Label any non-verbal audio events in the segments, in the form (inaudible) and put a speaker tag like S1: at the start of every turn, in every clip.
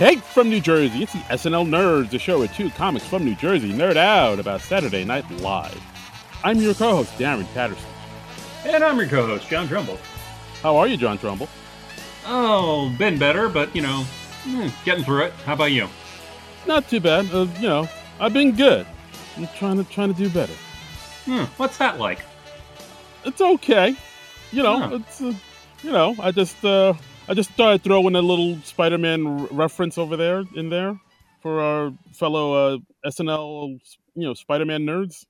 S1: Hey, from New Jersey, it's the SNL Nerds, the show where two comics from New Jersey nerd out about Saturday Night Live. I'm your co-host, Darren Patterson.
S2: And I'm your co-host, John Trumbull.
S1: How are you, John Trumbull?
S2: Oh, been better, but you know, hmm, getting through it. How about you?
S1: Not too bad. Uh, you know, I've been good. I'm trying to trying to do better.
S2: Hmm, what's that like?
S1: It's okay. You know, it's uh, you know, I just uh, I just thought I'd throw in a little Spider-Man r- reference over there in there for our fellow uh, SNL you know Spider-Man nerds.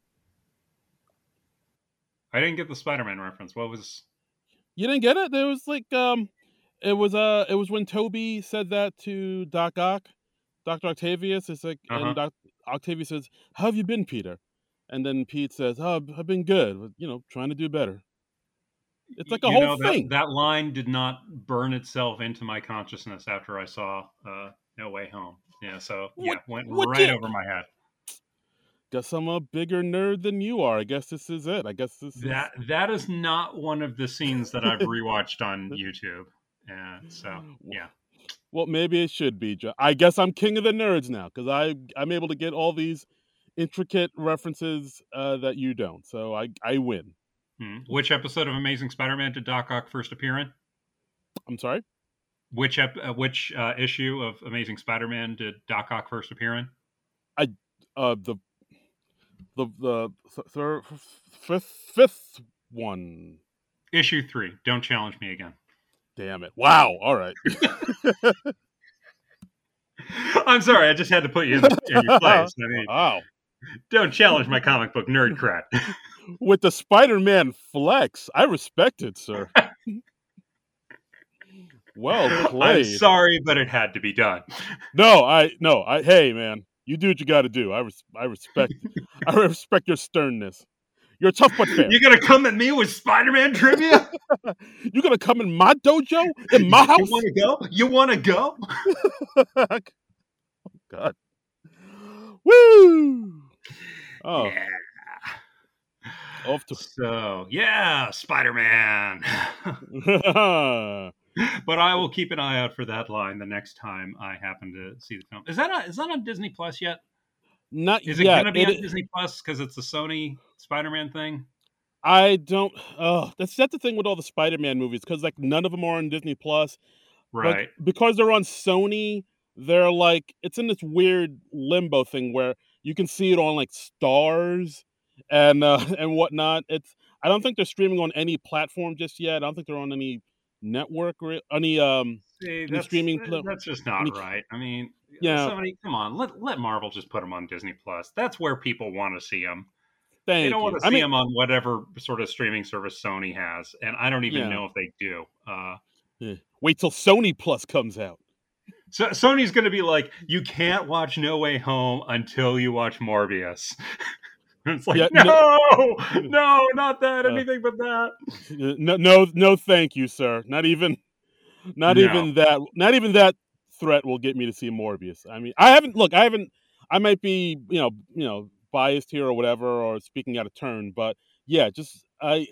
S2: I didn't get the Spider-Man reference. What was?
S1: You didn't get it? There was like um it was uh it was when Tobey said that to Doc Ock, Dr. Octavius. It's like
S2: Uh-huh.
S1: and Doc Octavius says, How have you been, Peter? And then Pete says, Oh, I've- I've been good, you know, trying to do better. It's like a whole
S2: know,
S1: thing.
S2: That, line did not burn itself into my consciousness after I saw uh, No Way Home. Yeah, so yeah, went right
S1: did-
S2: over my head.
S1: Guess I'm a bigger nerd than you are. I guess this is it. I guess this is
S2: That that is not one of the scenes that I've (laughs) rewatched on YouTube. Yeah, so yeah.
S1: well, maybe it should be. I guess I'm king of the nerds now because I I'm able to get all these intricate references uh, that you don't. So I I win.
S2: Hmm. Which episode of Amazing Spider-Man did Doc Ock first appear in?
S1: I'm sorry.
S2: Which ep- uh, which uh, issue of Amazing Spider-Man did Doc Ock first appear in?
S1: I uh the the the third fifth fifth one
S2: Issue three. Don't challenge me again.
S1: damn it wow all right (laughs)
S2: I'm sorry, I just had to put you in, in your place. I mean, (laughs)
S1: wow
S2: don't challenge my comic book nerd cred. (laughs)
S1: with the spider-man flex i respect it sir (laughs) well
S2: I'm
S1: played
S2: sorry, but it had to be done.
S1: no i no i hey man you do what you got to do i res- i respect (laughs) i respect your sternness you're tough but fair
S2: You're gonna come at me with Spider-Man trivia? (laughs)
S1: You're gonna come in my dojo in my house?
S2: You want to go? You want to go?
S1: oh god woo oh
S2: Yeah.
S1: Off to
S2: So yeah, Spider-Man. (laughs) (laughs) but I will keep an eye out for that line the next time I happen to see the film. Is that on, is that on Disney Plus yet?
S1: Not
S2: Is it
S1: yet.
S2: gonna be
S1: It-
S2: on Disney Plus because it's the Sony Spider-Man thing?
S1: I don't. Oh, that's that's the thing with all the Spider-Man movies because like none of them are on Disney Plus. but
S2: Right.
S1: because they're on Sony, they're like it's in this weird limbo thing where you can see it on like Starz and uh, (laughs) and whatnot. It's I don't think they're streaming on any platform just yet. I don't think they're on any network or any um
S2: See,
S1: Any streaming
S2: that-
S1: pla-
S2: that's just not
S1: any-
S2: right. I mean,
S1: Yeah.
S2: somebody, come on, let let Marvel just put them on Disney Plus. That's where people want to see them.
S1: Thank
S2: They don't
S1: you.
S2: want to see
S1: I mean,
S2: them on whatever sort of streaming service Sony has, and I don't even
S1: Yeah.
S2: know if they do. Uh,
S1: wait till Sony Plus comes out.
S2: so Sony's going to be like, you can't watch No Way Home until you watch Morbius. (laughs) it's like,
S1: Yeah,
S2: no,
S1: no- (laughs)
S2: no, not that,
S1: Uh,
S2: anything but that.
S1: No, no, no, thank you, sir. Not even, not
S2: No.
S1: even that. Not even that threat will get me to see Morbius. I mean, I haven't. Look, I haven't. I might be, you know, you know, biased here or whatever, or speaking out of turn. But yeah, just I,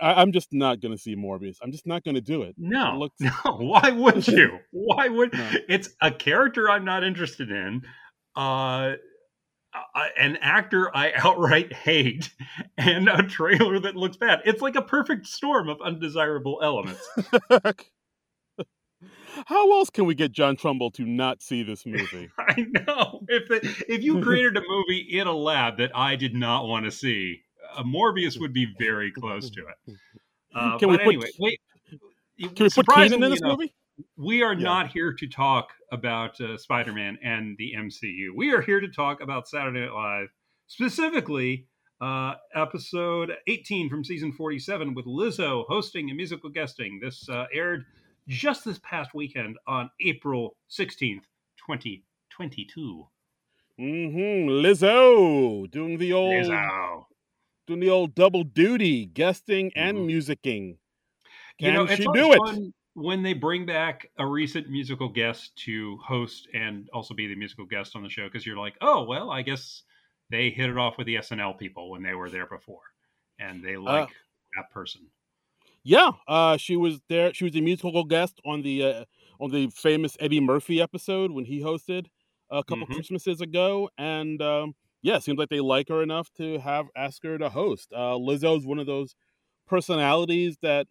S1: I'm just not gonna see Morbius. I'm just not gonna do it.
S2: No,
S1: It looks- (laughs)
S2: no. Why would (laughs) you? Why would?
S1: No.
S2: It's a character I'm not interested in. Uh, uh, an actor I (laughs) outright hate, and a trailer that looks bad. It's like a perfect storm of undesirable elements. (laughs)
S1: How else can we get John Trumbull to not see this movie? (laughs)
S2: I know. If the, if you created a movie in a lab that I did not want to see, uh, Morbius would be very close to it. Uh,
S1: Can we put-
S2: anyway, wait.
S1: Can we put
S2: surprisingly
S1: in this
S2: enough,
S1: movie?
S2: We are
S1: Yeah.
S2: not here to talk about uh, Spider Man and the MCU. We are here to talk about Saturday Night Live, specifically uh, episode 18 from season 47 with Lizzo hosting and musical guesting. This uh, aired just this past weekend on April 16th, 2022.
S1: Mm-hmm. Lizzo doing the old
S2: Lizzo.
S1: doing the old double duty, guesting and
S2: Mhm.
S1: musicking.
S2: You
S1: Can
S2: know,
S1: she do it?
S2: fun when they bring back a recent musical guest to host and also be the musical guest on the show because you're like, oh well, I guess they hit it off with the SNL people when they were there before, and they like that person.
S1: Yeah, uh, she was there. She was a musical guest on the uh, on the famous Eddie Murphy episode when he hosted a couple
S2: Mhm.
S1: Christmases ago, and um, yeah, seems like they like her enough to have ask her to host. Uh, Lizzo's one of those personalities that,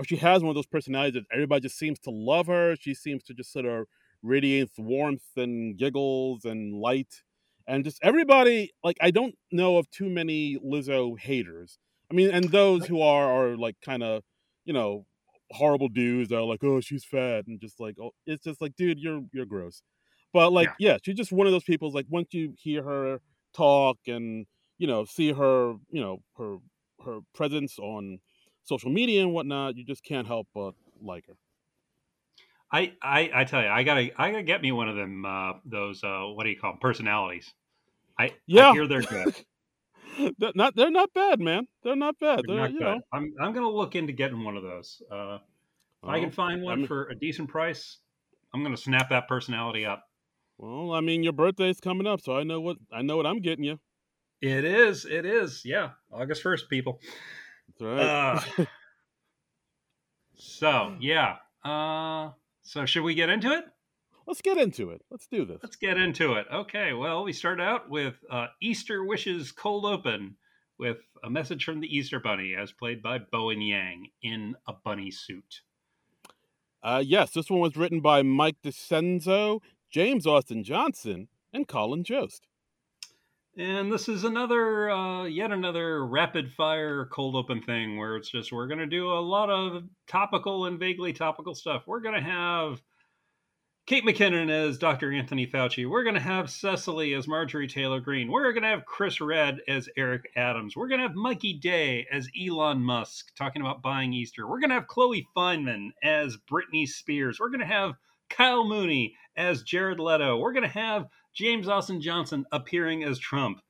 S1: or she has one of those personalities that everybody just seems to love her. She seems to just sort of radiate warmth and giggles and light, and just everybody. Like I don't know of too many Lizzo haters. I mean, and those who are are like kind of, you know, horrible dudes that are like, oh, she's fat, and just like, oh, it's just like, dude, you're you're gross. But like, yeah, she's just one of those people. Like once you hear her talk and you know see her, you know her her presence on social media and whatnot, you just can't help but like her.
S2: I, I I tell you, I gotta I gotta get me one of them uh, those uh, what do you call them personalities. I I
S1: Yeah,
S2: hear they're good. (laughs)
S1: they're not they're not bad, man. They're not bad.
S2: They're
S1: They're,
S2: not
S1: you
S2: good.
S1: know,
S2: I'm I'm gonna look into getting one of those. Uh, if I can find
S1: I
S2: one
S1: mean,
S2: for a decent price, I'm gonna snap that personality up.
S1: well, I mean, your birthday's coming up, so I know what I know what I'm getting you.
S2: It is. It is. Yeah, August first, people.
S1: Right.
S2: Uh, (laughs) so yeah. Uh, so should we get into it?
S1: Let's get into it. Let's do this.
S2: Let's get into it. Okay. Well, we start out with uh, Easter Wishes Cold Open with a message from the Easter Bunny, as played by Bowen Yang in a bunny suit.
S1: Uh, yes, this one was written by Mike DiCenzo, James Austin Johnson, and Colin Jost.
S2: And this is another, uh, yet another rapid fire cold open thing where it's just we're going to do a lot of topical and vaguely topical stuff. We're going to have Kate McKinnon as Dr. Anthony Fauci. We're going to have Cecily as Marjorie Taylor Greene. We're going to have Chris Redd as Eric Adams. We're going to have Mikey Day as Elon Musk talking about buying Easter. We're going to have Chloe Fineman as Britney Spears. We're going to have Kyle Mooney as Jared Leto. We're going to have James Austin Johnson appearing as Trump.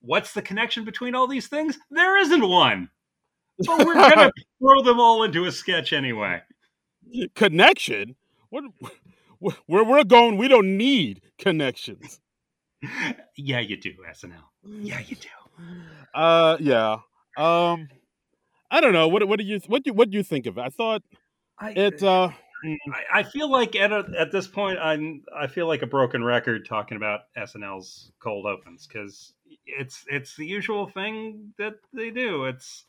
S2: What's the connection between all these things? There isn't one. But we're (laughs) going to throw them all into a sketch anyway.
S1: Connection? What? Where we're going, we don't need connections.
S2: yeah, you do, SNL. Yeah, you do.
S1: Uh, yeah. Um, I don't know. What what do you what do what do you think of it? I thought
S2: I,
S1: it. Uh,
S2: I, I feel like at a, at this point, I'm I feel like a broken record talking about SNL's cold opens because it's it's the usual thing that they do. It's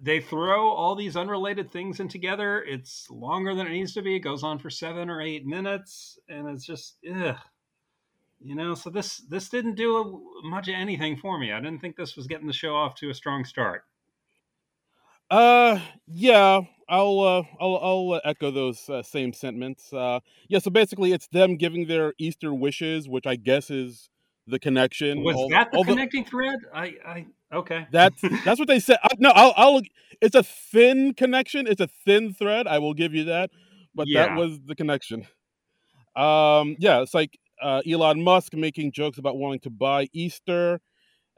S2: they throw all these unrelated things in together. It's longer than it needs to be. It goes on for seven or eight minutes, and it's just ugh. You know, so this this didn't do a, much of anything for me. I didn't think this was getting the show off to a strong start.
S1: uh, yeah. I'll uh, I'll I'll uh, echo those uh, same sentiments. Uh, yeah. So basically, it's them giving their Easter wishes, which I guess is the connection.
S2: Was
S1: All-
S2: that the connecting thread? I I okay.
S1: That's that's what they said. I, no, I'll, I'll. It's a thin connection. It's a thin thread. I will give you that. But
S2: Yeah.
S1: that was the connection. Um, yeah, it's like uh, Elon Musk making jokes about wanting to buy Easter,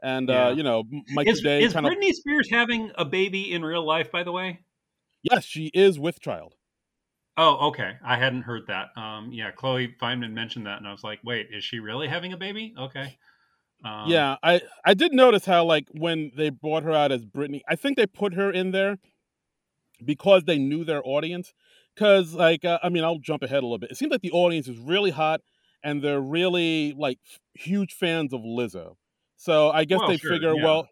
S1: and
S2: Yeah.
S1: uh, you know, M- Mikey
S2: Is,
S1: Day
S2: is
S1: kind of.
S2: Britney Spears having a baby in real life? By the way.
S1: Yes, she is with child.
S2: Oh, okay. I hadn't heard that. Um, yeah, Chloe Fineman mentioned that, and I was like, "Wait, is she really having a baby?" Okay. Um,
S1: yeah, I I did notice how like when they brought her out as Britney, I think they put her in there because they knew their audience. Because like uh, I mean, I'll jump ahead a little bit. It seems like the audience is really hot, and they're really like f- huge fans of Lizzo. So I guess
S2: Well,
S1: they
S2: sure,
S1: figure,
S2: yeah.
S1: well,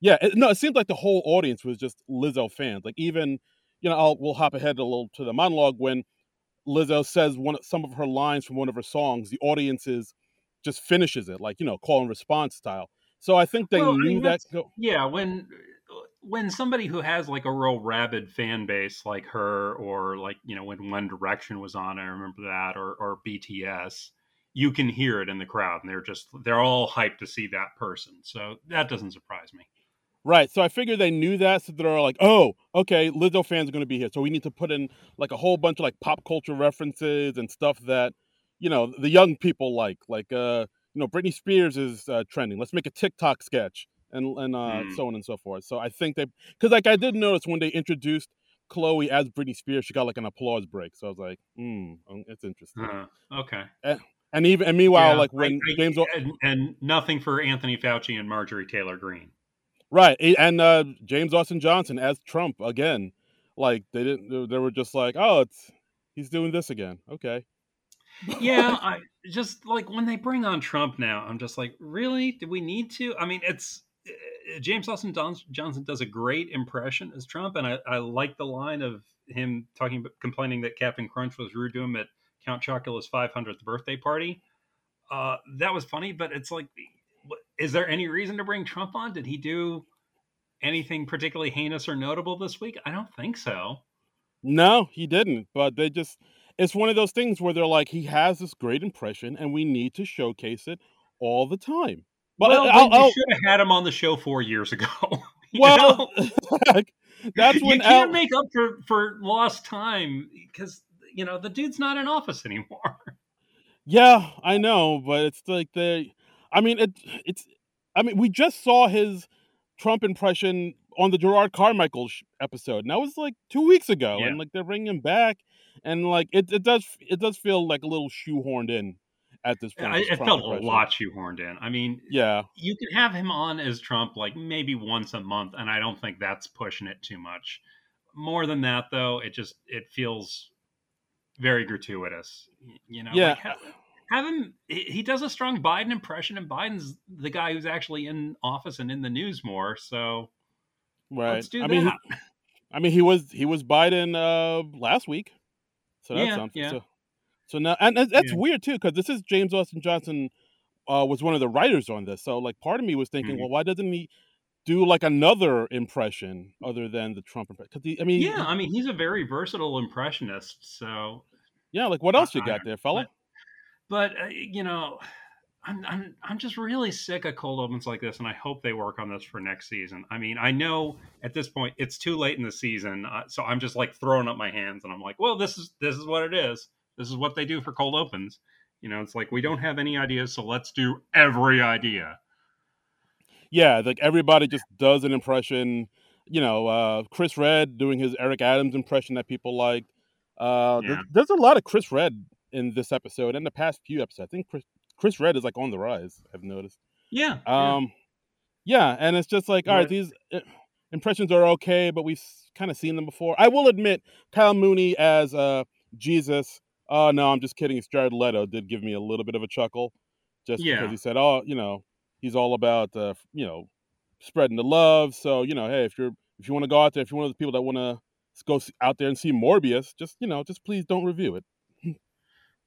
S1: yeah, it, no, it seems like the whole audience was just Lizzo fans. Like even you know, I'll we'll hop ahead a little to the monologue when Lizzo says one some of her lines from one of her songs. The audience is just finishes it like you know, call and response style. So I think they
S2: Well, I
S1: knew
S2: mean,
S1: that. Go-
S2: Yeah, when when somebody who has like a real rabid fan base like her, or like you know when One Direction was on, I remember that, or or BTS, you can hear it in the crowd, and they're just they're all hyped to see that person. So that doesn't surprise me.
S1: Right. So I figured they knew that, so they're like, "Oh, okay, Lizzo fans are going to be here, so we need to put in like a whole bunch of like pop culture references and stuff that you know the young people like, like uh, you know, Britney Spears is uh, trending. Let's make a TikTok sketch and and uh,
S2: Hmm.
S1: so on and so forth. So I think they, because like I did notice when they introduced Chloe as Britney Spears, she got like an applause break. So I was like, "Hmm, oh, it's interesting."
S2: Uh, okay.
S1: And even and meanwhile,
S2: Yeah,
S1: like when
S2: I-
S1: James,
S2: and, and nothing for Anthony Fauci and Marjorie Taylor Greene.
S1: Right, and uh, James Austin Johnson as Trump again. Like they didn't, they- were just like, oh, it's he's doing this again. Okay.
S2: yeah, (laughs) I just like when they bring on Trump now, I'm just like, really? Do we need to? I mean, it's uh, James Austin Johnson does a great impression as Trump, and I, I like the line of him talking, about, complaining that Captain Crunch was rude to him at Count Chocula's 500th birthday party. Uh, that was funny, but it's like, is there any reason to bring Trump on? Did he do anything particularly heinous or notable this week? I don't think so.
S1: No, he didn't. But they just, it's one of those things where they're like, he has this great impression and we need to showcase it all the time.
S2: But well, I'll, I'll, should have had him on the show four years ago. (laughs)
S1: well, (laughs) that's when
S2: you can't Al- make up for for lost time because you know the dude's not in office anymore. (laughs)
S1: Yeah, I know, but it's like the. I mean, it it's. I mean, we just saw his Trump impression on the Jerrod Carmichael sh- episode, and that was like two weeks ago, yeah. and like they're bringing him back, and like it, it does it does feel like a little shoehorned in at this point.
S2: it felt impression. a lot shoehorned in. I mean,
S1: yeah,
S2: you can have him on as Trump like maybe once a month, and I don't think that's pushing it too much. More than that, though, it just it feels very gratuitous. You know,
S1: yeah.
S2: Like, have, him. He does a strong Biden impression, and Biden's the guy who's actually in office and in the news more. So,
S1: right.
S2: Let's do
S1: I
S2: that.
S1: mean, I mean, he was he was Biden uh, last week, so that's
S2: yeah,
S1: something.
S2: Yeah.
S1: So, so now, and that's yeah. weird too, because this is James Austin Johnson uh, was one of the writers on this. So, like, part of me was thinking, mm-hmm. well, why doesn't he do like another impression other than the Trump impression? Because I mean,
S2: yeah, I mean, he's a very versatile impressionist. So,
S1: yeah, like, what else you got there, fella?
S2: But, uh, you know. I'm, I'm I'm just really sick of cold opens like this, and I hope they work on this for next season. I mean, I know at this point it's too late in the season, uh, so I'm just like throwing up my hands, and I'm like, well, this is this is what it is. This is what they do for cold opens. You know, it's like we don't have any ideas, so let's do every idea.
S1: Yeah, like everybody just does an impression. You know, uh, Chris Redd doing his Eric Adams impression that people liked. Uh, yeah. there's, there's, a lot of Chris Redd in this episode and the past few episodes. I think Chris, Chris Redd is like on the rise. I've noticed.
S2: Yeah.
S1: Um, yeah, yeah and it's just like, all right, these uh, impressions are okay, but we've kind of seen them before. I will admit, Kyle Mooney as uh, Jesus oh no, I'm just kidding. It's Jared Leto did give me a little bit of a chuckle, just yeah. because he said, oh, you know, he's all about uh, you know spreading the love. So you know, hey, if you're if you want to go out there, if you're one of the people that want to go out there and see Morbius, just you know, just please don't review it.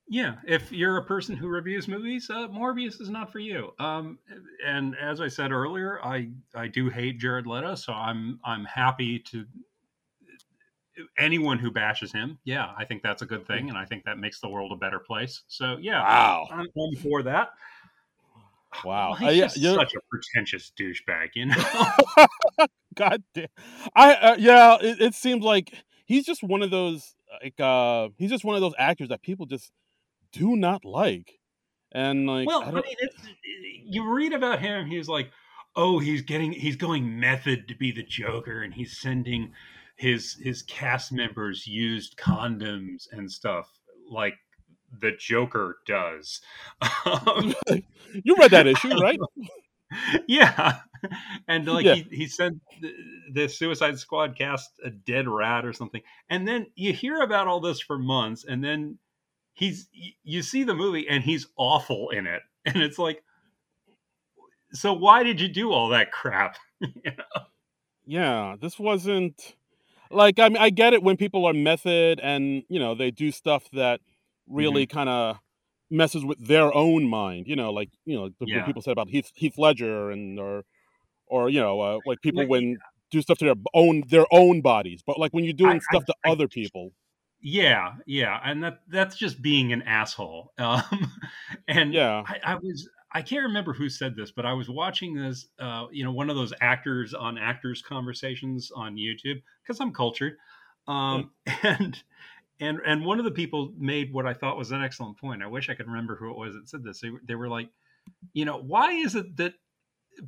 S2: Yeah, if you're a person who reviews movies, uh, Morbius is not for you. Um, and as I said earlier, I I do hate Jared Leto, so I'm I'm happy to anyone who bashes him, yeah, I think that's a good thing, and I think that makes the world a better place. So yeah,
S1: wow,
S2: I'm, I'm for that.
S1: Wow,
S2: he's just uh, such a pretentious douchebag, you know. (laughs)
S1: God damn, I uh, yeah, it, it, seems like he's just one of those like uh he's just one of those actors that people just do not like, and like
S2: well, I, I mean, you read about him, he's like, oh, he's getting he's going method to be the Joker, and he's sending his his cast members used condoms and stuff like the Joker does.
S1: Um, (laughs) you read that issue, right? (laughs)
S2: yeah, and like yeah. he, he sent the, the, Suicide Squad cast a dead rat or something, and then you hear about all this for months, and then he's you see the movie and he's awful in it, (laughs) and it's like, so why did you do all that crap? (laughs) you know?
S1: Yeah, this wasn't like I mean, I get it when people are method and you know they do stuff that really mm-hmm. kind of messes with their own mind. You know, like you know yeah. people said about Heath Heath Ledger and or or you know uh, like people when do stuff to their own their own bodies, but like when you're doing I, stuff I, to I, other people.
S2: Yeah, yeah, and that that's just being an asshole. (laughs) Um, and
S1: yeah,
S2: I, was I can't remember who said this, but I was watching this, uh, you know, one of those actors on actors conversations on YouTube because I'm cultured, um, (laughs) and and and one of the people made what I thought was an excellent point. I wish I could remember who it was that said this. They, they were like, you know, why is it that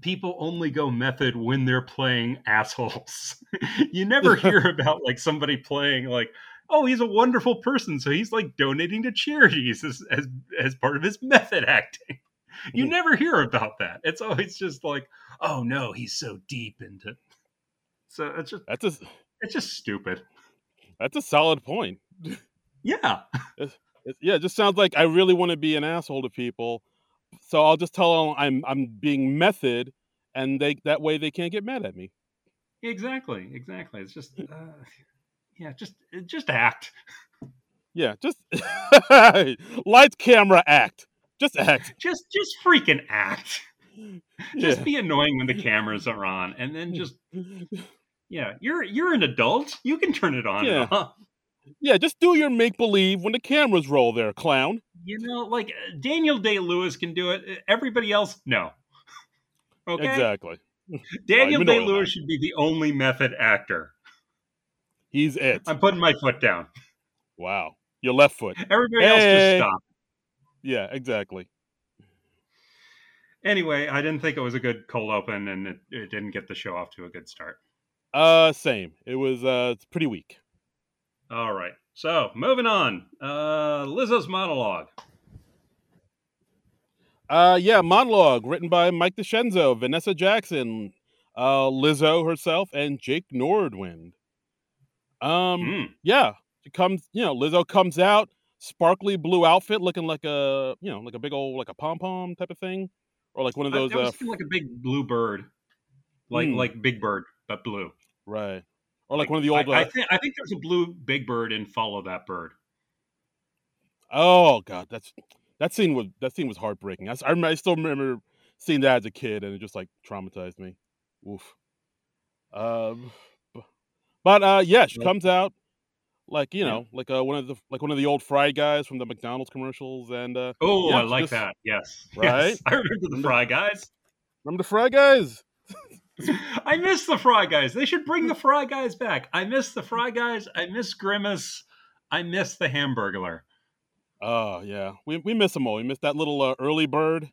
S2: people only go method when they're playing assholes? (laughs) you never hear about like somebody playing like oh, he's a wonderful person, so he's like donating to charities as as, as part of his method acting. (laughs) You mm-hmm. never hear about that. It's always just like, oh no, he's so deep into. (laughs) So it's just
S1: that's a
S2: it's just stupid.
S1: That's a solid point.
S2: Yeah. (laughs)
S1: Yeah, it just sounds like I really want to be an asshole to people, so I'll just tell them I'm I'm being method, and they that way they can't get mad at me.
S2: Exactly. Exactly. It's just, uh, yeah, just just act.
S1: Yeah, just (laughs) lights, camera, act. Just act.
S2: Just just freaking act. Just
S1: Yeah.
S2: be annoying when the cameras are on, and then (laughs) just yeah, you're you're an adult. You can turn it on.
S1: Yeah. Yeah, just do your make believe when the cameras roll there, clown.
S2: You know, like uh, Daniel Day Lewis can do it. Everybody else, no. Okay.
S1: Exactly. (laughs)
S2: Daniel Day Lewis should be the only method actor.
S1: He's it.
S2: I'm putting my foot down.
S1: Wow. Your left foot.
S2: Everybody else just stop.
S1: Yeah, exactly.
S2: Anyway, I didn't think it was a good cold open, and it, it didn't get the show off to a good start.
S1: Uh same. It was uh it's pretty weak.
S2: All right. So moving on. Uh, Lizzo's monologue.
S1: Uh yeah, monologue written by Mike DiCenzo, Vanessa Jackson, uh Lizzo herself, and Jake Nordwind. Um
S2: Mm.
S1: yeah. She comes you know, Lizzo comes out, sparkly blue outfit looking like a you know, like a big old like a pom pom type of thing. Or like one of those
S2: I
S1: uh
S2: like a big blue bird, like
S1: Hmm.
S2: like Big Bird, but blue.
S1: right. Or like one of the old
S2: I, I
S1: uh,
S2: think I think there's a blue Big Bird in Follow That Bird.
S1: Oh god, that's that scene was that scene was heartbreaking. I, I, remember, I still remember seeing that as a kid, and it just like traumatized me. Oof. Um, but uh, yeah, she comes out like you
S2: Yeah.
S1: know, like uh, one of the like one of the old fry guys from the McDonald's commercials, and uh,
S2: Oh,
S1: Yeah,
S2: I like
S1: just-
S2: that. Yes, (laughs)
S1: Right?
S2: Yes. I remember the Fry Guys.
S1: remember the fry guys? (laughs)
S2: I miss the Fry Guys. They should bring the (laughs) Fry Guys back. I miss the Fry Guys. I miss Grimace. I miss the Hamburglar.
S1: Oh yeah, we we miss them all. We miss that little uh, early bird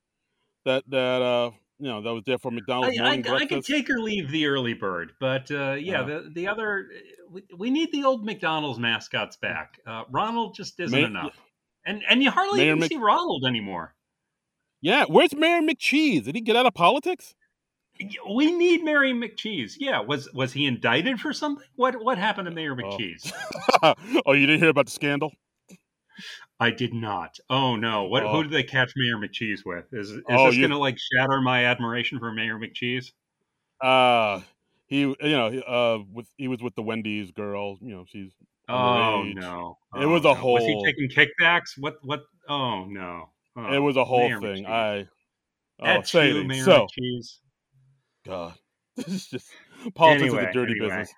S1: that that uh you know that was there for McDonald's
S2: I,
S1: morning
S2: I could
S1: breakfast.
S2: take or leave the early bird, but uh, yeah,
S1: Uh.
S2: the the other we, we need the old McDonald's mascots back. Uh, Ronald just isn't
S1: May-
S2: enough, and and you hardly
S1: Mayor
S2: even
S1: Mc-
S2: see Ronald anymore.
S1: yeah, where's Mayor McCheese? Did he get out of politics?
S2: We need Mayor McCheese. Yeah, was was he indicted for something? What what happened to Mayor
S1: Oh.
S2: McCheese? (laughs)
S1: oh, you didn't hear about the scandal?
S2: I did not. Oh no! What
S1: Oh.
S2: who did they catch Mayor McCheese with? Is is
S1: Oh,
S2: this
S1: you-
S2: going to like shatter my admiration for Mayor McCheese?
S1: Uh he you know uh with he was with the Wendy's girl. You know she's
S2: Oh
S1: Underage.
S2: no!
S1: It
S2: Oh,
S1: was a
S2: no. Was he taking kickbacks? What what? Oh no! Oh,
S1: it was a whole
S2: Mayor
S1: thing.
S2: McCheese.
S1: I oh
S2: That's
S1: say
S2: you,
S1: it.
S2: Mayor
S1: So
S2: McCheese.
S1: God, (laughs) this is just politics is
S2: Anyway,
S1: a dirty
S2: anyway.
S1: business.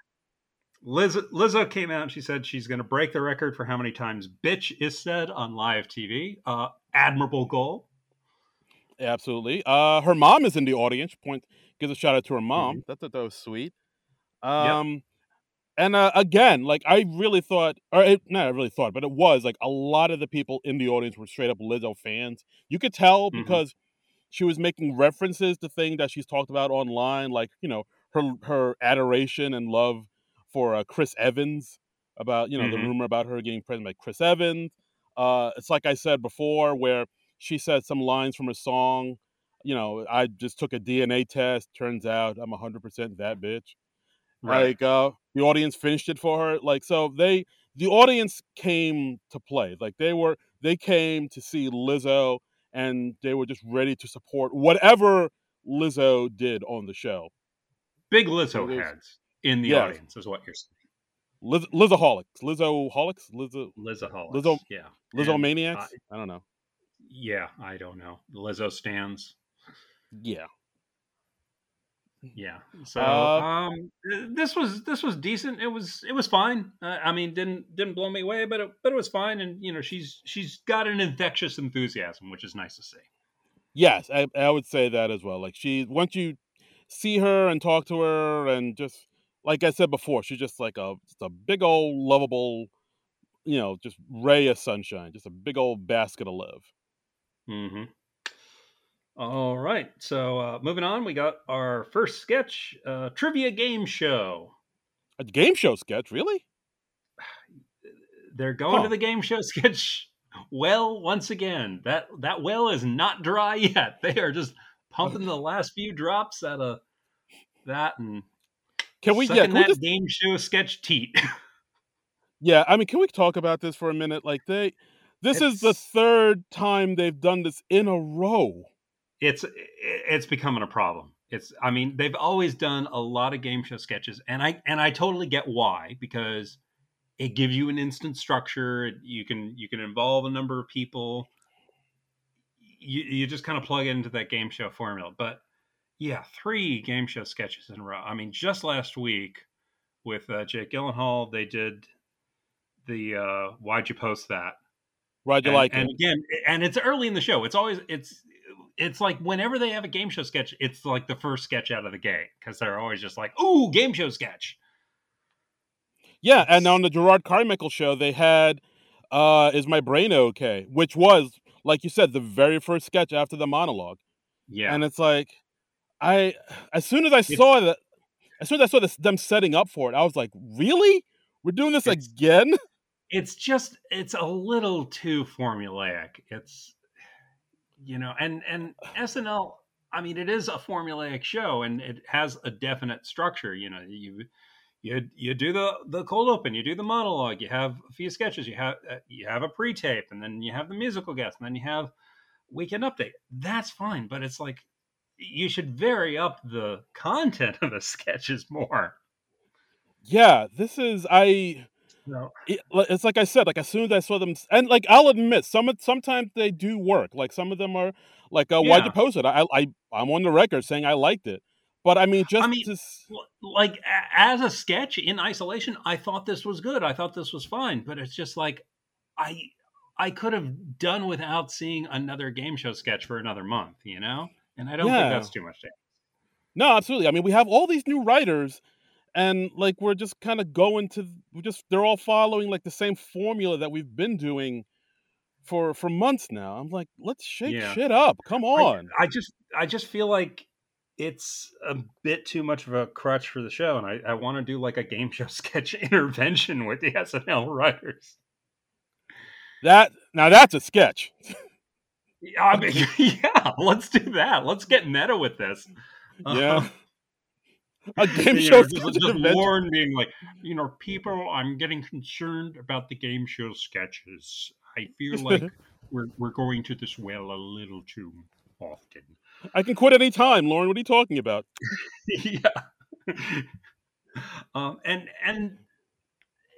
S2: Liz, Lizzo came out and she said she's going to break the record for how many times "bitch" is said on live TV. Uh, admirable goal.
S1: Absolutely. Uh, her mom is in the audience. Point gives a shout out to her mom.
S2: Mm-hmm.
S1: That that, that was sweet. Um, and uh, again, like I really thought, or it, not I really thought, but it was like a lot of the people in the audience were straight up Lizzo fans. You could tell
S2: Mhm.
S1: because she was making references to things that she's talked about online, like you know her her adoration and love for uh, Chris Evans. About you know
S2: Mhm.
S1: the rumor about her getting pregnant by Chris Evans. Uh, it's like I said before, where she said some lines from a song. You know, I just took a DNA test. Turns out I'm 100% that bitch. Like uh the audience finished it for her. Like so they the audience came to play. Like they were they came to see Lizzo and they were just ready to support whatever Lizzo did on the show.
S2: Big Lizzo heads in the
S1: Yes.
S2: audience is what you're saying.
S1: Liz, Lizzoholics. Lizzoholics? Lizzo
S2: Lizzo,
S1: Lizzo-
S2: yeah,
S1: Lizzo
S2: And
S1: maniacs? I don't know.
S2: yeah. I don't know. Lizzo stands.
S1: Yeah.
S2: Yeah. So
S1: Uh,
S2: um, this was this was decent. It was it was fine. Uh, I mean, didn't didn't blow me away, but it, but it was fine. And you know, she's she's got an infectious enthusiasm, which is nice to see.
S1: Yes, I, I would say that as well. Like she once you see her and talk to her and just like I said before, she's just like a just a big old lovable, you know, just ray of sunshine, just a big old basket of love.
S2: Mm-hmm. All right. So uh, moving on, we got our first sketch, uh, trivia game show.
S1: A game show sketch, really? (sighs)
S2: They're going
S1: Huh.
S2: to the game show (laughs) sketch well once again. That that well is not dry (laughs) yet. They are just pumping the last few drops out of that and
S1: Can we yeah,
S2: sucking
S1: can we just
S2: game show sketch teat.
S1: Yeah, I mean, can we talk about this for a minute? Like they, this is the third time they've done this in a row.
S2: it's it's becoming a problem. It's I mean they've always done a lot of game show sketches, and I and I totally get why because it gives you an instant structure. You can you can involve a number of people. You you just kind of plug into that game show formula. But yeah, three game show sketches in a row. I mean, just last week with uh, Jake Gyllenhaal, they did the uh, "Why'd you post that?"
S1: Right, you
S2: and,
S1: like
S2: and
S1: it?
S2: again and it's early in the show it's always it's it's like whenever they have a game show sketch it's like the first sketch out of the gate because they're always just like ooh game show sketch
S1: Yeah, and on the Jerrod Carmichael show, they had uh, "Is My Brain Okay," which was, like you said, the very first sketch after the monologue.
S2: yeah
S1: And it's like, I, as soon as I
S2: it's
S1: saw that, as soon as I saw this, them setting up for it, I was like, really? We're doing this
S2: it's
S1: again? (laughs)
S2: it's just it's a little too formulaic it's you know and and (sighs) snl i mean it is a formulaic show and it has a definite structure you know you you you do the the cold open you do the monologue you have a few sketches you have uh, you have a pre-tape and then you have the musical guest and then you have weekend update that's fine but it's like you should vary up the content of the sketches more
S1: Yeah, this is I.
S2: no
S1: it- It's like I said, like as soon as I saw them, and like I'll admit, some of- sometimes they do work. Like some of them are like, uh, "Why'd you post it?" I, I, I'm on the record saying I liked it, but I mean,
S2: i
S1: just
S2: mean
S1: to,
S2: like as a sketch in isolation i thought this was good i thought this was fine but it's just like i i could have done without seeing another game show sketch for another month you know and i don't think that's too much to
S1: no, absolutely. I mean, we have all these new writers, and like we're just kind of going to, we just they're all following like the same formula that we've been doing for for months now. I'm like, let's shake
S2: yeah
S1: shit up. Come
S2: i
S1: on.
S2: i just i just feel like it's a bit too much of a crutch for the show and i, I want to do like a game show (laughs) sketch intervention with the snl writers
S1: That now that's a sketch. (laughs)
S2: Yeah, I mean, (laughs) yeah let's do that let's get meta with this (laughs)
S1: Yeah,
S2: um,
S1: a game show
S2: know, just, just. Lorne being like, you know, people, I'm getting concerned about the game show sketches. I feel (laughs) like we're we're going to this well a little too often.
S1: I can quit any time, Lorne. What are you talking about?
S2: yeah. um, and and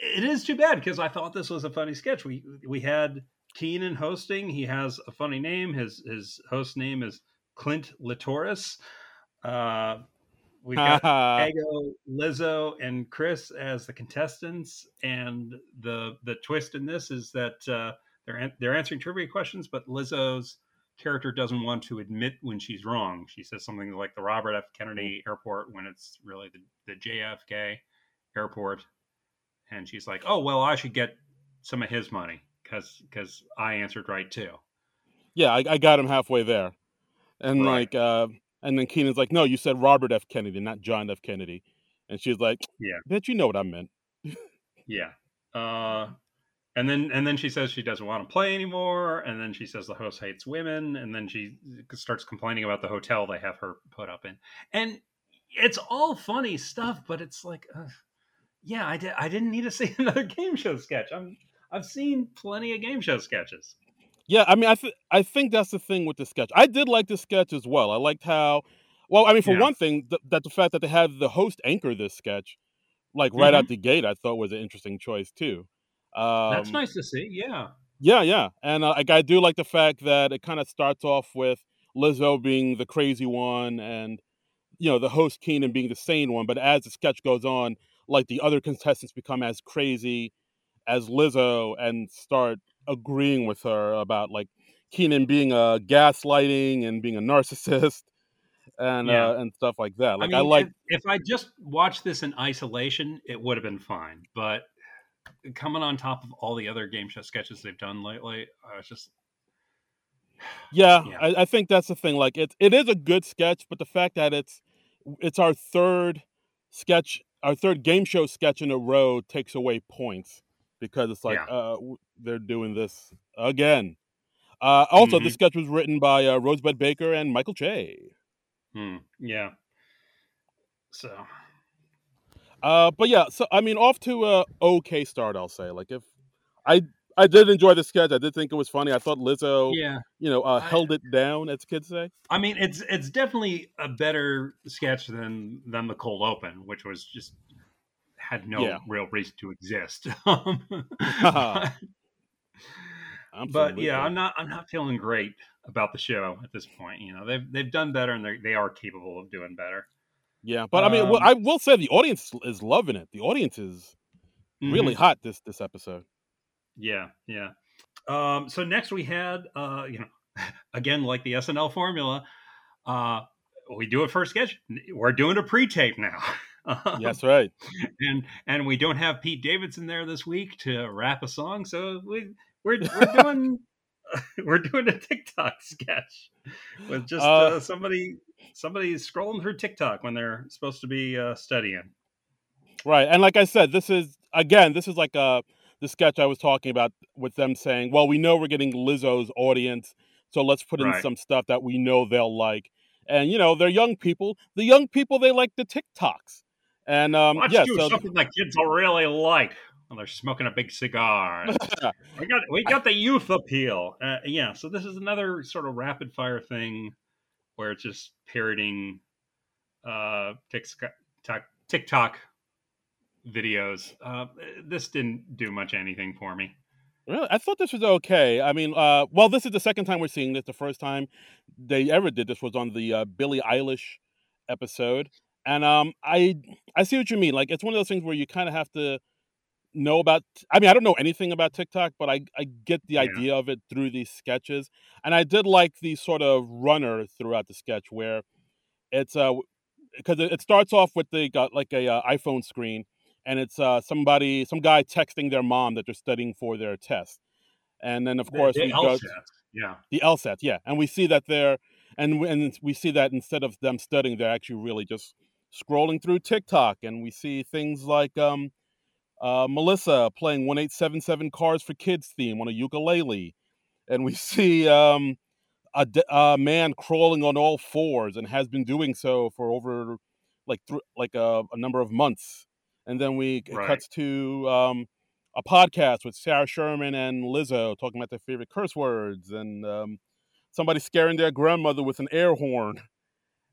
S2: it is too bad because I thought this was a funny sketch. We we had Kenan hosting. He has a funny name. His his host name is Clint Latoris. Uh, we've got. (laughs) Ego, Lizzo, and Chris as the contestants. And the the twist in this is that uh, they're they're answering trivia questions, but Lizzo's character doesn't want to admit when she's wrong. She says something like the Robert F. Kennedy Airport when it's really the, the JFK Airport, and she's like, "Oh well, I should get some of his money because because I answered right too."
S1: yeah, I, I got him halfway there, and
S2: Right.
S1: like, uh, and then Kenan's like, "No, you said Robert F. Kennedy, not John F. Kennedy," and she's like,
S2: Yeah.
S1: "Bet you know what I meant."
S2: Yeah. Uh, and then and then she says she doesn't want to play anymore. And then she says the host hates women. And then she starts complaining about the hotel they have her put up in. And it's all funny stuff, but it's like, uh, yeah, I did. I didn't need to (laughs) see another game show sketch. I'm I've seen plenty of game show sketches.
S1: Yeah, I mean, I th- I think that's the thing with the sketch. I did like the sketch as well. I liked how, well, I mean, for
S2: Yeah.
S1: one thing, th- that the fact that they had the host anchor this sketch, like right
S2: hmm
S1: out the gate, I thought was an interesting choice too.
S2: That's
S1: Um,
S2: nice to see. Yeah.
S1: Yeah, yeah, and uh, like I do like the fact that it kind of starts off with Lizzo being the crazy one, and you know the host Kenan being the sane one. But as the sketch goes on, like the other contestants become as crazy as Lizzo and start agreeing with her about like Kenan being a gaslighting and being a narcissist and
S2: Yeah.
S1: uh, and stuff like that. Like I
S2: mean,
S1: like
S2: if, if I just watched this in isolation, it would have been fine. But coming on top of all the other game show sketches they've done lately, I was just
S1: Yeah,
S2: yeah,
S1: I, I think that's the thing. Like it, it is a good sketch, but the fact that it's it's our third sketch, our third game show sketch in a row takes away points because it's like
S2: yeah,
S1: uh, they're doing this again. Uh, also,
S2: hmm
S1: the sketch was written by uh, Rosebud Baker and Michael Che.
S2: hmm, yeah. So
S1: Uh, but yeah, so I mean, off to a okay start, I'll say. Like if I I did enjoy the sketch, I did think it was funny. I thought Lizzo,
S2: Yeah,
S1: you know, uh,
S2: I-
S1: held it down, as kids say.
S2: I mean it's it's definitely a better sketch than than the cold open, which was just had no
S1: Yeah.
S2: real reason to exist. (laughs) (laughs) Um, but, but yeah, I'm not I'm not feeling great about the show at this point. You know, they've they've done better and they they are capable of doing better.
S1: yeah. But I mean, well,
S2: um,
S1: I will say the audience is loving it. The audience is really
S2: Mhm.
S1: hot this this episode.
S2: Yeah, yeah. Um, so next we had, uh, you know, (laughs) again like the SNL formula, uh, we do a first sketch. We're doing a pre-tape now. Um,
S1: Yes, (laughs) right.
S2: and and we don't have Pete Davidson there this week to rap a song, so we we're we're doing (laughs) we're doing a TikTok sketch with just uh,
S1: Uh,
S2: somebody somebody scrolling through TikTok when they're supposed to be uh, studying.
S1: Right. And like I said, this is again, this is like uh the sketch I was talking about with them saying, "Well, we know we're getting Lizzo's audience, so let's put in
S2: Right.
S1: some stuff that we know they'll like." And you know, they're young people. The young people they like the TikToks. And um
S2: Let's
S1: yeah,
S2: do
S1: so
S2: something that kids will really like when they're smoking a big cigar. (laughs) we got we got the youth appeal. Uh, yeah, so this is another sort of rapid fire thing where it's just parroting uh, TikTok, TikTok videos. Uh, this didn't do much anything for me.
S1: Really? I thought this was okay. I mean, uh, well, this is the second time we're seeing this. The first time they ever did this was on the uh, Billie Eilish episode, and um, I I see what you mean. Like, it's one of those things where you kind of have to know about. I mean, I don't know anything about TikTok, but I I get the
S2: Yeah.
S1: idea of it through these sketches, and I did like the sort of runner throughout the sketch where it's uh because it, starts off with the got like a uh, iPhone screen, and it's uh somebody some guy texting their mom that they're studying for their test, and then of
S2: The-
S1: course
S2: the
S1: we
S2: LSAT, yeah,
S1: the LSAT, yeah, and we see that they're and and we see that instead of them studying, they're actually really just scrolling through TikTok, and we see things like um uh Melissa playing one eight seven seven Cars for Kids theme on a ukulele, and we (laughs) see um a, a man crawling on all fours and has been doing so for over like thr like a, a number of months. And then we it
S2: Right.
S1: cuts to um, a podcast with Sarah Sherman and Lizzo talking about their favorite curse words and um, somebody scaring their grandmother with an air horn. (laughs)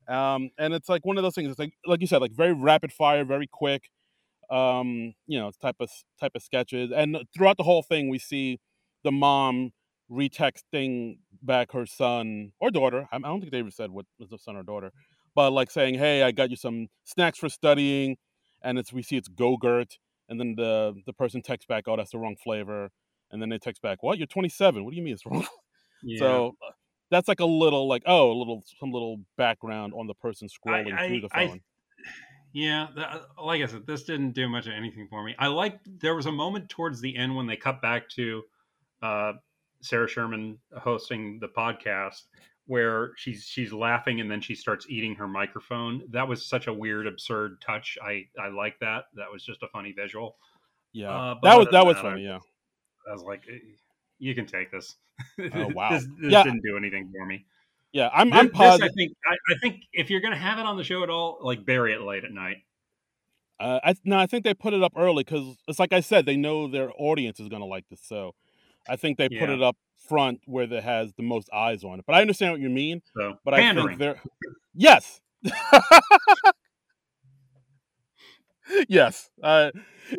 S1: Um, and it's like one of those things. It's like like you said, like very rapid fire, very quick. Um, you know, type of type of sketches. And throughout the whole thing, we see the mom retexting back her son or daughter. I don't think they ever said what was the son or daughter, but like saying, "Hey, I got you some snacks for studying," and it's we see it's Go-Gurt, and then the the person texts back, "Oh, that's the wrong flavor," and then they text back, "What? You're 27? What do you mean it's wrong?" (laughs)
S2: yeah.
S1: So uh, that's like a little like oh, a little some little background on the person scrolling
S2: I-
S1: through the
S2: I-
S1: phone.
S2: Yeah, th- like I said, this didn't do much of anything for me. I liked there was a moment towards the end when they cut back to uh, Sarah Sherman hosting the podcast where she's she's laughing and then she starts eating her microphone. That was such a weird, absurd touch. I I like that. That was just a funny visual.
S1: yeah,
S2: uh, but
S1: that was
S2: other
S1: that was
S2: that,
S1: funny. Yeah.
S2: I was like, "Eh, you can take this. (laughs)
S1: Oh, wow.
S2: this, this
S1: Yeah.
S2: didn't do anything for me.
S1: Yeah, I'm
S2: This,
S1: I'm
S2: this, I think I, I think if you're gonna have it on the show at all, like bury it late at night.
S1: Uh, I no, I think they put it up early because it's like I said, they know their audience is going to like this. So I think they put it up front where it has the most eyes on it. But I understand what you mean.
S2: So
S1: But I
S2: pandering.
S1: think they're yes, (laughs) yes. Uh,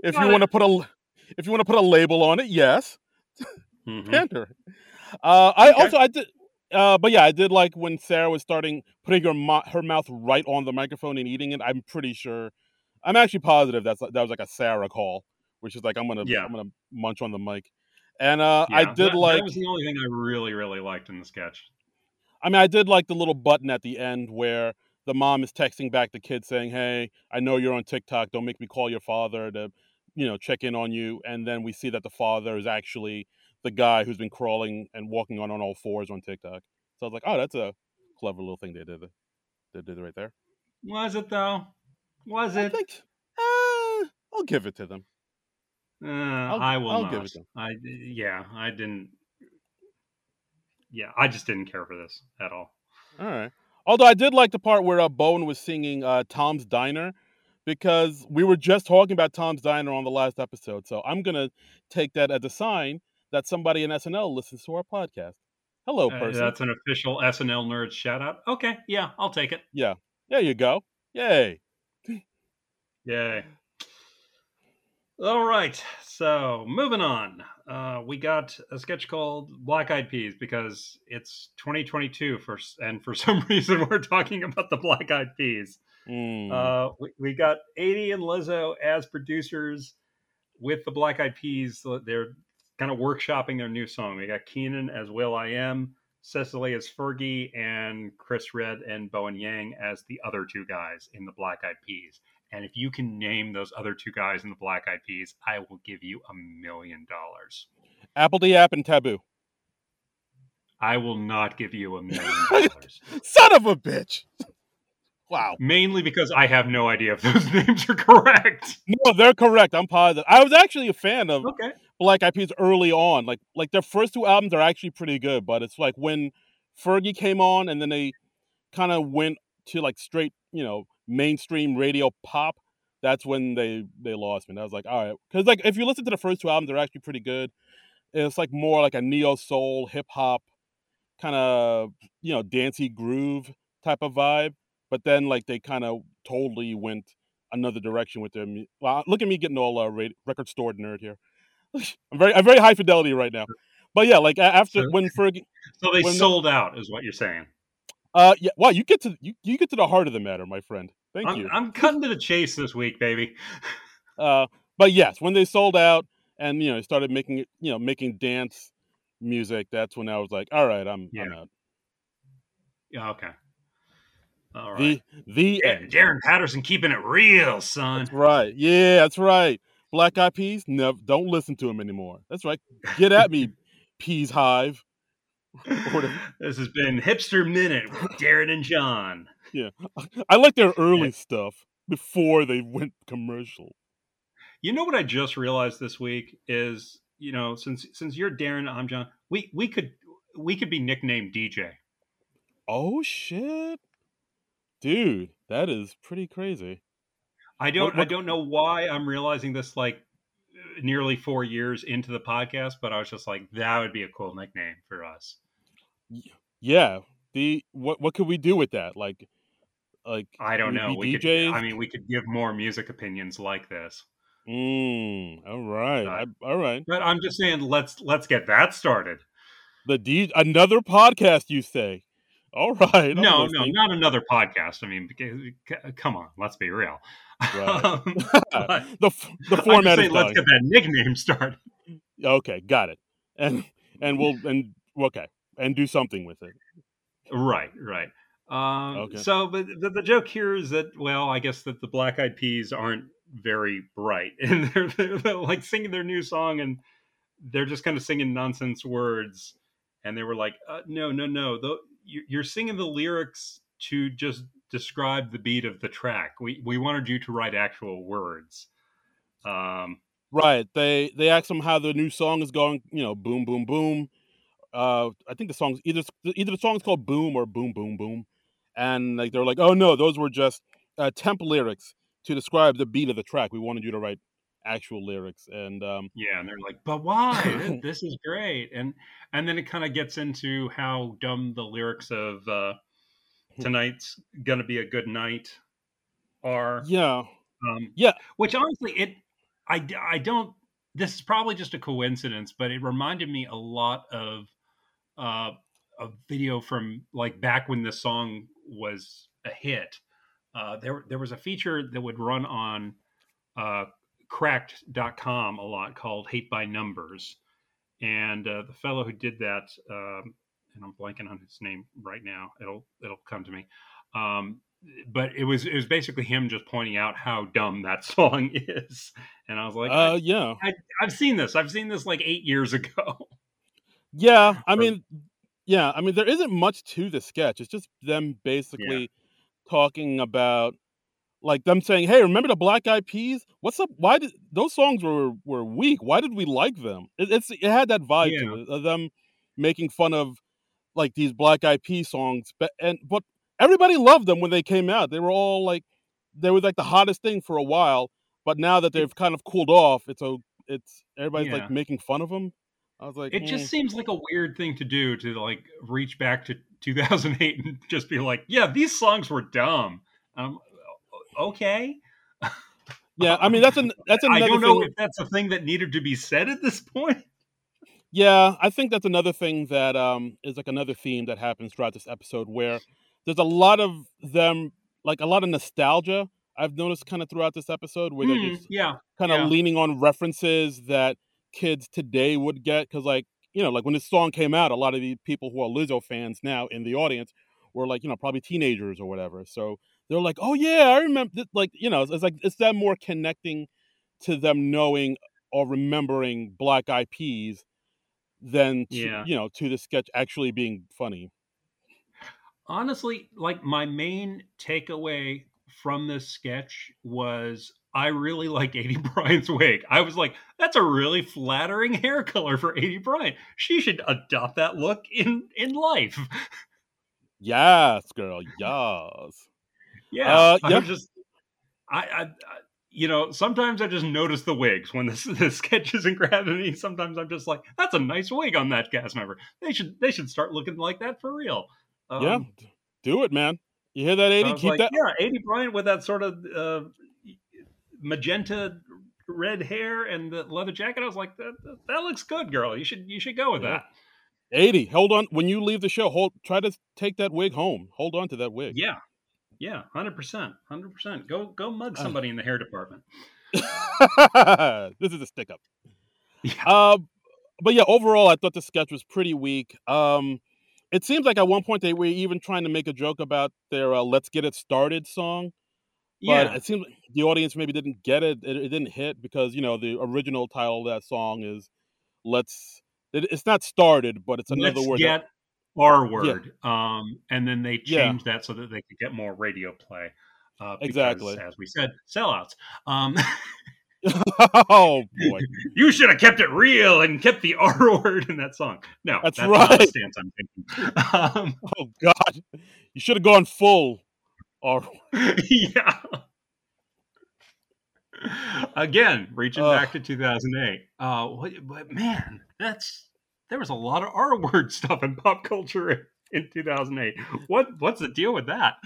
S1: if you want to put a if you want to put a label on it, yes, (laughs)
S2: Mhm.
S1: pander. Uh, I
S2: Okay.
S1: also I did. Uh, but yeah, I did like when Sarah was starting putting her mo- her mouth right on the microphone and eating it. I'm pretty sure, I'm actually positive that's that was like a Sarah call, which is like I'm gonna
S2: Yeah.
S1: I'm gonna munch on the mic, and uh, I did
S2: that,
S1: like
S2: that was the only thing I really, really liked in the sketch.
S1: I mean I did like the little button at the end where the mom is texting back the kid saying, "Hey, I know you're on TikTok. Don't make me call your father to, you know, check in on you." And then we see that the father is actually the guy who's been crawling and walking on on all fours on TikTok. So I was like, "Oh, that's a clever little thing they did. They did right there."
S2: Was it though? Was
S1: I
S2: it?
S1: think uh, I'll give it to them.
S2: Uh, I will
S1: I'll
S2: not.
S1: give it to 'em.
S2: I yeah, I didn't. Yeah, I just didn't care for this at all.
S1: All right. Although I did like the part where uh, Bowen was singing uh, Tom's Diner because we were just talking about Tom's Diner on the last episode. So I'm gonna take that as a sign that somebody in SNL listens to our podcast. Hello,
S2: Uh,
S1: person.
S2: that's an official SNL nerd shout out. Okay, yeah, I'll take it.
S1: yeah, there you go. Yay. (laughs)
S2: Yay. All right, so moving on. Uh, we got a sketch called Black Eyed Peas because it's 2022 for, and for (laughs) some reason we're talking about the Black Eyed Peas.
S1: Mm.
S2: Uh, we, we got Aidy and Lizzo as producers with the Black Eyed Peas. They're kind of workshopping their new song. We got Kenan as will.i.am, Cecily as Fergie, and Chris Redd and Bowen Yang as the other two guys in the Black Eyed Peas. And if you can name those other two guys in the Black Eyed Peas, I will give you a million dollars.
S1: apl.de.ap and Taboo.
S2: I will not give you a million (laughs) dollars.
S1: Son of a bitch. Wow.
S2: Mainly because I have no idea if those (laughs) names are correct.
S1: No, they're correct. I'm positive. I was actually a fan of
S2: Okay.
S1: Black Peas early on. Like like their first two albums are actually pretty good, but it's like when Fergie came on and then they kind of went to like straight, you know, mainstream radio pop. That's when they they lost me. And I was like, all right, because like if you listen to the first two albums, they're actually pretty good. It's like more like a neo soul, hip hop, kind of you know dancey groove type of vibe. But then like they kind of totally went another direction with their. Well, look at me getting all uh, record store nerd here. I'm very I'm very high fidelity right now. But yeah, like after when Fergie,
S2: So they
S1: When the-
S2: sold out, is what you're saying.
S1: uh, yeah, wow, you get to you, you get to the heart of the matter, my friend. Thank
S2: I'm,
S1: you.
S2: I'm cutting to the chase this week, baby. (laughs)
S1: Uh, but yes, when they sold out and you know started making it, you know, making dance music, that's when I was like, all right, I'm I'm out.
S2: Yeah, okay. All right.
S1: The the
S2: Yeah,
S1: end.
S2: Darren Patterson keeping it real, son.
S1: That's right. Yeah, that's right. Black Eyed Peas, no, don't listen to him anymore. That's right. Get at me, Peas Hive. (laughs)
S2: this has been Hipster Minute with Darren and John. Yeah.
S1: I like their early stuff before they went commercial.
S2: You know what I just realized this week is, you know, since since you're Darren, I'm John. We we could we could be nicknamed DJ.
S1: Oh shit, dude, that is pretty crazy.
S2: I don't
S1: What-
S2: I don't know why I'm realizing this like nearly four years into the podcast, but I was just like, that would be a cool nickname for us.
S1: Yeah, the what what could we do with that? Like, like
S2: I don't know. We could,
S1: DJs?
S2: I mean, we could give more music opinions like this.
S1: mm, all right,
S2: Uh,
S1: I, all right.
S2: But I'm just saying, let's let's get that started.
S1: The D another podcast, you say? All right.
S2: No, no, not another podcast. I mean, because, c- come on, let's be real.
S1: Right.
S2: Um, (laughs)
S1: the the format is
S2: let's get that nickname started.
S1: Okay, got it. And and we'll and okay, and do something with it.
S2: Right, right. Um,
S1: Okay.
S2: So, but the, the joke here is that, well, I guess that the Black Eyed Peas aren't very bright, (laughs) and they're, they're, they're, like singing their new song, and they're just kind of singing nonsense words. And they were like, uh, "No, no, no! Though you're singing the lyrics to just describe the beat of the track. We we wanted you to write actual words." Um,
S1: Right. They they asked them how the new song is going. You know, boom, boom, boom. Uh, I think the song's either either the song's called Boom or Boom, Boom, Boom, and like they're like, oh no, those were just uh, temp lyrics to describe the beat of the track. We wanted you to write actual lyrics, and um,
S2: Yeah, and they're like, "But why? (laughs) This- this is great." And and then it kind of gets into how dumb the lyrics of uh, "Tonight's gonna be a good night" are.
S1: yeah,
S2: Um,
S1: Yeah.
S2: Which honestly, it I, I don't. This is probably just a coincidence, but it reminded me a lot of uh, a video from like back when the song was a hit. Uh, there there was a feature that would run on uh, cracked.com a lot called hate by numbers and uh, the fellow who did that um, and i'm blanking on his name right now it'll it'll come to me um, but it was it was basically him just pointing out how dumb that (laughs) song is and i was like
S1: uh, yeah,
S2: I, i've seen this i've seen this like eight years ago
S1: yeah. I mean, yeah. I mean, there isn't much to the sketch. It's just them basically talking about like them saying, "Hey, remember the Black Eyed Peas? What's up? Why did those songs were were weak? Why did we like them? It, it's it had that vibe to it of them making fun of like these Black Peas songs, but and but everybody loved them when they came out. They were all like they were like the hottest thing for a while, but now that they've kind of cooled off, it's a it's everybody's
S2: Yeah.
S1: like making fun of them. I was like,
S2: It just
S1: "Mm."
S2: seems like a weird thing to do to like reach back to 2008 and just be like, yeah, these songs were dumb. Um, okay.
S1: yeah. I mean, that's an that's
S2: I don't know
S1: thing.
S2: if that's a thing that needed to be said at this point.
S1: Yeah, I think that's another thing that um is like another theme that happens throughout this episode where there's a lot of them like a lot of nostalgia I've noticed kind of throughout this episode where they're
S2: Hmm,
S1: just
S2: yeah.
S1: kind of
S2: yeah.
S1: leaning on references that kids today would get because like you know like when this song came out a lot of the people who are lizzo fans now in the audience were like you know probably teenagers or whatever so they're like oh yeah i remember th- like you know it's, it's like it's them more connecting to them knowing or remembering black eyed peas than to,
S2: Yeah.
S1: you know to the sketch actually being funny
S2: honestly, like my main takeaway from this sketch was I really (laughs) like Aidy (laughs) Bryant's wig. I was like, that's a really flattering hair color for Aidy Bryant. She should adopt that look in in life.
S1: yes girl yes (laughs)
S2: Yeah,
S1: Uh,
S2: I'm just I, I, I you know, sometimes I just notice the wigs when the, (laughs) the sketch isn't grabbing me. Sometimes I'm just like, that's a nice wig on that cast member. They should they should start looking like that for real.
S1: yeah
S2: Um,
S1: d- do it man you hear that Aidy
S2: I
S1: keep
S2: like,
S1: that
S2: yeah, Aidy Bryant with that sort of uh, magenta red hair and the leather jacket. I was like, that, that, that looks good, girl. You should you should go with
S1: Yeah.
S2: that.
S1: Aidy hold on when you leave the show hold try to take that wig home hold on to that wig
S2: Yeah, yeah, hundred percent, hundred percent. Go go mug
S1: Uh.
S2: somebody in the hair department. (laughs)
S1: this is a stick up
S2: Yeah.
S1: um but yeah overall i thought the sketch was pretty weak um it seems like at one point they were even trying to make a joke about their uh, let's get it started song but
S2: Yeah,
S1: it seems like the audience maybe didn't get it. it it didn't hit because you know the original title of that song is let's it, it's not started but it's another
S2: let's
S1: word
S2: get
S1: that,
S2: our word. Um, and then they
S1: Yeah.
S2: changed that so that they could get more radio play. Uh, because,
S1: Exactly.
S2: as we said, sellouts. Um, (laughs)
S1: oh boy (laughs)
S2: you should have kept it real and kept the (laughs) R word in that song. No,
S1: That's
S2: that's, not the
S1: right.
S2: stance I'm taking. Um,
S1: oh god you should have gone full or
S2: yeah. Again, reaching
S1: Ugh.
S2: back to 2008. Uh, what, but man, that's there was a lot of (laughs) R word stuff in pop culture in 2008. What what's the deal with that?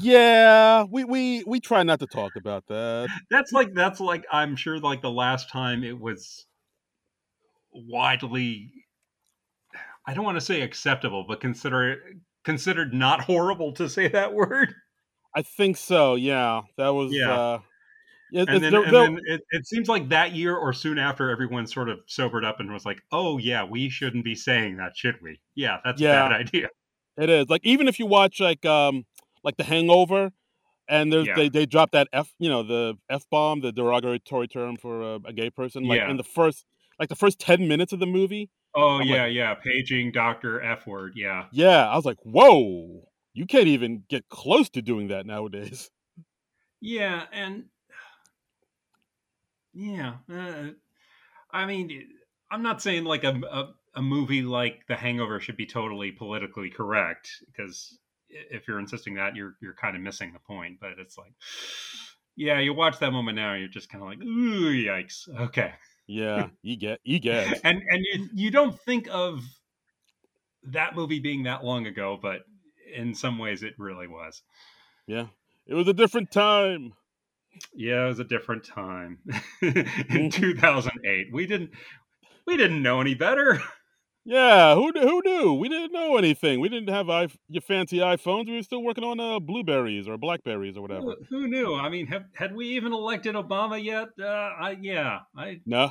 S1: yeah we we we try not to talk about that
S2: That's like that's like I'm sure like the last time it was widely I don't want to say acceptable, but consider considered not horrible to say that word.
S1: i think so yeah that was
S2: Yeah.
S1: uh it,
S2: and then, and then it, it seems like that year or soon after everyone sort of sobered up and was like oh yeah we shouldn't be saying that should we yeah that's
S1: Yeah.
S2: a bad (laughs) idea
S1: It is like even if you watch like um like The Hangover, and there's
S2: Yeah.
S1: they they drop that f you know the f bomb the derogatory term for a, a gay person like
S2: Yeah.
S1: in the first like the first ten minutes of the movie.
S2: oh
S1: I'm
S2: yeah yeah paging dr f word yeah
S1: Yeah, I was like, whoa, you can't even get close to doing that nowadays.
S2: yeah and yeah uh, i mean i'm not saying like a, a, a movie like the hangover should be totally politically correct because if you're insisting that you're you're kind of missing the point but it's like (sighs) yeah you watch that moment now you're just kind of like ooh yikes okay
S1: Yeah, (laughs) you get you get.
S2: and and you, you don't think of that movie being that long ago but in some ways it really was
S1: Yeah, it was a different time.
S2: Yeah it was a different time (laughs) in 2008 we didn't we didn't know any better
S1: Yeah, who who knew? We didn't know anything. We didn't have i your fancy iPhones. We were still working on uh, blueberries or blackberries or whatever.
S2: who, who knew i mean have, had we even elected obama yet uh i yeah i
S1: No.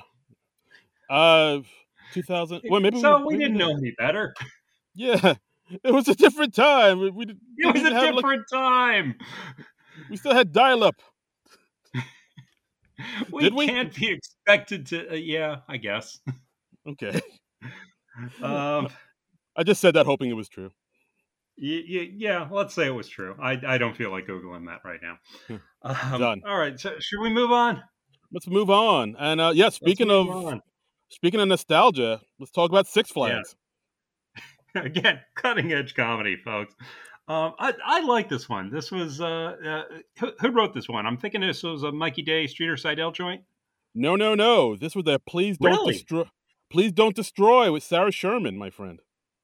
S1: Uh, two thousand. Well, maybe
S2: so we
S1: maybe
S2: didn't know any better (laughs)
S1: Yeah, it was a different time. We, we,
S2: it was a
S1: have, like-
S2: different time
S1: we still had dial up. (laughs)
S2: we, can't be expected to uh, yeah i guess
S1: Okay, (laughs)
S2: um (laughs)
S1: I just said that hoping it was true.
S2: Y- y- yeah, let's say it was true. I, I don't feel like googling that right now. Um,
S1: Done.
S2: All right, so should we move on?
S1: Let's move on. And uh, yeah, speaking of
S2: on.
S1: speaking of nostalgia, let's talk about Six Flags.
S2: again, cutting edge comedy, folks. Um, I, I like this one. This was uh, uh, who, who wrote this one? I'm thinking this was a Mikey Day Streeter Seidel joint.
S1: No, no, no. This was a please don't
S2: Really?
S1: destroy. Please don't destroy with Sarah Sherman, my friend.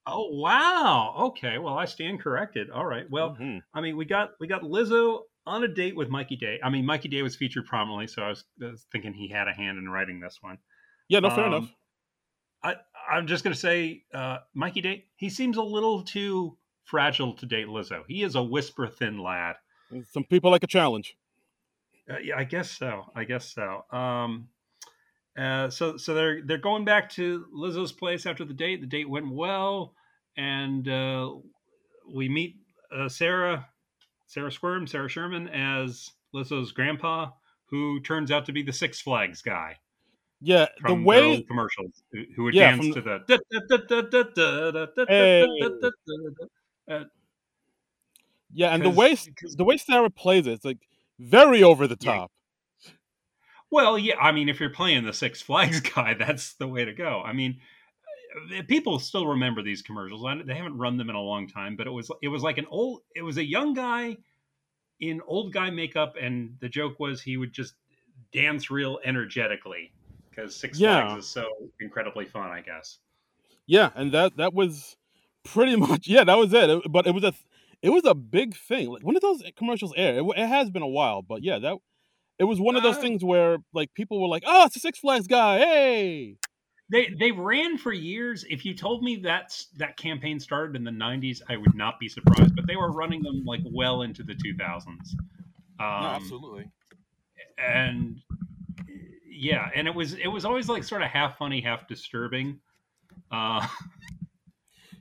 S2: Oh wow. Okay. Well, I stand corrected. All right. Well,
S1: Mhm.
S2: I mean, we got we got Lizzo on a date with Mikey Day. I mean, Mikey Day was featured prominently, so I was, I was thinking he had a hand in writing this one.
S1: yeah, no, fair
S2: Um,
S1: enough.
S2: I I'm just gonna say, uh, Mikey Day. He seems a little too fragile to date Lizzo. He is a whisper thin lad.
S1: Some people like a challenge.
S2: Uh, yeah, I guess so. I guess so. Um, uh, so so they're they're going back to Lizzo's place after the date. The date went well, and uh, we meet uh, Sarah, Sarah Squirm, Sarah Sherman as Lizzo's grandpa, who turns out to be the Six Flags guy
S1: Yeah,
S2: from
S1: the way
S2: commercials, who, who would
S1: Yeah,
S2: dance to the. Uh,
S1: yeah, and the way the way Sarah plays it, it's like very over the
S2: Yeah.
S1: top.
S2: Well, yeah, I mean, if you're playing the Six Flags (laughs) guy, that's the way to go. I mean, uh, people still remember these commercials. They haven't run them in a long time, but it was it was like an old, it was a young guy in old guy makeup, and the joke was he would just dance real energetically because Six
S1: Yeah.
S2: Flags is so incredibly fun. I guess.
S1: Yeah, and that that was pretty (laughs) much yeah, that was it. But it was a it was a big thing. Like when did those commercials air? It, it has been a while, but yeah, that it was one of those
S2: Uh,
S1: things where like people were like, "Oh, it's a Six Flags guy!" Hey,
S2: They they ran for years. If you told me that's that campaign started in the '90s, I would not be surprised. But they were running them like well into the 2000s. Um,
S1: absolutely.
S2: and yeah, and it was it was always like sort of half funny, half disturbing. Uh, (laughs)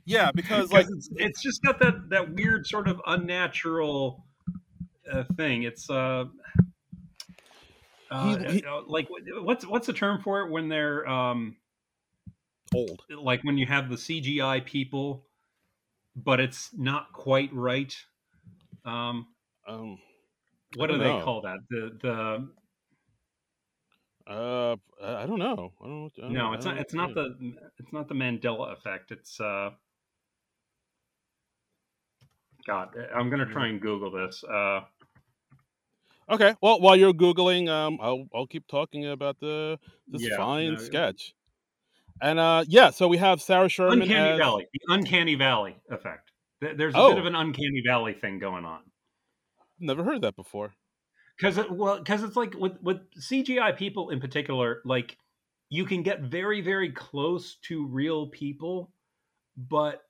S1: Yeah, because like
S2: it's, it's just got that that weird sort of unnatural uh, thing. It's uh, uh,
S1: He- he-
S2: uh, like what's what's the term for it when they're um,
S1: old.
S2: like when you have the CGI people, but it's not quite right. Um,
S1: Um,
S2: what do
S1: don't
S2: they call that? The the
S1: uh, I I don't know. I don't. I don't
S2: no,
S1: I
S2: it's
S1: don't
S2: not. It's not the. It's not the Mandela effect. It's uh. God, I'm gonna try and Google this. Uh,
S1: Okay, well, while you're googling, um, I'll I'll keep talking about the this
S2: Yeah,
S1: fine
S2: no,
S1: sketch. And uh, yeah, so we have Sarah Sherman
S2: uncanny
S1: as
S2: valley, the uncanny valley effect. There's a
S1: Oh.
S2: bit of an uncanny valley thing going on.
S1: never heard that before.
S2: because it, well because it's like with with cgi people in particular like you can get very very close to real people but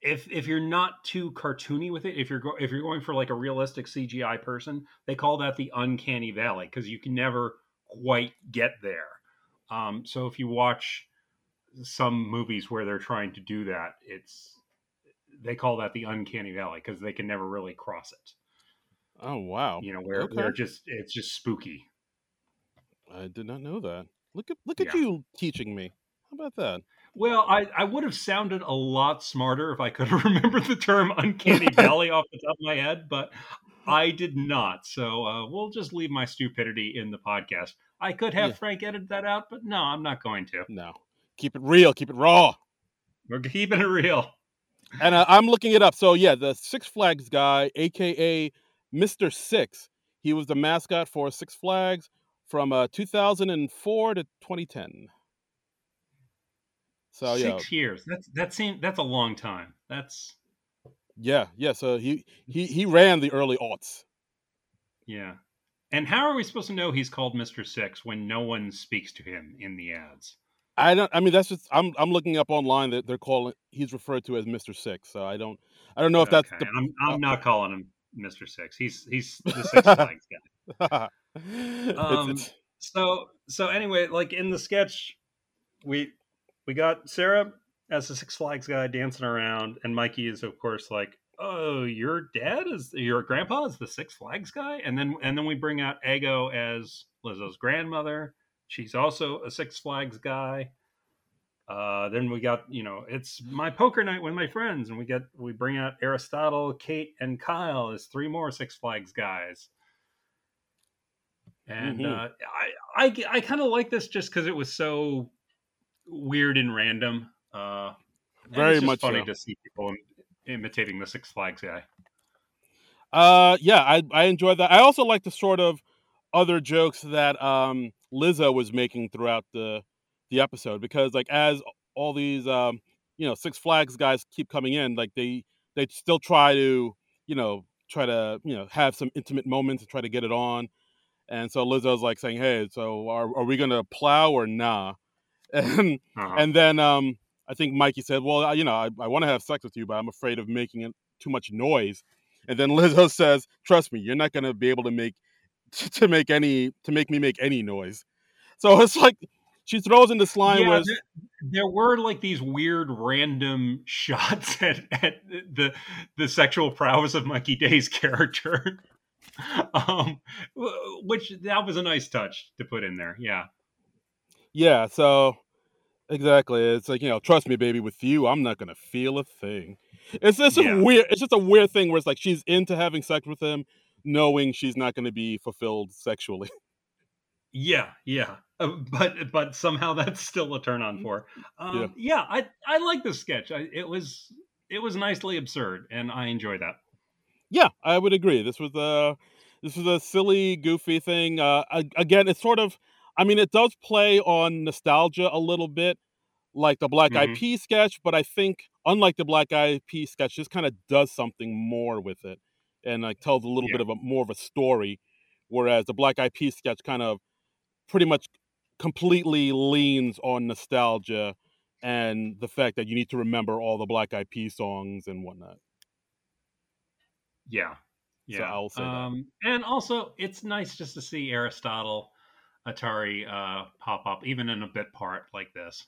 S2: if if you're not too cartoony with it if you're go, if you're going for like a realistic cgi person they call that the uncanny valley because you can never quite get there um, so if you watch some movies where they're trying to do that it's they call that the uncanny valley because they can never really cross it
S1: Oh wow,
S2: you know where
S1: Okay.
S2: where just it's just spooky
S1: I did not know that. Look at look at
S2: Yeah.
S1: you teaching me. How about that?
S2: Well i i would have sounded a lot smarter if i could (laughs) have remembered the term uncanny valley off the top of my head but i did not so uh, we'll just leave my stupidity in the podcast i could have
S1: Yeah.
S2: frank edit that out but no i'm not going to
S1: No, keep it real, keep it raw.
S2: we're keeping it real
S1: And uh, I'm looking it up. So yeah, the Six Flags guy, aka Mister Six, he was the mascot for Six Flags from uh, 2004 to 2010. So yeah,
S2: six years that's that seems that's a long time that's
S1: yeah, yeah. So he he he ran the early aughts.
S2: yeah and how are we supposed to know he's called mr six when no one speaks to him in the ads
S1: I don't. I mean, that's just. I'm. I'm looking up online that they're calling. He's referred to as Mister Six. So I don't. I don't know if that's the.
S2: I'm, I'm
S1: uh,
S2: not calling him Mr. Six. He's he's the (laughs) Six Flags guy.
S1: It's-
S2: Um,
S1: it's-
S2: So so anyway, like in the sketch, we we got Sarah as the Six Flags guy dancing around, and Mikey is of course like, "Oh, your dad is your grandpa is the Six Flags guy," and then and then we bring out Ego as Lizzo's grandmother. She's also a Six Flags guy. Uh, then we got you know it's my poker night with my friends, and we get we bring out Aristotle, Kate, and Kyle as three more Six Flags guys. And
S1: Mhm.
S2: uh, I I, I kind of like this just because it was so weird and random. Uh, and
S1: Very much
S2: funny
S1: so.
S2: to see people imitating the Six Flags guy.
S1: Uh, yeah, I I enjoyed that. I also like the sort of other jokes that um Lizzo was making throughout the the episode because like as all these um you know Six Flags guys keep coming in, like they they still try to you know try to you know have some intimate moments and try to get it on. And so Lizzo's like saying, "Hey, so are are we gonna plow or nah?" (laughs) And
S2: Uh-huh.
S1: and then um I think Mikey said, "Well, I- you know, I, I want to have sex with you, but I'm afraid of making it too much noise." And then Lizzo (laughs) says, "Trust me, you're not gonna be able to make (laughs) to make any to make me make any noise." So it's like she throws in this line
S2: Yeah,
S1: where
S2: there, there were like these weird random shots at, at the the sexual prowess of Mikey Day's character. um, which that was a nice touch to put in there. Yeah.
S1: Yeah, so exactly, it's like you know, trust me, baby, with you, I'm not gonna feel a thing. It's just
S2: Yeah.
S1: a weird. It's just a weird thing where it's like she's into having sex with him, knowing she's not gonna be fulfilled sexually. (laughs)
S2: Yeah, yeah, uh, but but somehow that's still a turn on for. her. Um, yeah. I I like this sketch. I, it was it was nicely absurd, and I enjoy that.
S1: Yeah, I would agree. This was a this was a silly, goofy thing. Uh, a- again, it's sort of, I mean, it does play on nostalgia a little bit, like the Black Eyed
S2: Mhm.
S1: Peas sketch, but I think unlike the Black Eyed Peas sketch, this kind of does something more with it, and like tells a little
S2: Yeah.
S1: bit of a more of a story, whereas the Black Eyed Peas sketch kind of pretty much completely leans on nostalgia and the fact that you need to remember all the Black Eyed Peas songs and whatnot.
S2: Yeah,
S1: So
S2: yeah.
S1: I'll say that.
S2: um, And also, it's nice just to see Aristotle, Athari uh, pop up, even in a bit part like this.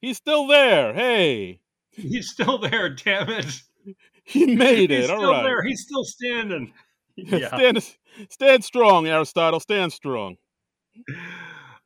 S1: He's still there. Hey,
S2: He's still there. Damn it! (laughs)
S1: he made it.
S2: He's
S1: All
S2: still
S1: right.
S2: there. He's still standing. (laughs) Yeah.
S1: stand, stand strong, Aristotle. Stand strong.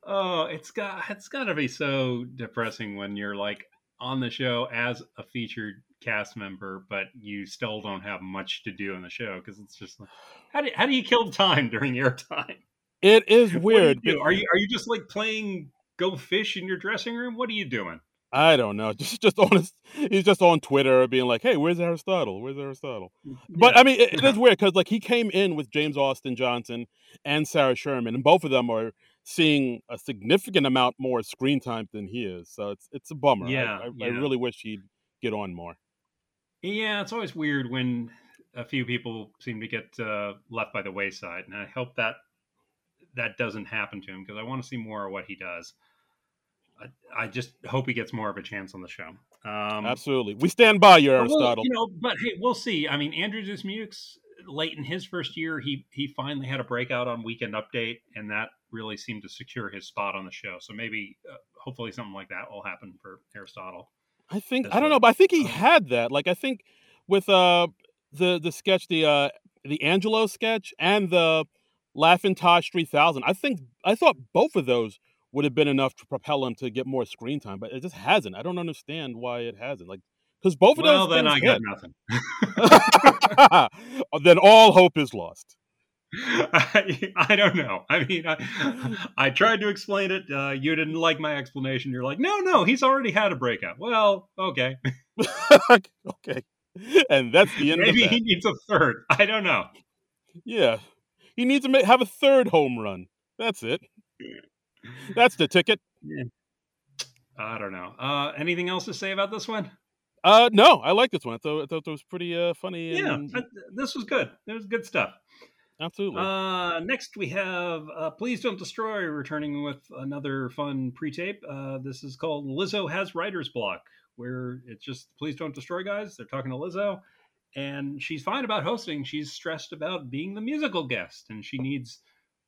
S2: oh, it's got it's got to be so depressing when you're like on the show as a featured cast member, but you still don't have much to do in the show because it's just like, how do how do you kill time during airtime? (laughs)
S1: It is (laughs)
S2: do you
S1: weird.
S2: Are you are you just like playing go fish in your dressing room? What are you doing?
S1: I don't know. (laughs) Just just on his, he's just on Twitter being like, "Hey, where's Aristotle? Where's Aristotle?" But
S2: Yeah.
S1: I mean, it, it is (laughs) weird because like he came in with James Austin Johnson and Sarah Sherman, and both of them are seeing a significant amount more screen time than he is. So it's it's a bummer.
S2: Yeah,
S1: I, I
S2: yeah.
S1: really wish he'd get on more.
S2: Yeah, it's always weird when a few people seem to get uh, left by the wayside, and I hope that that doesn't happen to him because I want to see more of what he does. I, I just hope he gets more of a chance on the show. Um,
S1: Absolutely, we stand by you,
S2: but we'll-
S1: Aristotle.
S2: you know, but hey, we'll see. I mean, Andrew Dismukes, late in his first year, he he finally had a breakout on Weekend Update, and that really seemed to secure his spot on the show. So maybe, uh, hopefully, something like that will happen for Aristotle.
S1: I think I don't
S2: well.
S1: know, but I think he
S2: Um,
S1: had that. Like I think with uh the the sketch, the uh the Angelo sketch and the Laughing Tosh three thousand. I think I thought both of those would have been enough to propel him to get more screen time, but it just hasn't. I don't understand why it hasn't. Like because both of
S2: Well,
S1: those
S2: then I
S1: things
S2: got nothing. (laughs)
S1: then all hope is lost.
S2: I, (laughs) I don't know. I mean, I, (laughs) I tried to explain it. Uh, you didn't like my explanation. You're like, no, no, he's already had a breakout. Well, okay.
S1: okay, and that's the end
S2: Maybe he needs a third. I don't know.
S1: Yeah, he needs to have a third home run. That's it. That's the ticket.
S2: I don't know. Uh, anything else to say about this one?
S1: Uh, no, I like this one. I thought, I thought it was pretty uh, funny.
S2: Yeah,
S1: And,
S2: I- this was good. It was good stuff.
S1: absolutely.
S2: Uh, next, we have uh, Please Don't Destroy returning with another fun pre tape. Uh, this is called Lizzo Has Writer's Block, where it's just Please Don't Destroy guys. They're talking to Lizzo, and she's fine about hosting. She's stressed about being the musical guest, and she needs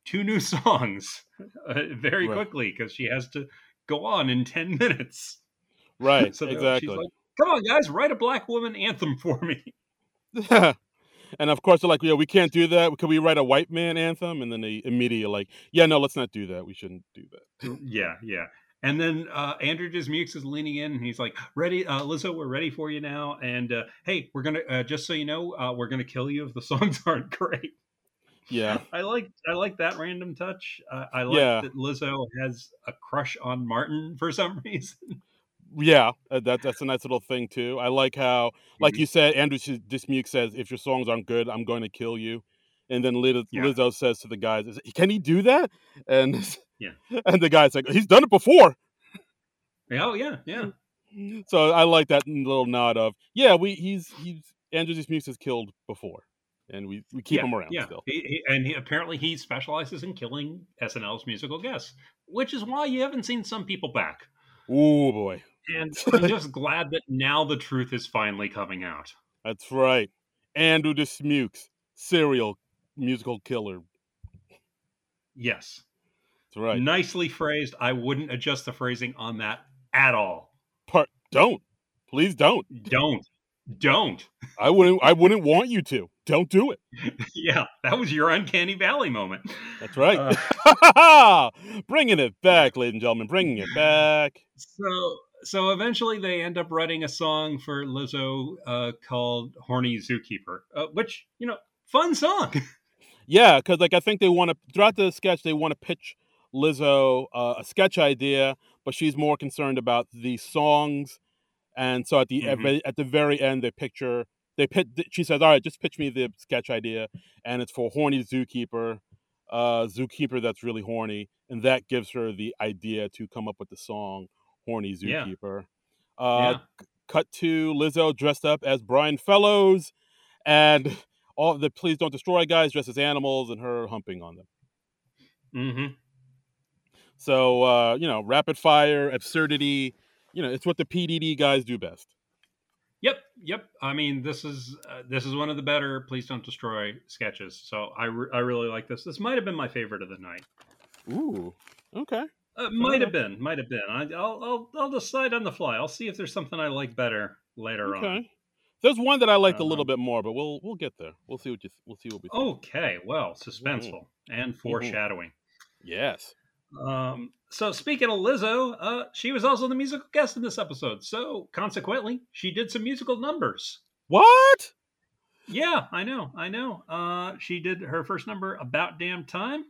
S2: two new (laughs) songs uh, very
S1: Right.
S2: quickly because she has to go on in 10 minutes.
S1: right, (laughs)
S2: So
S1: exactly.
S2: she's like, Come on, guys, write a black woman anthem (laughs) for me.
S1: and of course, they're like, yeah, we can't do that. Can we write a white man anthem? And then they immediately like, yeah, no, let's not do that. We shouldn't do that.
S2: yeah, yeah. And then uh, Andrew Dismukes is leaning in, and he's like, "Ready, uh, Lizzo, we're ready for you now." And uh, hey, we're gonna uh, just so you know, uh, we're gonna kill you if the (laughs) songs aren't great.
S1: Yeah,
S2: I like I like that random touch. Uh, I like
S1: Yeah.
S2: that Lizzo has a crush on Martin for some (laughs) reason.
S1: Yeah, uh, that that's a nice little thing too. I like how, like
S2: Mhm.
S1: you said, Andrew Sh- Dismuke says, "If your songs aren't good, I'm going to kill you." And then Liz-
S2: Yeah.
S1: Lizzo says to the guys, "Can he do that?" And (laughs)
S2: Yeah. (laughs)
S1: and the guy's like, "He's done it before."
S2: Oh yeah, yeah. (laughs)
S1: So I like that little nod of, "Yeah, we he's he's Andrew Dismuke has killed before, and we we keep
S2: yeah,
S1: him around
S2: yeah.
S1: still."
S2: He, he, and he, apparently he specializes in killing SNL's musical guests, which is why you haven't seen some people back.
S1: Oh boy,
S2: And (laughs) I'm just glad that now the truth is finally coming out.
S1: that's right. Andrew Dismuke's serial musical killer.
S2: Yes.
S1: That's right.
S2: Nicely phrased. I wouldn't adjust the phrasing on that at all.
S1: Part don't. Please don't.
S2: Don't. Don't.
S1: I wouldn't I wouldn't want you to. Don't do it. (laughs)
S2: yeah, that was your uncanny valley moment.
S1: That's right.
S2: Uh, (laughs)
S1: bringing it back, ladies and gentlemen, bringing it back.
S2: so so eventually they end up writing a song for Lizzo uh, called "Horny Zookeeper," uh, which you know, fun song. (laughs)
S1: Yeah, because like I think they want to throughout the sketch they want to pitch Lizzo uh, a sketch idea, but she's more concerned about the songs, and so at the at
S2: Mhm.
S1: ve- at the very end they picture they pit she says, "All right, just pitch me the sketch idea," and it's for horny zookeeper, uh, zookeeper that's really horny, and that gives her the idea to come up with the song "Horny
S2: Yeah.
S1: Zookeeper." Uh,
S2: yeah.
S1: cut to Lizzo dressed up as Brian Fellows, and all the "Please Don't Destroy" guys dressed as animals, and her humping on them.
S2: hmm
S1: So uh, you know, rapid fire, absurdity. You know, it's what the PDD guys do best.
S2: Yep, yep. I mean, this is uh, this is one of the better "Please Don't Destroy" sketches. So I, re- I really like this. This might have been my favorite of the night.
S1: Ooh, okay.
S2: Uh, might have been, might have been. I, I'll, I'll I'll decide on the fly. I'll see if there's something I like better later on.
S1: Okay. There's one that I liked a little
S2: Um,
S1: bit more, but we'll we'll get there. We'll see what you we'll see what we think.
S2: Okay, well, suspenseful and foreshadowing.
S1: yes.
S2: Um, so speaking of Lizzo, uh, she was also the musical guest in this episode. So consequently, she did some musical numbers.
S1: What?
S2: Yeah, I know, I know. Uh, she did her first number about damn time.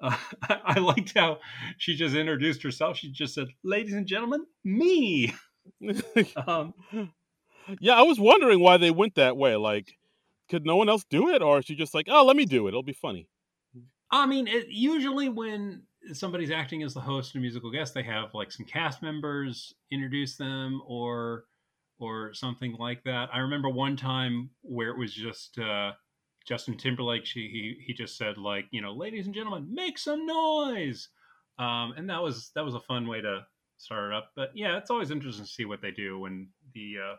S2: Uh, I, (laughs) I liked how she just introduced herself. She just said, "Ladies and gentlemen, me." (laughs) Um,
S1: yeah, I was wondering why they went that way. Like, could no one else do it, or is she just like, oh, let me do it? It'll be funny.
S2: I mean, it, usually when somebody's acting as the host and musical guest, they have like some cast members introduce them or or something like that. I remember one time where it was just uh, Justin Timberlake. She he he just said like, you know, ladies and gentlemen, make some noise, um, and that was that was a fun way to start it up. But yeah, it's always interesting to see what they do when the uh,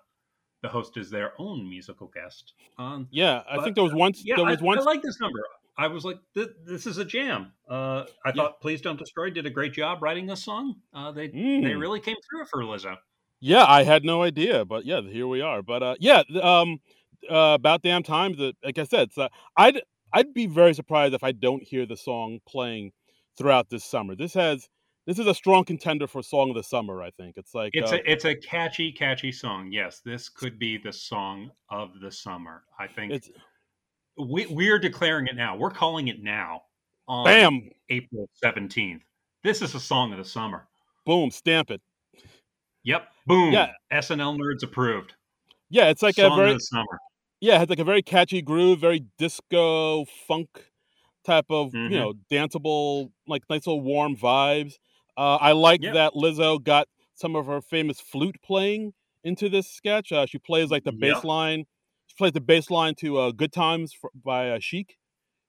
S2: the host is their own musical guest. Um,
S1: Yeah, I
S2: But,
S1: think there was once.
S2: yeah,
S1: there
S2: I,
S1: was once.
S2: I like this number. I was like, th- this is a jam. Uh, I
S1: Yeah.
S2: thought "Please Don't Destroy" did a great job writing this song. Uh, they they
S1: Mm.
S2: really came through for Lizzo.
S1: Yeah, I had no idea, but yeah, here we are. But uh, yeah, um, uh, about damn time. That, like I said, so I'd I'd be very surprised if I don't hear the song playing throughout this summer. This has this is a strong contender for song of the summer. I think it's like
S2: It's
S1: uh,
S2: a it's a catchy, catchy song. Yes, this could be the song of the summer. I think we we're declaring it now. We're calling it now on
S1: bam,
S2: April seventeenth. This is a song of the summer.
S1: boom, stamp it.
S2: Yep, boom.
S1: Yeah.
S2: SNL nerds approved.
S1: Yeah, it's like
S2: song
S1: a very
S2: of the summer.
S1: yeah, it has like a very catchy groove, very disco funk type of
S2: Mhm.
S1: you know danceable, like nice little warm vibes. Uh, I like
S2: Yeah.
S1: that Lizzo got some of her famous flute playing into this sketch. Uh, she plays like the
S2: Yeah.
S1: bass line. She plays the bass line to uh, "Good Times" for, by uh, Chic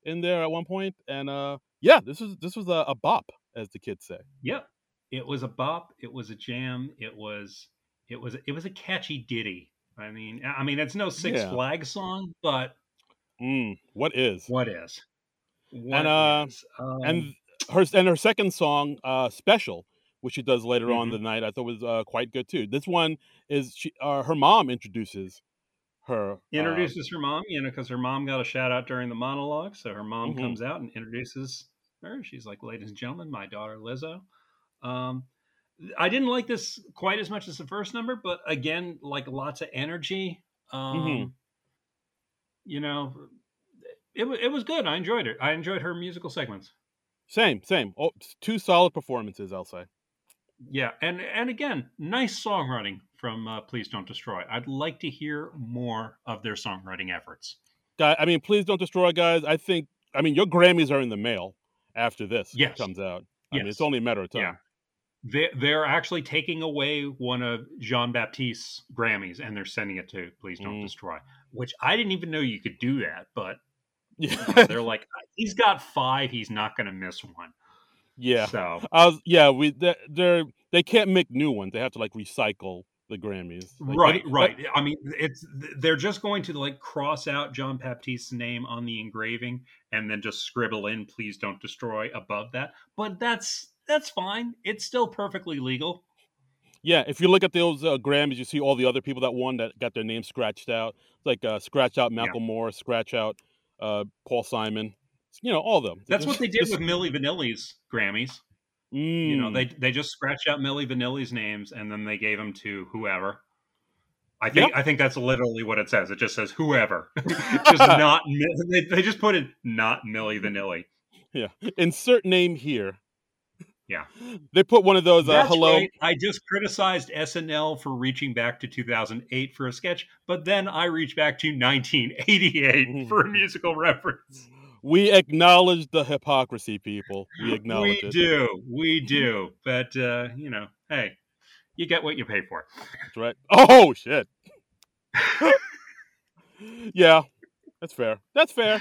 S1: in there at one point, and uh, yeah, this was this was a, a bop, as the kids say.
S2: Yep. It was a bop. It was a jam. It was it was it was a catchy ditty. I mean, I mean, it's no Six
S1: Yeah.
S2: Flags song, but
S1: Mm, what is?
S2: what is? What
S1: uh,
S2: is? Um,
S1: and her and her second song, uh, "Special," which she does later on
S2: Mhm.
S1: the night, I thought was uh, quite good too. This one is she uh, her mom introduces her. uh,
S2: introduces her mom, you know, because her mom got a shout out during the monologue. So her mom
S1: Mhm.
S2: comes out and introduces her. She's like, "Ladies and gentlemen, my daughter Lizzo." Um, I didn't like this quite as much as the first number, but again, like lots of energy. Um,
S1: Mhm.
S2: You know, it it was good. I enjoyed it. I enjoyed her musical segments.
S1: same, same. Oh, two solid performances, I'll say.
S2: yeah, and and again, nice songwriting from uh, Please Don't Destroy. I'd like to hear more of their songwriting efforts.
S1: Guy, I mean, please don't destroy, guys. I think, I mean, your Grammys are in the mail after this
S2: Yes.
S1: comes out. I mean,
S2: Yes.
S1: it's only a matter of time.
S2: Yeah. They they're actually taking away one of Jon Batiste's Grammys and they're sending it to Please Don't
S1: Mm.
S2: Destroy, which I didn't even know you could do that. But (laughs) you know, they're like, he's got five, he's not going to miss one.
S1: yeah.
S2: So
S1: I was, yeah. We they're, they're they can't make new ones. They have to like recycle the Grammys. Like,
S2: right,
S1: but-
S2: right. I mean, it's they're just going to like cross out Jon Batiste's name on the engraving and then just scribble in "Please don't destroy" above that. But that's that's fine. It's still perfectly legal.
S1: Yeah, if you look at those uh, Grammys, you see all the other people that won that got their names scratched out. Like uh, scratch out Malcolm Moore, scratch out uh, Paul Simon. You know, all of them.
S2: That's what they did
S1: Just-
S2: with Milli Vanilli's Grammys. You know,
S1: Mm.
S2: they they just scratched out Milli Vanilli's names and then they gave them to whoever. I think I think that's literally what it says. It just says whoever, (laughs) just not. They, they just put it not Milli Vanilli.
S1: yeah. Insert name here.
S2: Yeah.
S1: They put one of those. Uh, hello.
S2: right. I just criticized SNL for reaching back to 2008 for a sketch, but then I reached back to 1988 for a musical reference.
S1: We acknowledge the hypocrisy, people. We (laughs) acknowledge it.
S2: we
S1: it.
S2: do, we do. But uh, you know, hey, you get what you pay for.
S1: That's right. Oh shit. (laughs) yeah, that's fair. That's fair.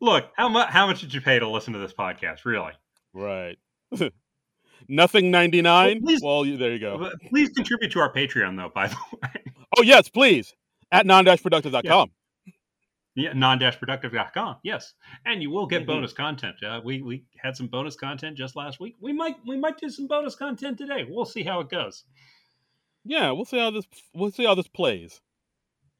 S2: Look, how much how much did you pay to listen to this podcast? Really?
S1: Right. (laughs) Nothing ninety nine.
S2: Well,
S1: Well, there you go.
S2: Please contribute to our Patreon, though. By the way,
S1: Oh yes, please. At non-productive.com.
S2: yeah, non-productive.com. Yes, and you will get
S1: Mhm.
S2: bonus content. Uh, we we had some bonus content just last week. We might we might do some bonus content today. We'll see how it goes.
S1: Yeah, we'll see how this we'll see how this plays.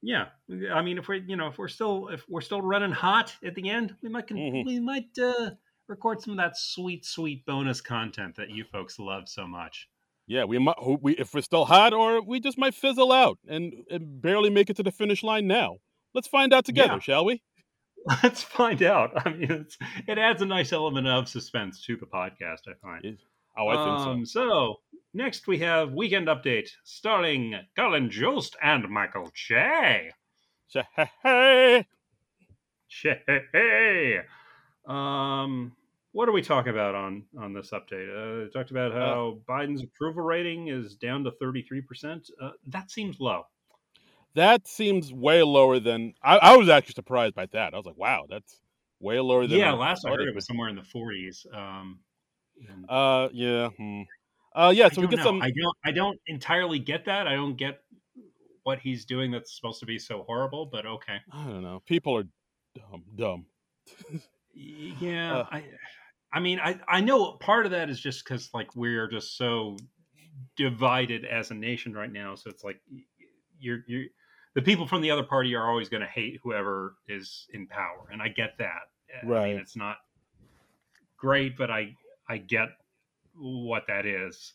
S2: Yeah, I mean, if we're you know if we're still if we're still running hot at the end, we might con-
S1: Mhm.
S2: we might uh, record some of that sweet sweet bonus content that you folks love so much.
S1: Yeah, we might we if we're still hot or we just might fizzle out and, and barely make it to the finish line now. Let's find out together,
S2: Yeah.
S1: shall we? (laughs)
S2: Let's find out. I mean, it's, it adds a nice element of suspense to the podcast. I find.
S1: Oh, I think
S2: Um, so next we have weekend update starring Colin Jost and Michael Che.
S1: so. Hey,
S2: Che. Um, what are we talking about on on this update? Uh, we talked about how Biden's approval rating is down to thirty three percent. Uh, That seems low.
S1: That seems way lower than I, I was actually surprised by that. I was like, wow, that's way lower than
S2: Yeah, last I heard
S1: it
S2: was somewhere in the forties. Um.
S1: Uh, yeah. Hmm. Uh, yeah. So we get
S2: know.
S1: some.
S2: I don't. I don't entirely get that. I don't get what he's doing. That's supposed to be so horrible. But okay.
S1: I don't know. People are dumb. Dumb.
S2: Yeah.
S1: Uh.
S2: I. I mean, I. I know part of that is just because like we're just so divided as a nation right now. So it's like you're you're the people from the other party are always going to hate whoever is in power, and I get that. I
S1: Right.
S2: mean, it's not great, but I I get what that is.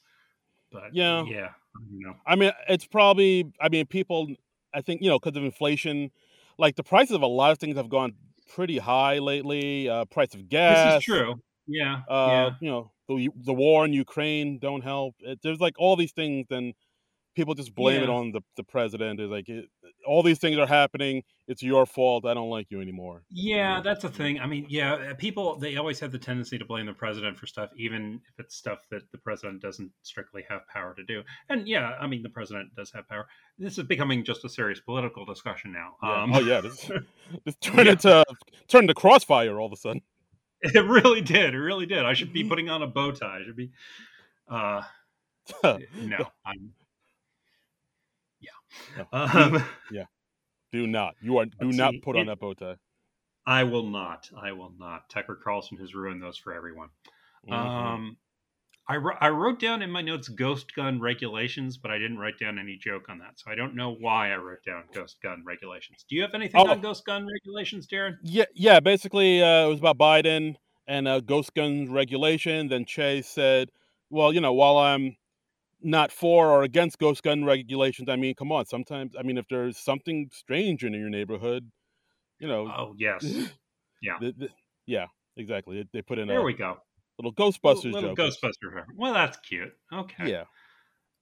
S2: But
S1: Yeah.
S2: yeah, you know.
S1: I mean, it's probably. I mean, people. I think you know because of inflation, like the prices of a lot of things have gone pretty high lately. Uh, price of gas.
S2: This is true. Yeah.
S1: Uh,
S2: yeah.
S1: you know, the the war in Ukraine don't help. It, there's like all these things, and people just blame it on the the president. Is like it, all these things are happening. It's your fault. I don't like you anymore.
S2: Yeah, that's the thing. I mean, yeah, people they always have the tendency to blame the president for stuff, even if it's stuff that the president doesn't strictly have power to do. And yeah, I mean, the president does have power. This is becoming just a serious political discussion now.
S1: Yeah.
S2: Um,
S1: oh yeah, this, (laughs) this (laughs) turned
S2: Yeah.
S1: into turned into crossfire all of a sudden.
S2: it really did. It really did. I should be (laughs) putting on a bow tie. I should be. Uh, no, I'm. Yeah. (laughs) Um,
S1: do not. You are do not
S2: see,
S1: put on
S2: it-
S1: that bow tie.
S2: I will not. I will not. Tucker Carlson has ruined those for everyone.
S1: Mhm.
S2: Um, I, I wrote down in my notes ghost gun regulations, but I didn't write down any joke on that. So I don't know why I wrote down ghost gun regulations. Do you have anything
S1: Oh.
S2: on ghost gun regulations, Darren?
S1: Yeah, yeah. Basically, uh, it was about Biden and uh, ghost guns regulation. Then Che said, "Well, you know, while I'm not for or against ghost gun regulations, I mean, come on. Sometimes, I mean, if there's something strange in your neighborhood, you know,
S2: Oh, yes. (laughs) yeah.
S1: the- the- yeah, exactly. They, they put in
S2: There
S1: a
S2: we go.
S1: little Ghostbusters
S2: little
S1: joke.
S2: Ghostbuster. Well, that's cute. Okay.
S1: Yeah.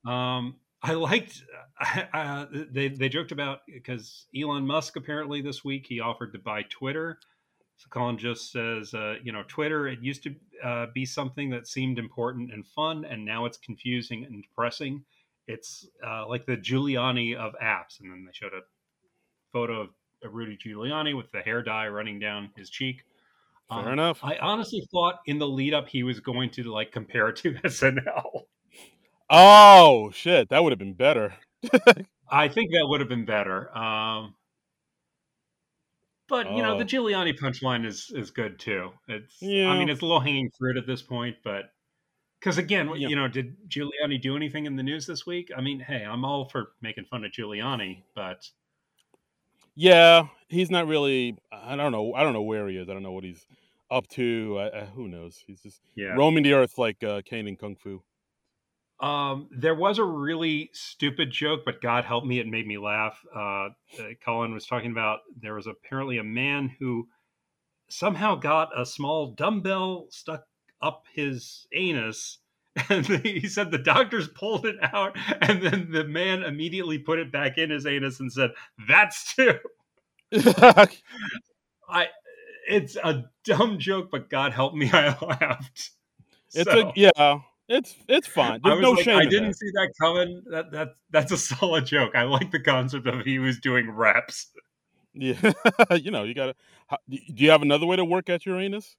S2: Um, I liked. (laughs) Uh, they they joked about because Elon Musk apparently this week he offered to buy Twitter. Colin Jost says, uh, you know, Twitter it used to uh, be something that seemed important and fun, and now it's confusing and depressing. It's uh, like the Giuliani of apps, and then they showed a photo of Rudy Giuliani with the hair dye running down his cheek.
S1: Fair um, enough.
S2: I honestly thought in the lead up he was going to like compare it to (laughs) SNL.
S1: Oh shit, that would have been better. (laughs)
S2: I think that would have been better. Um, but you know, the oh. Giuliani punchline is is good too. It's yeah. I mean, it's low hanging fruit at this point, but because again, yeah. you know, did Giuliani do anything in the news this week? I mean, hey, I'm all for making fun of Giuliani, but
S1: yeah, he's not really. I don't know. I don't know where he is. I don't know what he's up to. Uh, who knows? He's just yeah. roaming the earth like uh, Caine in Kung Fu.
S2: Um, there was a really stupid joke, but God help me, it made me laugh. Uh, Colin was talking about there was apparently a man who somehow got a small dumbbell stuck up his anus. (laughs) And he said the doctors pulled it out, and then the man immediately put it back in his anus and said, "That's (laughs) too." (laughs) I, it's a dumb joke, but God help me, I laughed.
S1: It's so. a yeah. It's it's fine. There's no like, shame.
S2: I didn't
S1: that.
S2: see that coming. That that that's a (laughs) solid joke. I like the concept of he was doing reps.
S1: Yeah, (laughs) you know, you gotta. Do you have another way to work at Uranus?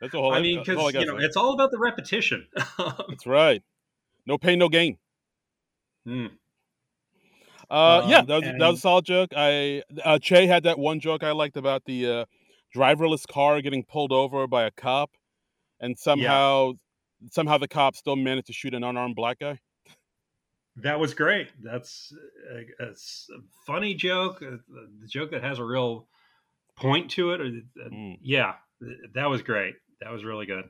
S2: That's all. I, I mean, because you know, say. it's all about the repetition. (laughs)
S1: that's right. No pain, no gain.
S2: Hmm.
S1: Uh, um, yeah, that was, and... that was a solid joke. I uh, Che had that one joke I liked about the uh, driverless car getting pulled over by a cop, and somehow somehow the cops still managed to shoot an unarmed black guy.
S2: That was great. That's a, a funny joke, a, a, joke that has a real point to it. Mm. Yeah, that was great. That was really good.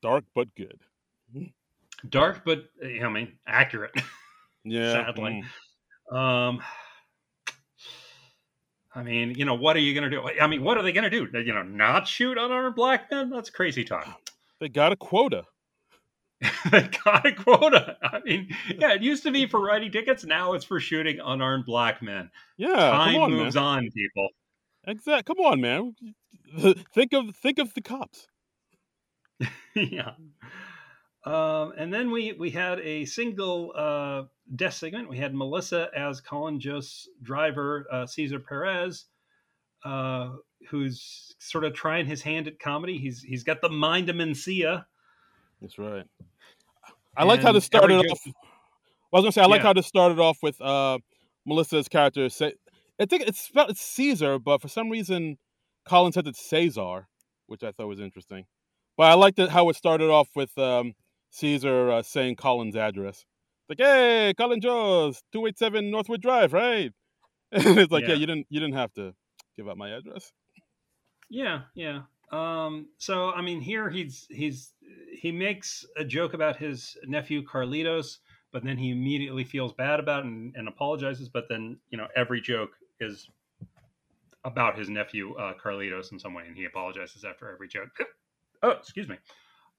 S1: Dark but good.
S2: Dark but I mean accurate. (laughs)
S1: Yeah.
S2: sadly. Mm. Um. I mean, you know, what are you going to do? I mean, what are they going to do? You know, not shoot unarmed black men? That's crazy talk.
S1: They got a quota. (laughs)
S2: got a quota. I mean, yeah, it used to be for writing tickets. Now it's for shooting unarmed black men.
S1: Yeah,
S2: time
S1: on,
S2: moves
S1: man.
S2: on, people.
S1: Exactly. Come on, man. (laughs) think of think of the cops. (laughs)
S2: yeah. Um, and then we we had a single uh, death segment. We had Melissa as Colin Jost's driver, uh, Cesar Perez, uh, who's sort of trying his hand at comedy. He's he's got the mind of Mencia
S1: that's right. I liked how this started off. I was gonna say I like yeah. how this started off with uh, Melissa's character. Say, I think it's spelled it's Caesar, but for some reason, Colin said it's Caesar, which I thought was interesting. But I liked it how it started off with um, Caesar uh, saying Colin's address. Like, hey, Colin Jost, two eight seven Northwood Drive, right? (laughs) And it's like, yeah. yeah, you didn't you didn't have to give out my address.
S2: Yeah, yeah. Um, so I mean, here he's he's he makes a joke about his nephew Carlitos, but then he immediately feels bad about it and, and apologizes. But then you know every joke is about his nephew uh, Carlitos in some way, and he apologizes after every joke. (coughs) oh, excuse me,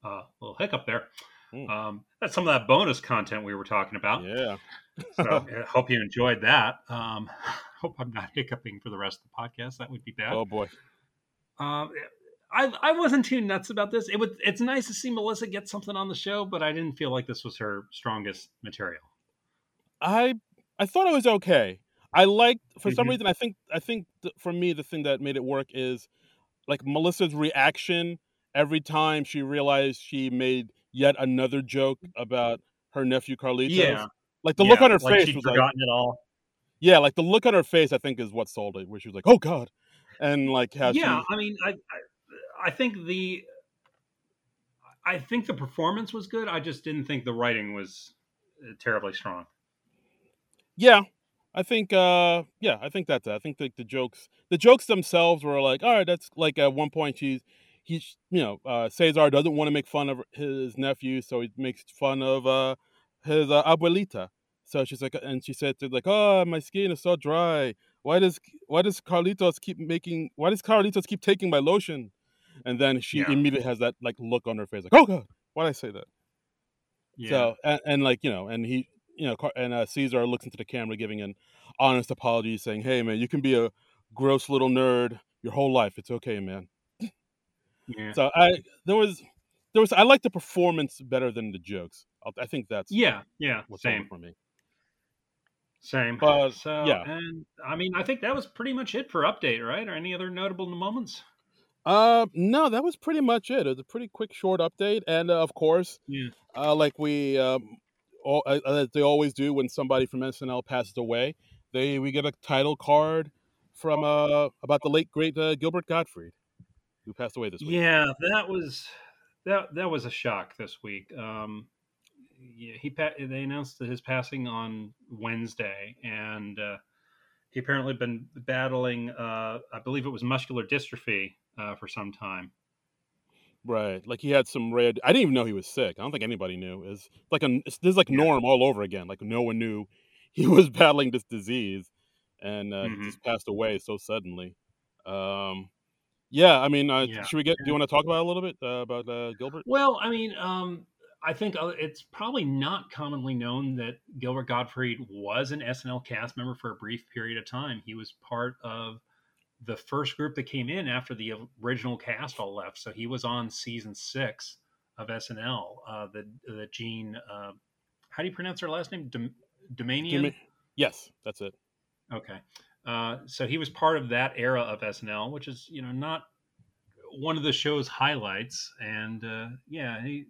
S2: a uh, little hiccup there. Mm. Um, that's some of that bonus content we were talking about.
S1: Yeah.
S2: so (laughs) I hope you enjoyed that. Um, (laughs) hope I'm not hiccuping for the rest of the podcast. That would be bad.
S1: Oh boy.
S2: Um, I I wasn't too nuts about this. It would it's nice to see Melissa get something on the show, but I didn't feel like this was her strongest material.
S1: I I thought it was okay. I liked for mm-hmm. some reason I think I think th- for me the thing that made it work is like Melissa's reaction every time she realized she made yet another joke about her nephew Carlitos.
S2: Yeah.
S1: Like the
S2: yeah,
S1: look on her
S2: like
S1: face was
S2: forgotten
S1: like,
S2: it all.
S1: Yeah, like the look on her face I think is what sold it, where she was like, "Oh God," and like how
S2: yeah,
S1: she,
S2: I mean, I, I I think the I think the performance was good. I just didn't think the writing was uh, terribly strong.
S1: Yeah, I think uh yeah, I think that's it. I think the, the jokes the jokes themselves were like, all right, that's like at one point she's he's you know, uh Cesar doesn't want to make fun of his nephew, so he makes fun of uh his uh, abuelita. So she's like and she said to like, "Oh, my skin is so dry. Why does why does Carlitos keep making why does Carlitos keep taking my lotion?" And then she
S2: Yeah.
S1: immediately has that like look on her face, like, "Oh God, why did I say that?"
S2: Yeah.
S1: So and, and like you know, and he you know, and uh, Caesar looks into the camera, giving an honest apology, saying, "Hey man, you can be a gross little nerd your whole life. It's okay, man."
S2: yeah.
S1: So I there was there was I like the performance better than the jokes. I, I think that's
S2: yeah. Yeah. Same.
S1: for me.
S2: Same.
S1: But,
S2: so
S1: yeah.
S2: and I mean I think that was pretty much it for update, right? Or any other notable moments?
S1: Uh, no, that was pretty much it. It was a pretty quick, short update, and uh, of course,
S2: Yeah.
S1: uh, like we um, all, uh, they always do when somebody from SNL passes away, they we get a title card from uh about the late great uh, Gilbert Gottfried, who passed away this week.
S2: Yeah, that was that that was a shock this week. Um, yeah, he pa- they announced his passing on Wednesday, and uh, he apparently been battling, uh, I believe it was muscular dystrophy uh, for some time.
S1: Right, like he had some red. I didn't even know he was sick. I don't think anybody knew. It's like a this is like
S2: Yeah.
S1: Norm all over again. Like no one knew (laughs) he was battling this disease, and uh,
S2: Mhm.
S1: he just passed away so suddenly. Um, yeah, I mean, uh,
S2: Yeah.
S1: should we get? Do you want to talk about a little bit uh, about uh, Gilbert?
S2: Well, I mean, um, I think uh, it's probably not commonly known that Gilbert Gottfried was an SNL cast member for a brief period of time. He was part of the first group that came in after the original cast all left. So he was on season six of SNL. Uh, the the Jean, uh, how do you pronounce her last name? Dom-
S1: Doumanian. Yes, that's it.
S2: Okay. Uh, so he was part of that era of SNL, which is, you know, not one of the show's highlights. And uh, yeah, he.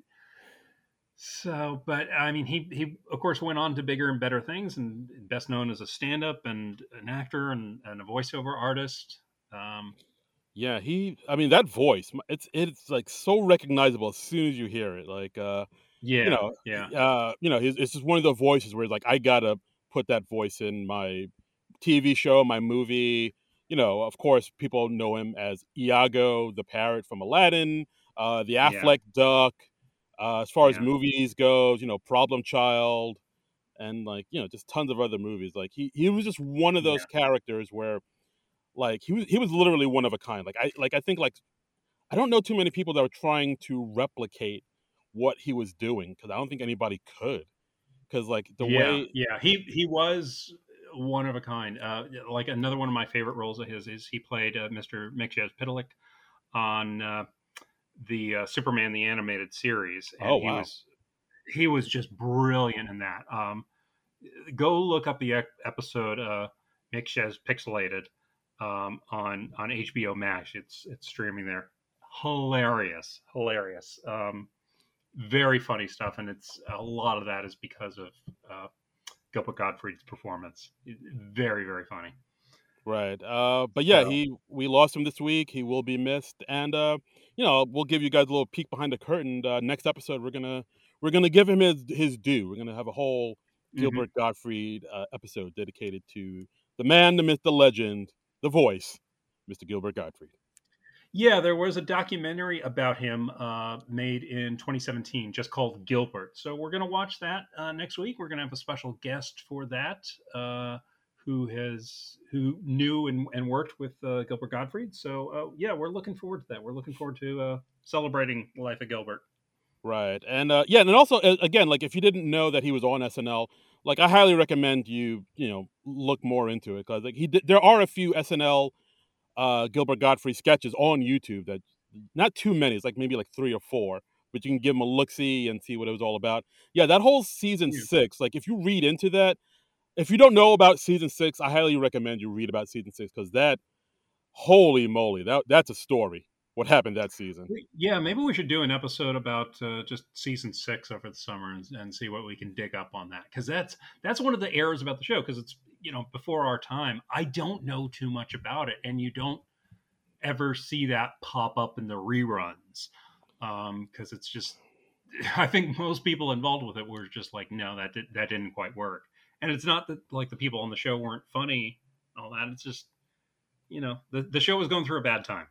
S2: So, but I mean, he he of course went on to bigger and better things, and best known as a stand-up and an actor and, and a voiceover artist. Um,
S1: Yeah, he. I mean, that voice. It's it's like so recognizable as soon as you hear it. Like, uh,
S2: yeah,
S1: you know,
S2: yeah,
S1: uh, you know, it's just one of the voices where he's like I gotta put that voice in my TV show, my movie. You know, of course, people know him as Iago, the parrot from Aladdin, uh, the
S2: Yeah.
S1: Aflac duck. Uh, as far as movies goes, you know, Problem Child, and like you know, just tons of other movies. Like he he was just one of those characters where, like he was he was literally one of a kind. Like I like I think like I don't know too many people that were trying to replicate what he was doing because I don't think anybody could. Because like the
S2: yeah,
S1: way
S2: yeah, he he was one of a kind. Uh, like another one of my favorite roles of his is he played uh, Mr. Mxyzptlk on uh, the uh, Superman the animated series. And
S1: Oh,
S2: he
S1: wow.
S2: was he was just brilliant in that. Um, go look up the episode uh, Mixyaz Pixelated um, on on HBO Max. It's it's streaming there. Hilarious, hilarious. Um, very funny stuff, and it's a lot of that is because of uh, Gilbert Gottfried's performance. Very, very funny.
S1: Right, uh, but yeah,
S2: So-
S1: he we lost him this week. He will be missed, and uh, you know we'll give you guys a little peek behind the curtain. Uh, next episode, we're gonna we're gonna give him his his due. We're gonna have a whole
S2: Mhm.
S1: Gilbert Gottfried uh, episode dedicated to the man, the myth, the legend, the voice, Mr. Gilbert Gottfried.
S2: Yeah, there was a documentary about him uh, made in 2017, just called Gilbert. So we're going to watch that uh, next week. We're going to have a special guest for that, uh, who has who knew and, and worked with uh, Gilbert Gottfried. So uh, yeah, we're looking forward to that. We're looking forward to uh, celebrating the life of Gilbert.
S1: Right. And uh, yeah, and also again, like if you didn't know that he was on SNL, like I highly recommend you, you know, look more into it because like he did, there are a few SNL uh, Gilbert Gottfried sketches on YouTube that not too many, it's like maybe like three or four, but you can give them a look see and see what it was all about. Yeah, that whole season
S2: Yeah.
S1: six, like if you read into that, if you don't know about season six, I highly recommend you read about season six because that, holy moly, that that's a story. What happened that season?
S2: Yeah, maybe we should do an episode about uh, just season six over the summer and, and see what we can dig up on that because that's that's one of the errors about the show because it's you know before our time. I don't know too much about it, and you don't ever see that pop up in the reruns because it's just. (laughs) I think most people involved with it were just like, no, that did, that didn't quite work, and it's not that like the people on the show weren't funny, and all that. It's just you know the the show was going through a bad time.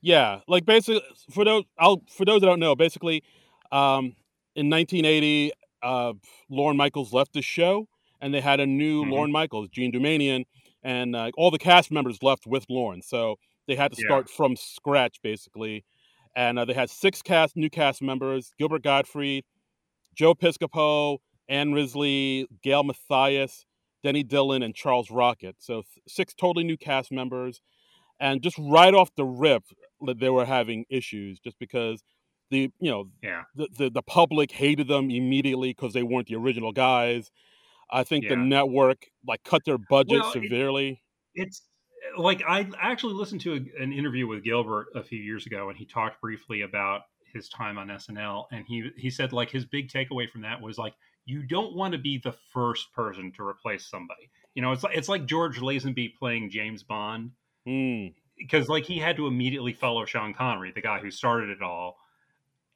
S1: Yeah, like basically for those I'll for those that don't know, basically, um, in 1980, uh, Lorne Michaels left the show, and they had a new
S2: Mhm.
S1: Lorne Michaels, Jean Doumanian, and uh, all the cast members left with Lorne, so they had to
S2: Yeah.
S1: start from scratch basically. and uh, they had six cast new cast members: Gilbert Gottfried, Joe Piscopo, Ann Risley, Gail Matthius, Denny Dillon, and Charles Rocket. So th- six totally new cast members, and just right off the rip, they were having issues just because the you know
S2: yeah
S1: the the, the public hated them immediately because they weren't the original guys. I think the network like cut their budget
S2: Well, it-
S1: severely.
S2: it's like I actually listened to a, an interview with Gilbert a few years ago, and he talked briefly about his time on SNL, and he he said like his big takeaway from that was like you don't want to be the first person to replace somebody. You know, it's like it's like George Lazenby playing James Bond
S1: Hmm.
S2: because like he had to immediately follow Sean Connery, the guy who started it all,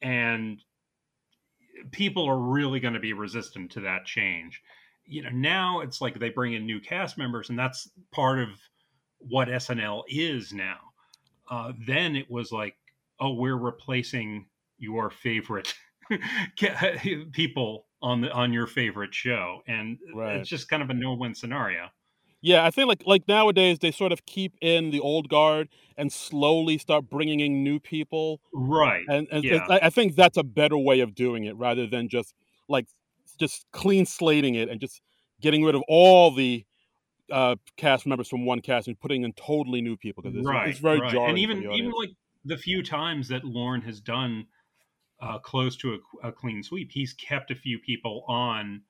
S2: and people are really going to be resistant to that change. You know, now it's like they bring in new cast members, and that's part of what SNL is now. Uh, then it was like, oh, we're replacing your favorite (laughs) people on the on your favorite show, and
S1: Right.
S2: it's just kind of a no-win scenario.
S1: Yeah, I think like like nowadays they sort of keep in the old guard and slowly start bringing in new people,
S2: Right.
S1: and, and
S2: Yeah.
S1: I, I think that's a better way of doing it rather than just like just clean slating it and just getting rid of all the uh, cast members from one cast and putting in totally new people because it's,
S2: right,
S1: it's very
S2: right.
S1: jarring.
S2: And even even like the few times that Lorne has done uh, close to a, a clean sweep, he's kept a few people on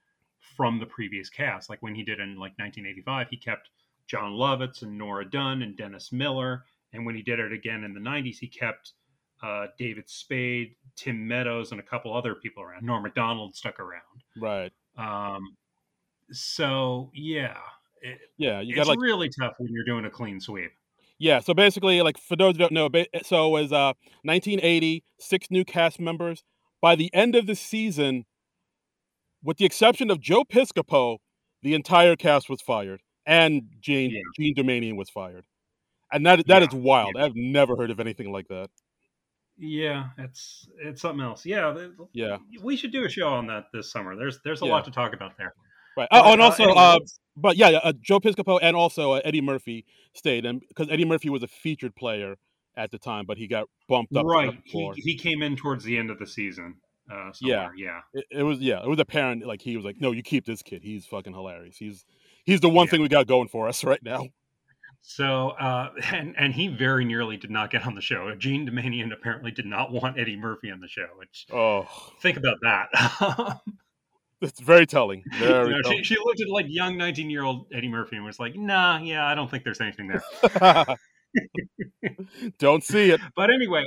S2: from the previous cast. Like when he did in like 1985, he kept Jon Lovitz and Nora Dunn and Dennis Miller. And when he did it again in the 90s, he kept uh, David Spade, Tim Meadows, and a couple other people around. Norm Macdonald stuck around.
S1: right,
S2: Um, so yeah, it,
S1: yeah, you
S2: it's
S1: got like
S2: really tough when you're doing a clean sweep.
S1: Yeah, so basically, like for those who don't know, so it was uh 1980, six new cast members. By the end of the season, with the exception of Joe Piscopo, the entire cast was fired, and Jean
S2: Yeah.
S1: Jean Doumanian was fired, and that that is
S2: Yeah,
S1: wild.
S2: yeah.
S1: I've never heard of anything like that.
S2: Yeah, it's it's something else. Yeah,
S1: Yeah,
S2: we should do a show on that this summer. There's there's a
S1: Yeah.
S2: lot to talk about there.
S1: Right. Oh, and
S2: uh,
S1: also, uh, but yeah, yeah, uh, Joe Piscopo and also uh, Eddie Murphy stayed, and because Eddie Murphy was a featured player at the time, but he got bumped up.
S2: right, he, he came in towards the end of the season. Uh, somewhere. yeah,
S1: it, it was yeah, it was apparent. Like he was like, no, you keep this kid. He's fucking hilarious. He's he's the one
S2: Yeah.
S1: thing we got going for us (laughs) right now.
S2: So, uh, and and he very nearly did not get on the show. Jean Doumanian apparently did not want Eddie Murphy on the show. Which
S1: Oh,
S2: think about that. (laughs)
S1: it's very telling. Very
S2: she,
S1: telling.
S2: she looked at like young 19 year old Eddie Murphy and was like, "Nah, yeah, I don't think there's anything there." (laughs)
S1: Don't see it. (laughs)
S2: but anyway,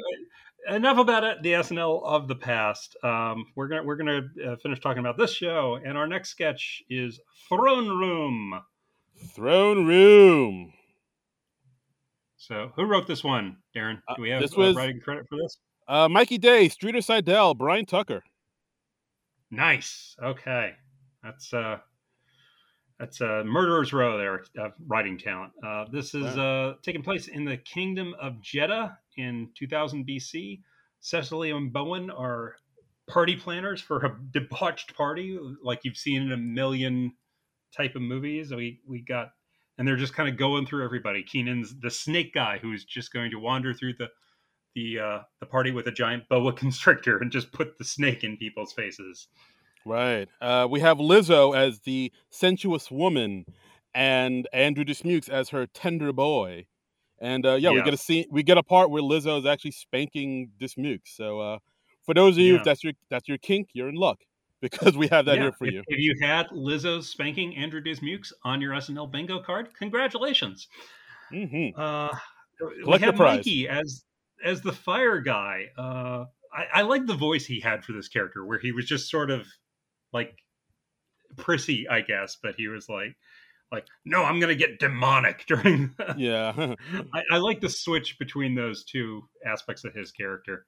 S2: enough about it, the SNL of the past. Um, we're gonna we're gonna uh, finish talking about this show, and our next sketch is Throne Room.
S1: Throne room.
S2: So, who wrote this one, Darren? Do we have
S1: this
S2: uh,
S1: was-
S2: writing credit for this?
S1: Uh, Mikey Day, Streeter Seidel, Brian Tucker.
S2: Nice. Okay, that's uh, that's uh, Murderer's Row there, of writing talent. Uh, this is uh, taking place in the Kingdom of Jeddah in 2000 BC. Cecily and Bowen are party planners for a (laughs) debauched party, like you've seen in a million type of movies. We we got, and they're just kind of going through everybody. Kenan's the snake guy who's just going to wander through the the uh, the party with a giant boa (laughs) constrictor and just put the snake in people's faces.
S1: Right. Uh, we have Lizzo as the sensuous woman, and Andrew Dismukes as her tender boy. And uh, yeah, we get a scene. We get a part where Lizzo is actually spanking Dismukes. So uh, for those of you,
S2: Yeah.
S1: if that's your that's your kink, you're in luck (laughs) because we have that
S2: Yeah,
S1: here for
S2: if,
S1: you.
S2: If you had Lizzo spanking Andrew Dismukes on your SNL bingo card, congratulations.
S1: hmm
S2: Uh, we
S1: Collect
S2: have
S1: prize.
S2: Mikey as as the fire guy. Uh, I, I like the voice he had for this character, where he was just sort of like prissy, I guess, but he was like, like, no, I'm gonna get demonic (laughs) during.
S1: Yeah. (laughs)
S2: I, I like the switch between those two aspects of his character.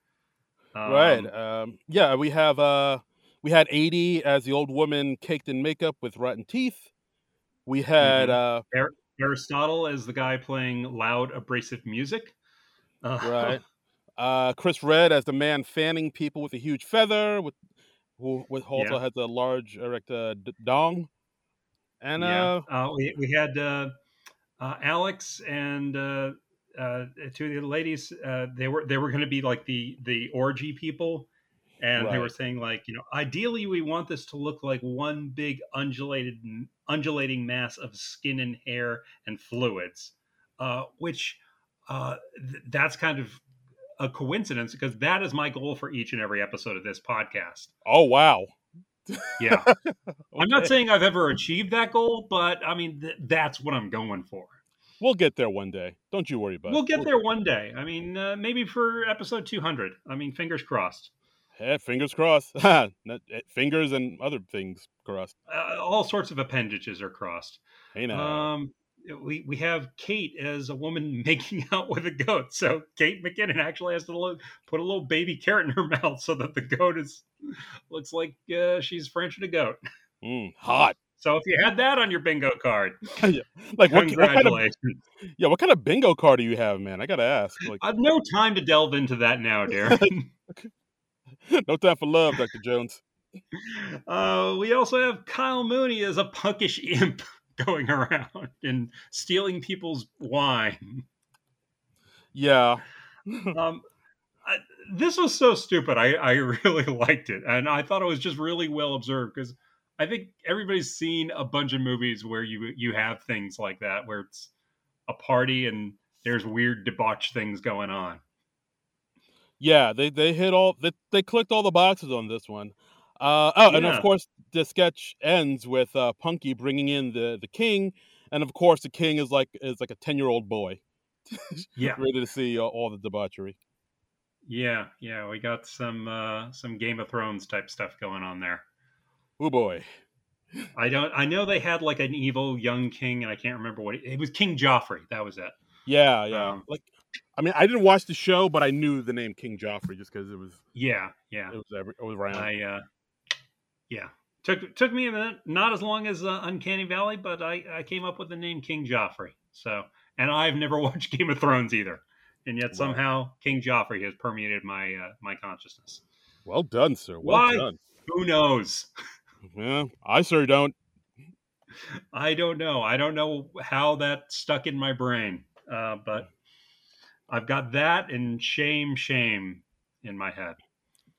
S1: right.
S2: Um,
S1: Um, yeah, we have uh, we had Aidy as the old woman caked in makeup with rotten teeth. We had uh,
S2: Aristotle as the guy playing loud, abrasive music. Uh,
S1: right. (laughs) Uh, Chris Redd as the man fanning people with a huge feather, with who with also
S2: Yeah.
S1: has a large erect uh, d- dong. And
S2: yeah.
S1: uh,
S2: Uh, we, we had uh, uh, Alex and uh, uh, to the ladies, uh, they were they were going to be like the the orgy people, and they were saying like you know ideally we want this to look like one big undulated undulating mass of skin and hair and fluids, uh, which uh, th- that's kind of a coincidence because that is my goal for each and every episode of this podcast.
S1: Oh wow.
S2: Yeah, (laughs) I'm not saying I've ever achieved that goal, but I mean th- that's what I'm going for.
S1: We'll get there one day. Don't you worry about it.
S2: We'll get there one day. I mean, uh, maybe for episode 200. I mean, fingers crossed.
S1: Yeah, fingers crossed. (laughs) Eh, fingers and other things crossed.
S2: Uh, all sorts of appendages are crossed.
S1: Hey now.
S2: Um, we we have Kate as a woman (laughs) making out with a goat. So Kate McKinnon actually has to lo- put a little baby carrot in her (laughs) mouth so that the goat is looks like uh, she's Frenching a goat.
S1: Mm, hot.
S2: So if you had that on your bingo card, (laughs)
S1: Like what, what kind of
S2: congratulations.
S1: yeah? What kind of bingo card do you have, man? I gotta ask. Like,
S2: I've no time to delve into that now, Darren.
S1: no time for love, Doctor Jones.
S2: Uh, we also have Kyle Mooney as a punkish imp (laughs) going around and stealing people's wine.
S1: Yeah. (laughs)
S2: Um, I, this was so stupid. I, I (laughs) really liked it, and I thought it was just really well observed because I think everybody's seen a bunch of movies where you you have things like that, where it's a party and there's weird debauch things going on.
S1: Yeah, they they hit all they they clicked all the boxes on this one. Uh, oh, and of course the sketch ends with uh, Punkie bringing in the the king, and of course the king is like is like a ten year old boy, (laughs)
S2: Yeah,
S1: ready to see uh, all the debauchery.
S2: yeah, yeah. We got some uh, some Game of Thrones type stuff going on there.
S1: Oh boy.
S2: I don't. I know they had like an evil young king, and I can't remember what it, it was. King Joffrey. That was it.
S1: Yeah, yeah.
S2: Um,
S1: like, I mean, I didn't watch the show, but I knew the name King Joffrey just because it was
S2: Yeah, yeah.
S1: it was every, it was around.
S2: I uh, yeah. Took took me a minute. Not as long as uh, Uncanny Valley, but I I came up with the name King Joffrey. So, and I've never (laughs) watched Game of Thrones either, and yet
S1: Wow.
S2: somehow King Joffrey has permeated my uh, my consciousness.
S1: well done, sir. Well
S2: Why?
S1: done.
S2: Who knows? (laughs)
S1: Yeah, I sure don't.
S2: I don't know. I don't know how that stuck in my brain, uh, but I've got that and shame, shame in my head.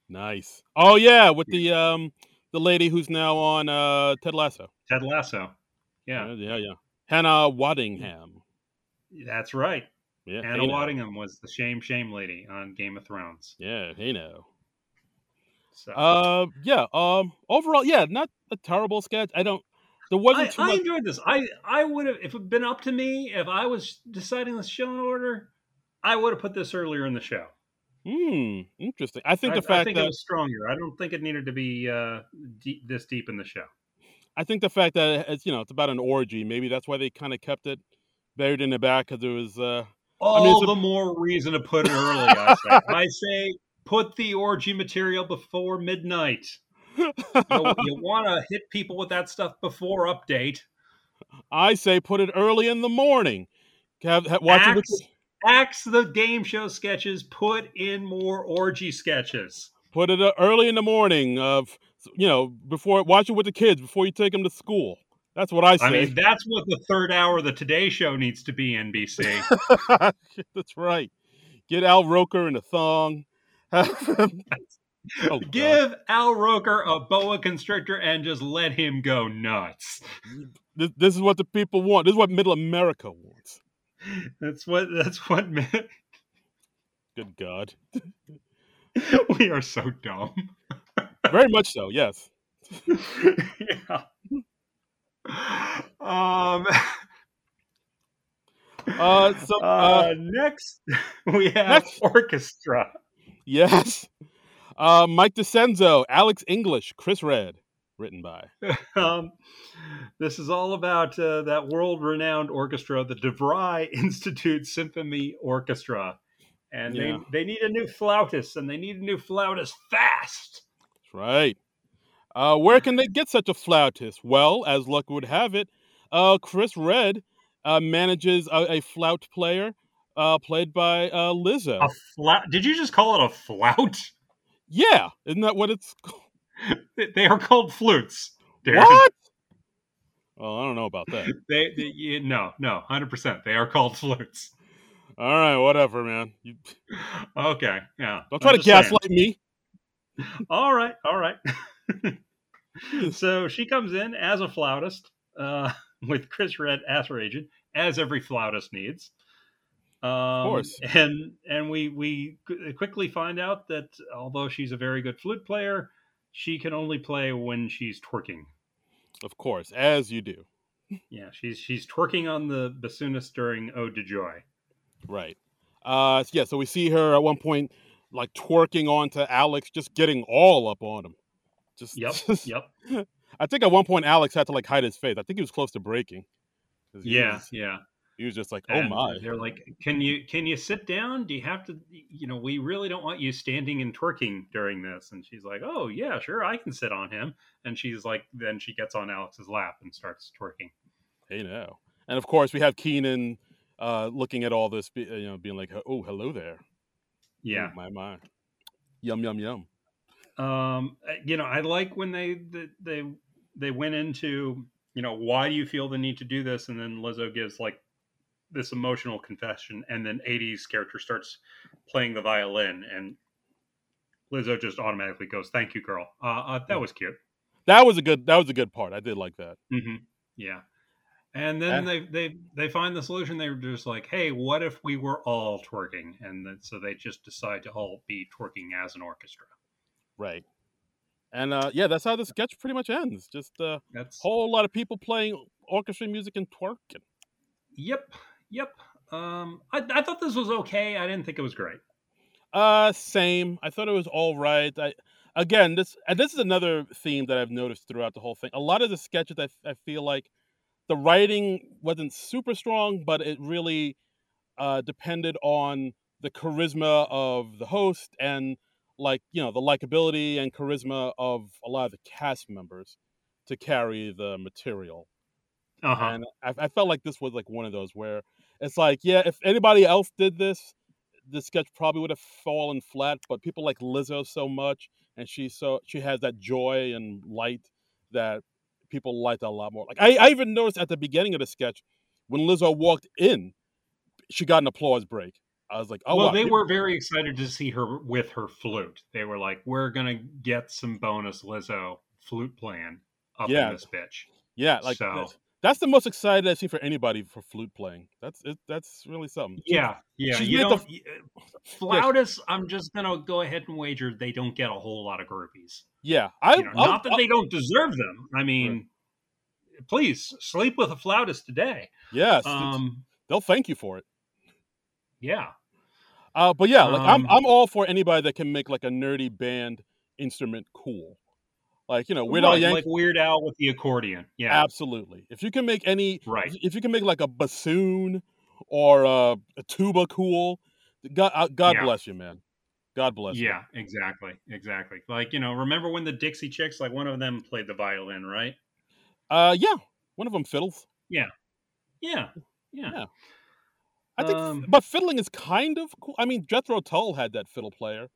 S1: Nice. Oh yeah, with the um the lady who's now on uh Ted Lasso.
S2: Ted Lasso. Yeah,
S1: yeah, yeah. Hannah Waddingham.
S2: that's right.
S1: Yeah,
S2: Hannah
S1: hey now.
S2: Waddingham was the shame, shame lady on Game of Thrones.
S1: Yeah, hey now.
S2: So
S1: Uh, yeah. Um, overall, yeah, not a terrible sketch. I don't. There wasn't too
S2: I
S1: much.
S2: enjoyed this. I I would have if it had been up to me, if I was deciding the show in order, I would have put this earlier in the show.
S1: Hmm. Interesting. I think
S2: I,
S1: the fact
S2: I think
S1: that
S2: it was stronger. I don't think it needed to be uh, deep, this deep in the show.
S1: I think the fact that it's you know it's about an orgy. Maybe that's why they kind of kept it buried in the back because it was. uh
S2: All
S1: it's a-
S2: the more reason to put it early. I say. I say put the orgy material before midnight. You, you (laughs) want to hit people with that stuff before update.
S1: I say put it early in the morning. Have, have watch it with
S2: Axe, the game show sketches. Put in more orgy sketches.
S1: put it uh, early in the morning of you know before watch it with the kids before you take them to school. That's what I say.
S2: I mean, that's what the third hour of the Today Show needs to be. NBC. (laughs)
S1: That's right. Get Al Roker in a thong. (laughs) Oh, God.
S2: Give Al Roker a boa constrictor and just let him go nuts.
S1: this, this is what the people want. This is what Middle America wants.
S2: That's what. That's what. Man...
S1: Good God. (laughs)
S2: we are so dumb.
S1: Very much so. Yes.
S2: yeah. Um.
S1: Uh, so uh,
S2: Uh, next, we have
S1: next.
S2: orchestra.
S1: yes. Uh, Mike DiCenzo, Alex English, Chris Redd, written by. (laughs)
S2: Um, this is all about uh, that world-renowned orchestra, the DeVry (laughs) Institute Symphony Orchestra, and
S1: Yeah.
S2: they they need a new flautist, and they need a new flautist fast.
S1: That's right. Uh, where can they get such a flautist? Well, as luck would have it, uh, Chris Redd uh, manages a, a flout player uh, played by uh, Lizzo.
S2: A flout? Did you just call it a flout?
S1: yeah, isn't that what it's (laughs) called?
S2: They- (laughs) They are called flutes. Darren.
S1: What? Well, I don't know about that. (laughs)
S2: They, they you- no, no, hundred percent. They are called flutes.
S1: All right, whatever, man. You
S2: Okay, yeah.
S1: don't try
S2: I'm
S1: to
S2: just saying.
S1: gaslight me.
S2: All right, all right. (laughs) so she comes in as a flautist uh, with Chris Redd as her agent, as every flautist needs. Um, of
S1: course.
S2: And and we we quickly find out that although she's a very good flute player, she can only play when she's twerking.
S1: Of course, as you do.
S2: Yeah, she's she's twerking on the bassoonist during Ode to Joy.
S1: Right. Uh, yeah. So we see her at one point, like twerking onto Alex, just getting all up on him. Just,
S2: Yep, (laughs)
S1: just-
S2: yep.
S1: I think at one point Alex had to like hide his face. I think he was close to breaking.
S2: Yeah,
S1: was-
S2: yeah.
S1: He was just like, oh
S2: And
S1: my.
S2: They're like, can you can you sit down? Do you have to? You know, we really don't want you standing and twerking during this. And she's like, oh yeah, sure, I can sit on him. And she's like, then she gets on Alex's lap and starts twerking.
S1: Hey now. And of course we have Kenan uh, looking at all this, you know, being like, oh hello there.
S2: Yeah.
S1: Ooh, my my. Yum yum yum.
S2: Um, you know, I like when they they they, they went into you know why do you feel the need to do this, and then Lizzo gives like this emotional confession, and then Aidy's character starts playing the violin, and Lizzo just automatically goes, "Thank you, girl." Uh, uh that
S1: Yeah.
S2: was cute.
S1: That was a good. That was a good part. I did like that.
S2: hmm Yeah. And then
S1: And-
S2: they, they they find the solution. They were just like, "Hey, what if we were all twerking?" And then, so they just decide to all be twerking as an orchestra.
S1: Right. And uh, yeah, that's how the sketch pretty much ends. Just a
S2: That's
S1: whole lot of people playing orchestra music and twerking.
S2: Yep, yep. Um, I, I thought this was okay. I didn't think it was great.
S1: Uh, same. I thought it was all right. I again, this and this is another theme that I've noticed throughout the whole thing. A lot of the sketches, I, I feel like the writing wasn't super strong, but it really uh, depended on the charisma of the host and like you know the likability and charisma of a lot of the cast members to carry the material.
S2: Uh huh.
S1: And I, I felt like this was like one of those where it's like, yeah, if anybody else did this, the sketch probably would have fallen flat. But people like Lizzo so much, and she so she has that joy and light that people liked a lot more. Like I, I even noticed at the beginning of the sketch when Lizzo walked in, she got an applause break. I was like, oh,
S2: well,
S1: wow,
S2: they were very excited to see her with her flute. They were like, "We're gonna get some bonus Lizzo flute playing up
S1: Yeah.
S2: in this bitch."
S1: yeah, like
S2: so-
S1: that's, the most excited I've seen for anybody for flute playing. That's it, that's really something.
S2: Yeah, yeah.
S1: she's
S2: You
S1: made the
S2: uh, Flautists, I'm just gonna go ahead and wager they don't get a whole lot of groupies.
S1: yeah. I,
S2: You know,
S1: I'll-
S2: not that they don't deserve them. I mean, please sleep with a flautist today.
S1: yes,
S2: Um,
S1: they'll thank you for it.
S2: yeah.
S1: Uh, but yeah, like I'm
S2: Um,
S1: I'm all for anybody that can make like a nerdy band instrument cool. Like you know, Weird Al Yankovic.
S2: like Weird Al with the accordion. Yeah,
S1: Absolutely. If you can make any,
S2: right.
S1: if you can make like a bassoon or a, a tuba cool, God, uh, God
S2: Yeah.
S1: bless you, man. God bless you.
S2: Yeah, exactly, exactly. Like you know, remember when the Dixie Chicks, like one of them played the violin, right?
S1: Uh, yeah. One of them fiddles.
S2: Yeah, yeah.
S1: Yeah. I think,
S2: Um,
S1: but fiddling is kind of cool. I mean, Jethro Tull had that fiddle player.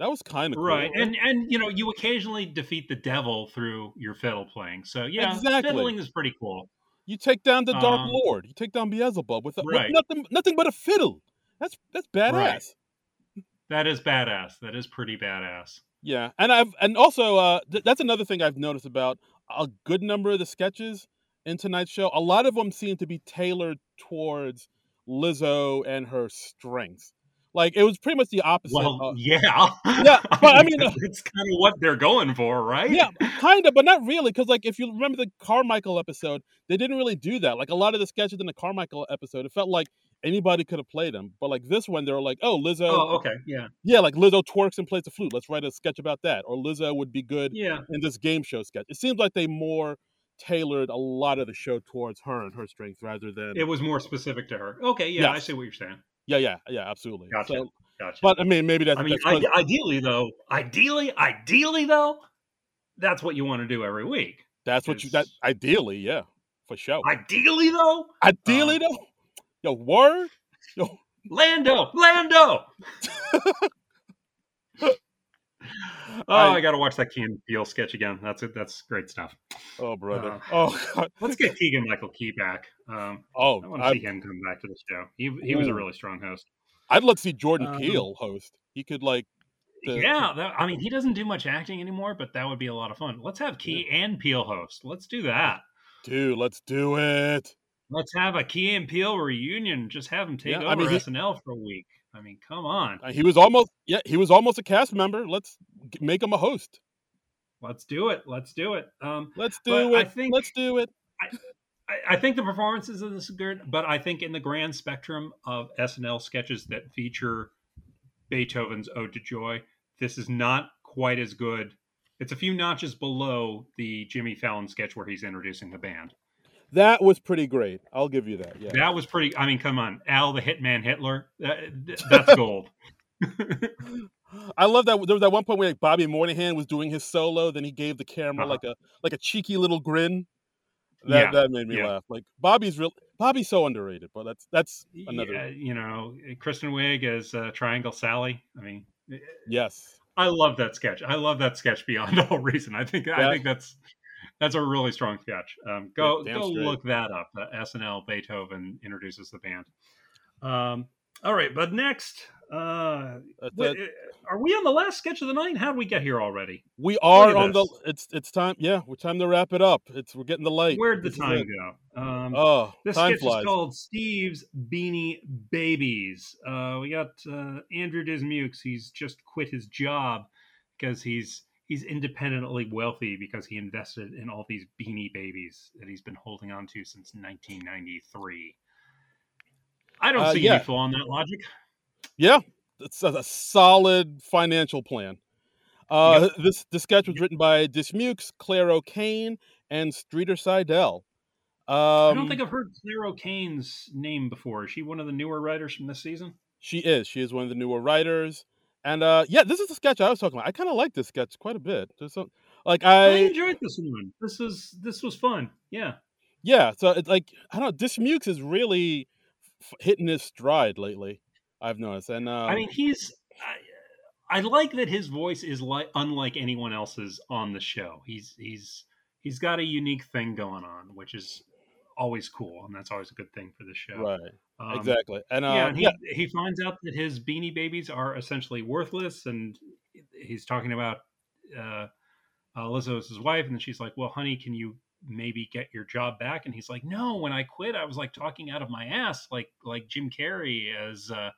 S1: That was kind of
S2: Right,
S1: cool.
S2: and and you know, you occasionally defeat the devil through your fiddle playing. So yeah,
S1: Exactly.
S2: fiddling is pretty cool.
S1: you take down the Dark
S2: um,
S1: Lord. You take down Beelzebub with, a, with nothing, nothing but a fiddle. That's that's badass.
S2: Right. That is badass. That is pretty badass.
S1: Yeah, and I've and also uh, th- that's another thing I've noticed about a good number of the sketches in tonight's show. A lot of them seem to be tailored towards Lizzo and her strengths. Like it was pretty much the opposite.
S2: Well,
S1: of-
S2: yeah, (laughs)
S1: Yeah, but I mean, uh,
S2: it's kind of what they're going for, right?
S1: yeah, kind of, but not really. Because like if you remember the Carmichael episode, they didn't really do that. Like a lot of the sketches in the Carmichael episode, it felt like anybody could have played them. But like this one, they were like, oh, Lizzo,
S2: Oh, okay. Yeah.
S1: yeah, like Lizzo twerks and plays the flute. Let's write a sketch about that. Or Lizzo would be good
S2: Yeah.
S1: in this game show sketch. It seems like they more tailored a lot of the show towards her and her strengths rather than
S2: It was more specific to her. Okay. Yeah. I see what you're saying.
S1: Yeah, yeah, yeah, absolutely.
S2: Gotcha.
S1: So,
S2: Gotcha.
S1: but I mean, maybe that's,
S2: I mean,
S1: that's
S2: ide- ideally, though, ideally, ideally, though, that's what you want to do every week.
S1: that's what you That ideally, yeah, for sure.
S2: Ideally, though,
S1: ideally,
S2: um,
S1: though, yo, word, yo,
S2: Lando, Lando. (laughs) (laughs) oh, I, I got to watch that Key and Peele sketch again. That's it. That's great stuff.
S1: Oh, brother. Uh, oh,
S2: God. (laughs) Let's get Keegan Michael Key back. Um,
S1: oh,
S2: I want to see him come back to the show. He he was a really strong host.
S1: I'd love to see Jordan um, Peele host. He could like.
S2: The, yeah, that, I mean, he doesn't do much acting anymore, but that would be a lot of fun. Let's have Key yeah. and Peele host. Let's do that.
S1: Dude, let's do it.
S2: Let's have a Key and Peele reunion. Just have him take yeah, over I mean, he, SNL for a week. I mean, come on.
S1: Uh, he was almost yeah, he was almost a cast member. Let's make him a host.
S2: Let's do it. Let's do it. Um,
S1: let's do it. I think, let's do it.
S2: I, I, think the performances of this are good, but I think in the grand spectrum of SNL sketches that feature Beethoven's Ode to Joy, this is not quite as good. It's a few notches below the Jimmy Fallon sketch where he's introducing the band.
S1: That was pretty great. I'll give you that. Yeah,
S2: that was pretty. I mean, come on, Al the Hitman Hitler. That, that's gold. (laughs)
S1: I love that there was that one point where like, Bobby Moynihan was doing his solo, then he gave the camera uh-huh. like a like a cheeky little grin. That yeah. that made me yeah. laugh. Like Bobby's real. Bobby's so underrated, but that's that's another. Yeah,
S2: you know, Kristen Wiig as uh, Triangle Sally. I mean,
S1: yes,
S2: I love that sketch. I love that sketch beyond (laughs) all reason. I think I think that's that's a really strong sketch. Um, go go straight. look that up. Uh, SNL Beethoven introduces the band. Um, all right, but next, uh, what, uh, are we on the last sketch of the night? How did we get here already?
S1: We are on this. the. It's it's time. Yeah, we're time to wrap it up. It's we're getting the light.
S2: Where'd the this time go?
S1: Um, oh,
S2: this sketch flies. is called Steve's Beanie Babies. Uh, we got uh, Andrew Dismukes. He's just quit his job because he's he's independently wealthy because he invested in all these beanie babies that he's been holding on to since 1993. I don't uh, see yeah. any flaw in that logic.
S1: Yeah, it's a, solid financial plan. Uh, yep. This the sketch was written by Dismukes, Clare O'Kane, and Streeter Seidel.
S2: Um, I don't um, think I've heard Clare O'Kane's name before. Is she one of the newer writers from this season?
S1: She is. She is one of the newer writers. And uh, yeah, this is the sketch I was talking about. I kind of like this sketch quite a bit. There's some, like I,
S2: I enjoyed this one. This was this was fun. Yeah,
S1: yeah. So it's like I don't know. Dismukes is really f- hitting his stride lately. I've noticed, and um,
S2: I mean, he's. I, I like that his voice is like unlike anyone else's on the show. He's he's he's got a unique thing going on, which is always cool, and that's always a good thing for the show.
S1: Right. Um, exactly. And, uh,
S2: yeah, and he, yeah, he finds out that his beanie babies are essentially worthless, and he's talking about uh, uh, Lizzo's his wife, and then she's like, "Well, honey, can you maybe get your job back?" And he's like, "No, when I quit, I was like talking out of my ass, like like Jim Carrey as uh,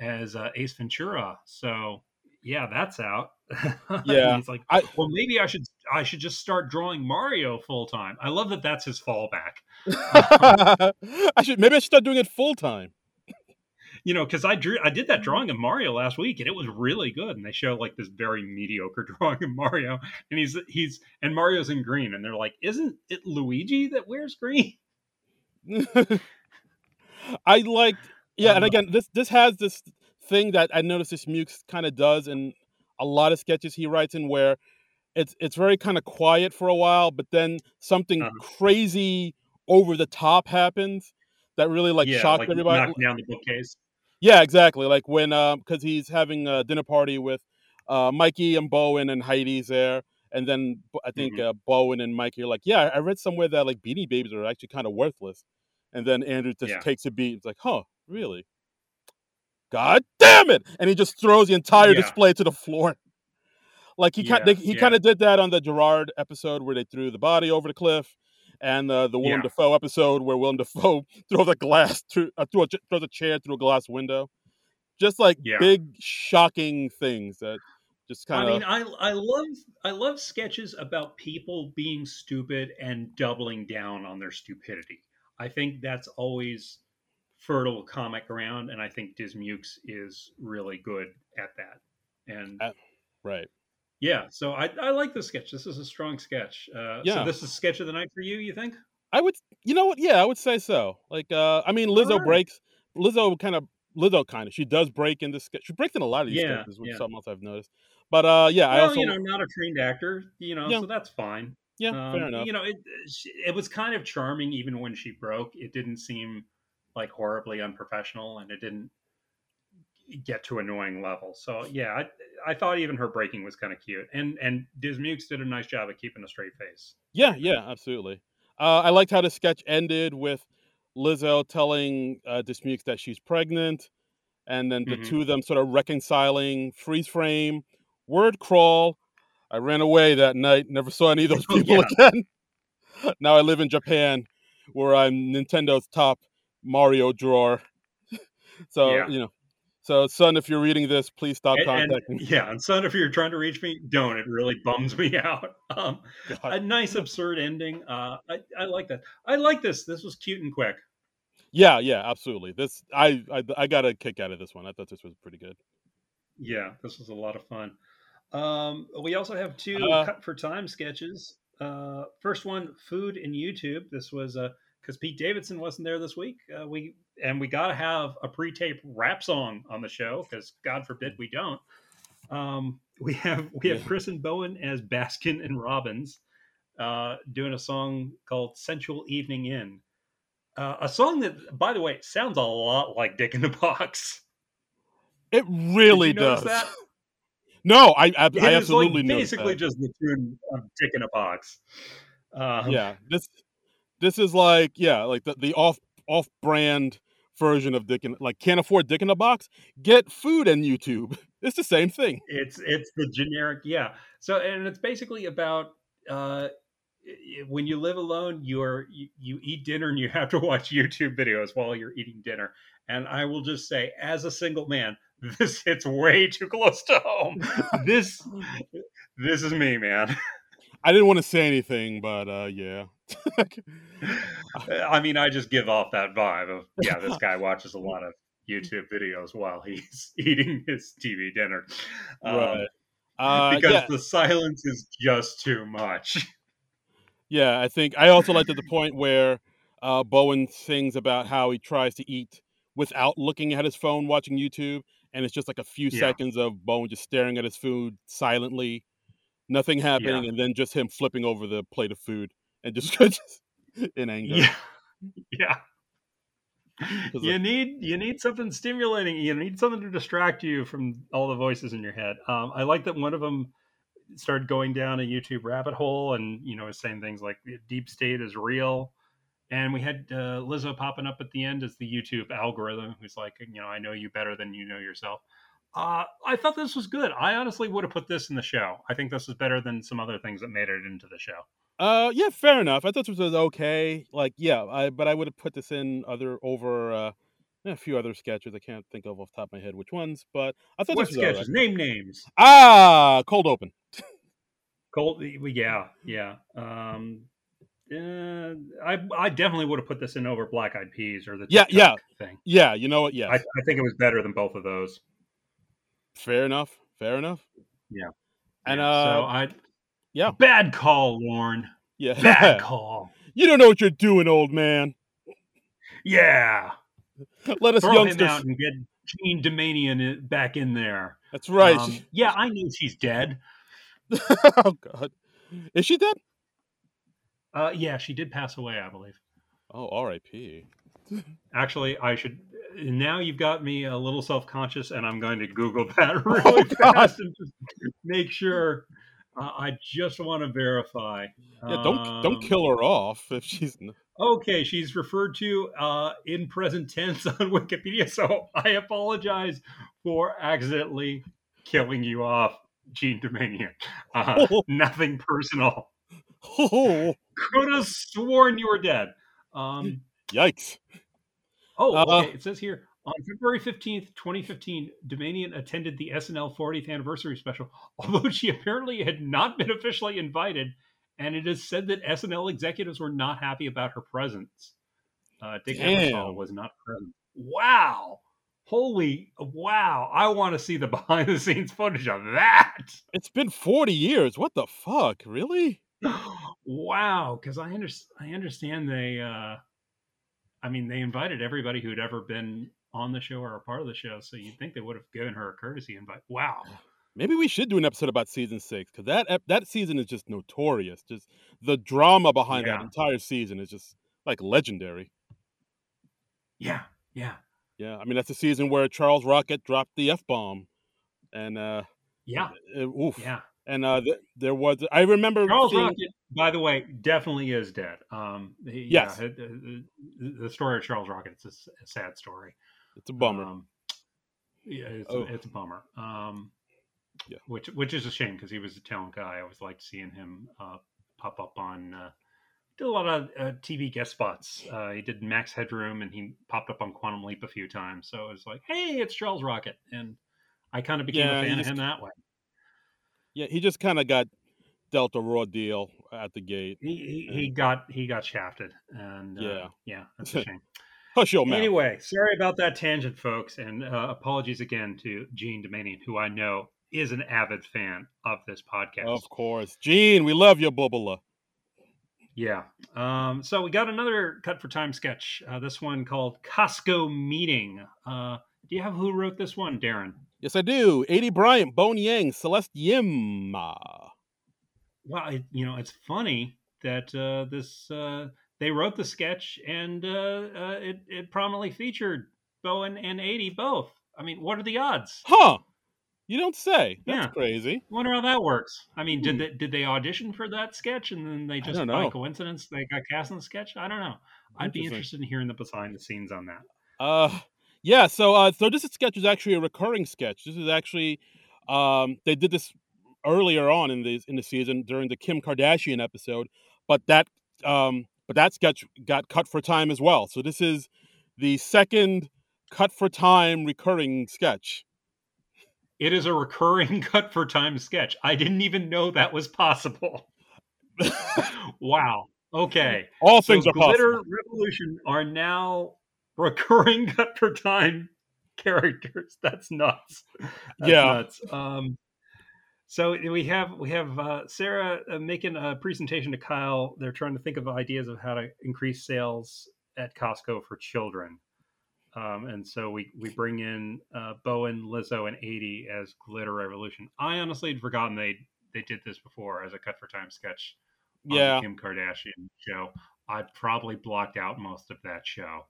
S2: as uh, Ace Ventura." So yeah, that's out. (laughs)
S1: Yeah,
S2: he's like, I, well, maybe I should I should just start drawing Mario full time. I love that that's his fallback. (laughs)
S1: I should maybe I should start doing it full time.
S2: You know, because I drew I did that drawing of Mario last week, and it was really good. And they show like this very mediocre (laughs) drawing of Mario, and he's he's and Mario's in green, and they're like, isn't it Luigi that wears green?
S1: I liked, yeah, and again, this this has this thing that I noticed Dismukes kind of does in a lot of sketches he writes in where it's it's very kind of quiet for a while, but then something uh-huh. crazy over the top happens that really like yeah, shocked like everybody.
S2: Down the bookcase.
S1: Yeah, exactly. Like when um because he's having a dinner party with uh Mikey and Bowen and Aidy's there. And then I think mm-hmm. uh, Bowen and Mikey are like, yeah, I read somewhere that like Beanie Babies are actually kind of worthless. And then Andrew just yeah. takes a beat. It's like, huh, really? God damn it! And he just throws the entire yeah. display to the floor. Like he yeah, kind, he yeah. kind of did that on the Jerrod episode where they threw the body over the cliff, and uh, the Willem Dafoe episode where Willem Dafoe (laughs) throws a glass through, uh, through a, throws a chair through a glass window. Just like big, shocking things that just kind
S2: of. I mean, I I love I love sketches about people being stupid and doubling down on their stupidity. I think that's always fertile comic ground, and I think Dismukes is really good at that. And uh,
S1: right,
S2: yeah. So I I like the sketch. This is a strong sketch. Uh, yeah. So this is sketch of the night for you. You think?
S1: I would. You know what? Yeah, I would say so. Like, uh, I mean, Lizzo right. breaks. Lizzo kind of. Lizzo kind of. She does break in this sketch. She breaks in a lot of these yeah, sketches, which yeah. something else I've noticed. But uh, yeah,
S2: well,
S1: I also
S2: you know I'm not a trained actor. You know, yeah. so that's fine.
S1: Yeah, um, fair enough.
S2: You know, it it was kind of charming even when she broke. It didn't seem like horribly unprofessional and it didn't get to annoying levels. So yeah, I, I thought even her breaking was kind of cute, and and Dismukes did a nice job of keeping a straight face.
S1: Yeah, yeah, absolutely. Uh, I liked how the sketch ended with Lizzo telling uh, Dismukes that she's pregnant, and then the
S2: Mhm.
S1: two of them sort of reconciling. Freeze frame, word crawl. I ran away that night. Never saw any of those (laughs)
S2: Oh,
S1: people
S2: yeah.
S1: again. (laughs) now I live in Japan, where I'm Nintendo's top Mario drawer. (laughs) so
S2: Yeah.
S1: you know, so son, if you're reading this, please stop
S2: And, and
S1: contacting. me.
S2: yeah, and son, if you're trying to reach me, don't. It really bums me (laughs) out. Um, a nice absurd ending. Uh, I I like that. I like this. This was cute and quick.
S1: Yeah, yeah, absolutely. This I, I I got a kick out of this one. I thought this was pretty good.
S2: Yeah, this was a lot of fun. Um, we also have two
S1: Uh,
S2: cut for time sketches. Uh, first one, food and YouTube. This was because Pete Davidson wasn't there this week. Uh, we and we got to have a pre-tape rap song on the show because God forbid we don't. Um, we have we have. Chris and Bowen as Baskin and Robbins uh, doing a song called "Sensual Evening In." Uh, a song that, by the way, sounds a lot like "Dick in the Box."
S1: It really does.
S2: that?
S1: No, I I,
S2: It
S1: I absolutely
S2: like basically
S1: that.
S2: just the tune of "Dick in a Box." Um,
S1: Yeah, this this is like yeah, like the, the off off brand version of Dick in like can't afford Dick in a box. Get food and YouTube. (laughs) It's the same thing.
S2: it's it's the generic yeah so and it's basically about uh when you live alone you're you, you eat dinner and you have to watch youtube videos while you're eating dinner and i will just say as a single man (laughs) this hits way too close to home (laughs) this this is me man
S1: I didn't want to say anything, but uh yeah. (laughs)
S2: i mean i just give off that vibe of yeah this guy (laughs) watches a lot of youtube videos while he's (laughs) eating his tv dinner um,
S1: right. Uh
S2: because
S1: yeah,
S2: the silence is just too much
S1: yeah, I think I also liked at the point where uh Bowen sings about how he tries to eat without looking at his phone watching YouTube and it's just like a few
S2: Yeah.
S1: seconds of Bowen just staring at his food silently, nothing happening, and then just him flipping over the plate of food and just, (laughs) just in anger.
S2: Yeah, (laughs) yeah. You need you need something stimulating. You need something to distract you from all the voices in your head. Um, I like that one of them started going down a YouTube rabbit hole, and you know, was saying things like "deep state is real." And we had uh, Lizzo popping up at the end as the YouTube algorithm, who's like, you know, I know you better than you know yourself. Uh, I thought this was good. I honestly would have put this in the show. I think this was better than some other things that made it into the show.
S1: Uh, yeah, fair enough. I thought this was okay. Like, yeah, I but I would have put this in other over uh, a few other sketches. I can't think of off the top of my head which ones, but I thought
S2: What
S1: this was
S2: sketches?
S1: right.
S2: Name names.
S1: Ah, cold open. (laughs)
S2: Cold, yeah, yeah. Um, uh, I I definitely would have put this in over Black Eyed Peas or the
S1: Yeah, yeah.
S2: Thing.
S1: Yeah, you know what? Yeah,
S2: I, I think it was better than both of those.
S1: fair enough. Fair enough.
S2: Yeah.
S1: And
S2: Yeah,
S1: uh,
S2: so I
S1: yeah.
S2: bad call, Lorne.
S1: yeah,
S2: Bad (laughs) call.
S1: you don't know what you're doing, old man.
S2: Yeah,
S1: Let us
S2: throw
S1: youngsters.
S2: him out and get Jean Doumanian back in there.
S1: That's right.
S2: Um, yeah, I knew she's dead. (laughs)
S1: oh God, is she dead?
S2: Uh, yeah, she did pass away, I believe.
S1: Oh, R.I.P. (laughs)
S2: Actually, I should. Now you've got me a little self conscious, and I'm going to Google that really
S1: God.
S2: fast and just make sure. Uh, I just want to verify.
S1: Yeah, don't don't
S2: Um,
S1: kill her off if she's.
S2: Okay, she's referred to uh, in present tense on (laughs) Wikipedia, so I apologize for accidentally killing you off, Jean Doumanian. Uh, (laughs) nothing personal.
S1: Oh,
S2: Could have sworn you were dead. Um,
S1: yikes!
S2: Oh,
S1: Uh,
S2: okay. It says here on February 15th, 2015, Doumanian attended the SNL 40th anniversary special, (laughs) although she apparently had not been officially invited, and it is said that SNL executives were not happy about her presence. Uh, Dick. Ebersol was not present. Wow. Holy wow. I want to see the (laughs) behind the scenes footage of that.
S1: It's been forty years. What the fuck? Really?
S2: wow. Because I, under- I understand they, uh, I mean, they invited everybody who'd ever been on the show or a part of the show, so you'd think they would have given her a courtesy invite. Wow.
S1: Maybe we should do an episode about season six because that that season is just notorious. Just the drama behind that entire season is just like legendary.
S2: Yeah. Yeah.
S1: Yeah, I mean that's the season where Charles Rocket dropped the f bomb, and uh,
S2: Yeah,
S1: it, oof.
S2: yeah.
S1: And uh, th- there was I remember
S2: Charles
S1: seeing,
S2: Rocket, by the way, definitely is dead. Um, he,
S1: Yes.
S2: yeah, the, the- story of Charles Rocket it's a sad story.
S1: It's a bummer.
S2: Um, yeah, it's,
S1: Oh.
S2: a, it's a bummer. Um,
S1: Yeah.
S2: which which is a shame because he was a talent guy. I always liked seeing him uh, pop up on. Uh, did a lot of uh, TV guest spots. Uh, he did Max Headroom, and he popped up on Quantum Leap a few times. So it was like, hey, it's Charles Rocket, and I kind of became
S1: Yeah,
S2: a fan of him that way.
S1: yeah, he just kind of got dealt a raw deal at the gate.
S2: He, he, he got he got shafted, and uh,
S1: Yeah.
S2: yeah, that's a (laughs) shame.
S1: Hush your mouth.
S2: Anyway, sorry about that tangent, folks, and uh, apologies again to Jean Doumanian, who I know is an avid fan of this podcast.
S1: Of course, Jean, we love you, Bubala.
S2: Yeah. Um, so we got another cut for time sketch. Uh, this one called Costco Meeting. Uh, do you have who wrote this one, Darren?
S1: Yes, I do. Aidy Bryant, Bowen Yang, Celeste Yim.
S2: Well, it, you know, it's funny that uh, this uh, they wrote the sketch and uh, uh, it, it prominently featured Bowen and Aidy both. I mean, what are the odds?
S1: Huh. You don't say. That's
S2: Yeah.
S1: crazy.
S2: Wonder how that works. I mean, did
S1: Hmm.
S2: they, did they audition for that sketch and then they just by coincidence they got cast in the sketch? I don't know. I'd be interested in hearing the behind the scenes on that.
S1: Uh, yeah. So, uh, so this sketch is actually a recurring sketch. This is actually, um, they did this earlier on in the in the season during the Kim Kardashian episode, but that um, but that sketch got cut for time as well. So this is the second cut for time recurring sketch.
S2: It is a recurring (laughs) cut for time sketch. I didn't even know that was possible. (laughs) wow. Okay.
S1: All
S2: So
S1: things are
S2: Glitter
S1: possible.
S2: Revolution are now recurring (laughs) cut for time characters. That's nuts. That's
S1: Yeah.
S2: Nuts. Um, so we have we have uh, Sarah uh, making a presentation to Kyle. They're trying to think of ideas of how to increase sales at Costco for children. Um, and so we, we bring in uh, Bowen, Lizzo, and Aidy as Glitter Revolution. I honestly had forgotten they they did this before as a cut for time sketch on
S1: Yeah.
S2: the Kim Kardashian show. I probably blocked out most of that show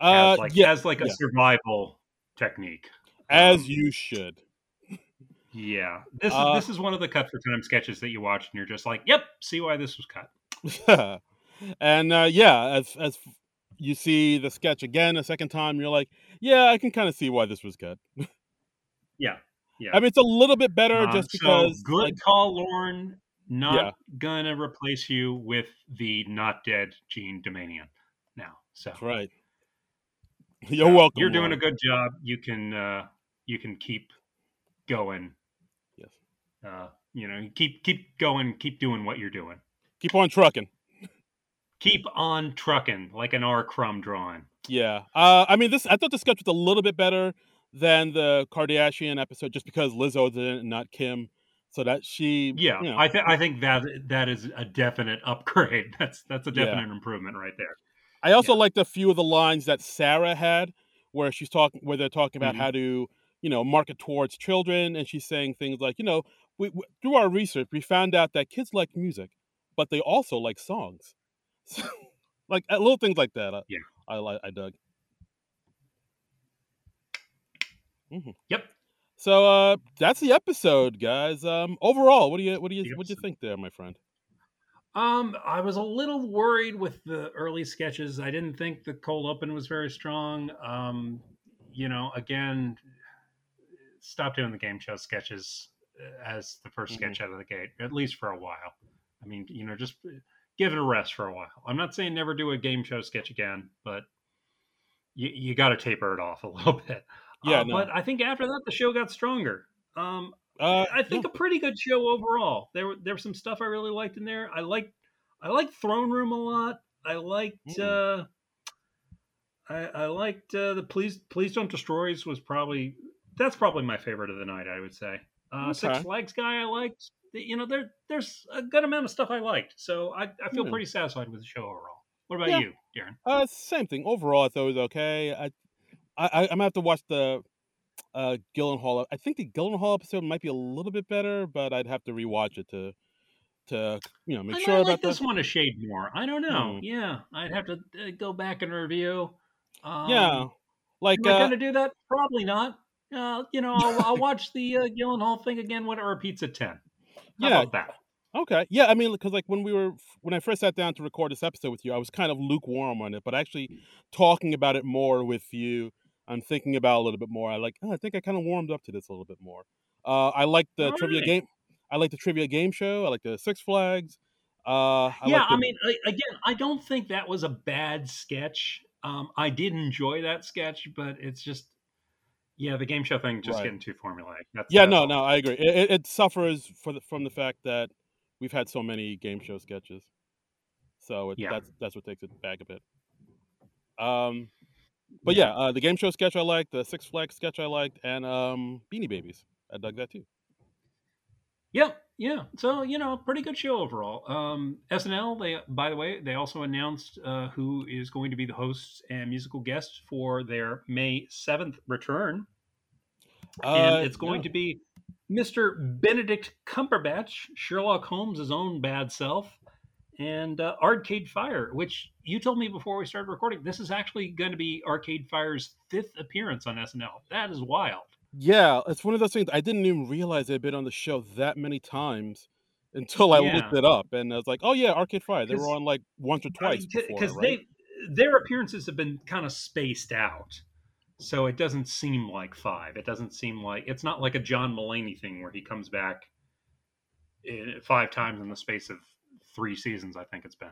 S1: Uh,
S2: as like
S1: yeah.
S2: as like a
S1: yeah.
S2: survival technique.
S1: As
S2: Um,
S1: you should.
S2: Yeah, this
S1: Uh,
S2: is this is one of the cut for time sketches that you watch and you're just like, yep, see why this was cut. (laughs)
S1: and uh, yeah, as as you see the sketch again a second time, you're like, yeah, I can kind of see why this was cut.
S2: Yeah, yeah.
S1: I mean, it's a little bit better
S2: Uh,
S1: just
S2: so
S1: because.
S2: good
S1: like,
S2: call, Lorne. Not
S1: Yeah.
S2: gonna replace you with the not dead Jean Doumanian now. So
S1: that's right. (laughs) You're
S2: so
S1: welcome.
S2: You're doing a good job. You can uh, you can keep going. Uh, you know, keep keep going. Keep doing what you're doing.
S1: Keep on trucking.
S2: Keep on trucking like an R. Crumb drawing.
S1: Yeah. Uh, I mean, this. I thought the sketch was a little bit better than the Kardashian episode, just because Lizzo did it and not Kim, so that she.
S2: Yeah,
S1: You know,
S2: I think I think that that is a definite upgrade. (laughs) That's that's a
S1: Yeah.
S2: definite improvement right there.
S1: I also
S2: yeah.
S1: liked a few of the lines that Sarah had, where she's talking, where they're talking about
S2: Mhm.
S1: how to, you know, market towards children, and she's saying things like, you know, we, we, through our research, we found out that kids like music, but they also like songs, (laughs) like uh, little things like that. I,
S2: Yeah.
S1: I like, I dug. Mhm.
S2: Yep.
S1: So uh, that's the episode, guys. Um, overall, what do you, what do you, what do you think there, my friend?
S2: Um, I was a little worried with the early sketches. I didn't think the cold open was very strong. Um, you know, again, stop doing the game show sketches uh, as the 1st
S1: Mhm.
S2: sketch out of the gate, at least for a while. I mean, you know, just give it a rest for a while. I'm not saying never do a game show sketch again, but you, you got to taper it off a (laughs) little bit.
S1: Yeah,
S2: Uh,
S1: no.
S2: but I think after that the show got stronger. Um,
S1: Uh,
S2: I think a pretty good show overall. There were there was some stuff I really liked in there. I liked I liked Throne Room a lot. I liked
S1: Mm.
S2: uh I, I liked uh, the Please Please Don't Destroys was probably that's probably my favorite of the night. I would say uh, Six
S1: Okay.
S2: Flags guy I liked. You know there there's a good amount of stuff I liked. So I, I feel
S1: Hmm.
S2: pretty satisfied with the show overall. What about
S1: Yeah.
S2: you, Darren?
S1: Uh, same thing. Overall, I thought it was okay. I, I, I'm gonna have to watch the uh Gyllenhaal. I think the Gyllenhaal episode might be a little bit better, but I'd have to rewatch it to, to you know make
S2: I,
S1: sure
S2: I
S1: about
S2: like this
S1: that.
S2: one a shade more. I don't know.
S1: Hmm.
S2: Yeah, I'd have to uh, go back and review. Um,
S1: Yeah, Like,
S2: Am I
S1: uh,
S2: going to do that? Probably not. Uh, you know, I'll, I'll (laughs) watch the uh, Gyllenhaal thing again when it repeats at ten. How
S1: yeah,
S2: about that?
S1: okay, yeah. I mean, because like when we were when I first sat down to record this episode with you, I was kind of lukewarm on it, but actually talking about it more with you, I'm thinking about it a little bit more. I like, oh, I think I kind of warmed up to this a little bit more. Uh, I like the
S2: All
S1: trivia
S2: right.
S1: game. I like the trivia game show. I like the Six Flags. Uh, I
S2: Yeah,
S1: like
S2: I mean, again, I don't think that was a bad sketch. Um, I did enjoy that sketch, but it's just, yeah, the game show thing just
S1: Right.
S2: getting too formulaic. That's
S1: Yeah,
S2: that's
S1: no, no, I agree. It, it, suffers for the, from the fact that we've had so many game show sketches, so it,
S2: Yeah.
S1: that's that's what takes it back a bit. Um, but yeah, uh, the game show sketch I liked, the Six Flags sketch I liked, and um, Beanie Babies, I dug that too.
S2: Yeah, yeah. So you know, pretty good show overall. Um, SNL. They, by the way, they also announced uh, who is going to be the hosts and musical guests for their May seventh return,
S1: Uh,
S2: and it's going to be Mr. Benedict Cumberbatch, Sherlock Holmes' own bad self, and uh, Arcade Fire. Which you told me before we started recording. This is actually going to be Arcade Fire's fifth appearance on SNL. That is wild.
S1: Yeah, it's one of those things. I didn't even realize they'd been on the show that many times (laughs) until I
S2: Yeah.
S1: looked it up, and I was like, "Oh yeah, Arcade Fire." They were on like once or twice
S2: because
S1: right?
S2: they their appearances have been kind of spaced out so it doesn't seem like five it doesn't seem like it's not like a john Mulaney thing where he comes back in, five times in the space of three seasons i think it's been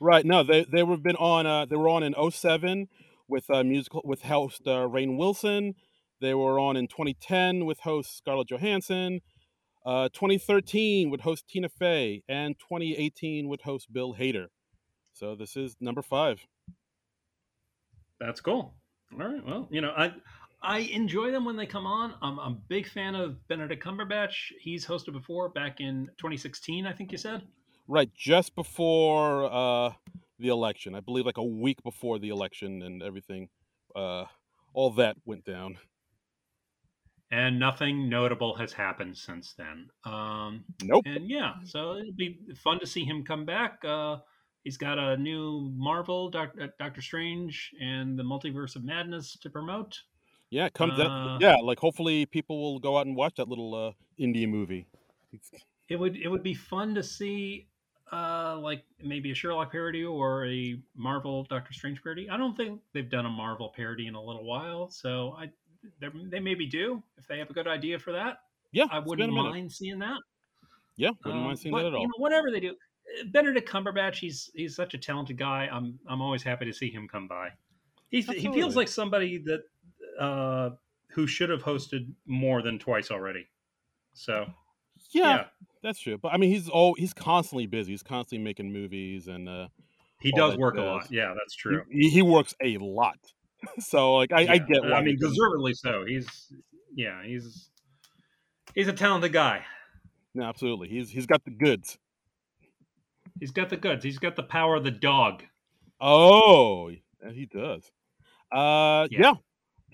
S1: Right. No, they they were been on. Uh, they were on in 07 with uh, musical with host uh, Rainn Wilson. They were on in 2010 with host Scarlett Johansson. Uh, 2013 with host Tina Fey, and 2018 with host Bill Hader. So this is number five.
S2: that's cool all right well you know i i enjoy them when they come on i'm, I'm a big fan of benedict cumberbatch he's hosted before back in 2016 i think you said
S1: Right, just before uh, the election, I believe, like a week before the election and everything, uh, all that went down.
S2: And nothing notable has happened since then um
S1: Nope.
S2: and yeah, so it'll be fun to see him come back. Uh, he's got a new Marvel, Doc, uh, Doctor Strange, and the Multiverse of Madness to promote.
S1: Yeah, come that.
S2: Uh,
S1: Yeah, like hopefully people will go out and watch that little uh, indie movie.
S2: It would it would be fun to see, uh, like maybe a Sherlock parody or a Marvel Doctor Strange parody. I don't think they've done a Marvel parody in a little while, so I they maybe do if they have a good idea for that.
S1: Yeah,
S2: I wouldn't mind seeing that.
S1: Yeah, wouldn't
S2: Um,
S1: mind seeing
S2: but,
S1: that at all.
S2: You know, whatever they do, uh, Benedict Cumberbatch, he's he's such a talented guy. I'm I'm always happy to see him come by. He's, he
S1: Absolutely.
S2: feels like somebody that uh, who should have hosted more than twice already. So
S1: yeah,
S2: yeah,
S1: that's true. But I mean, he's oh, he's constantly busy. He's constantly making movies, and uh,
S2: he does work a lot. Yeah, that's true.
S1: he he works a lot. (laughs) so like, I, I get why.
S2: I mean, deservedly so. He's yeah, he's he's a talented guy.
S1: no, absolutely. He's he's got the goods.
S2: He's got the goods. He's got the power of the dog.
S1: Oh, yeah, he does. Uh,
S2: Yeah.
S1: yeah.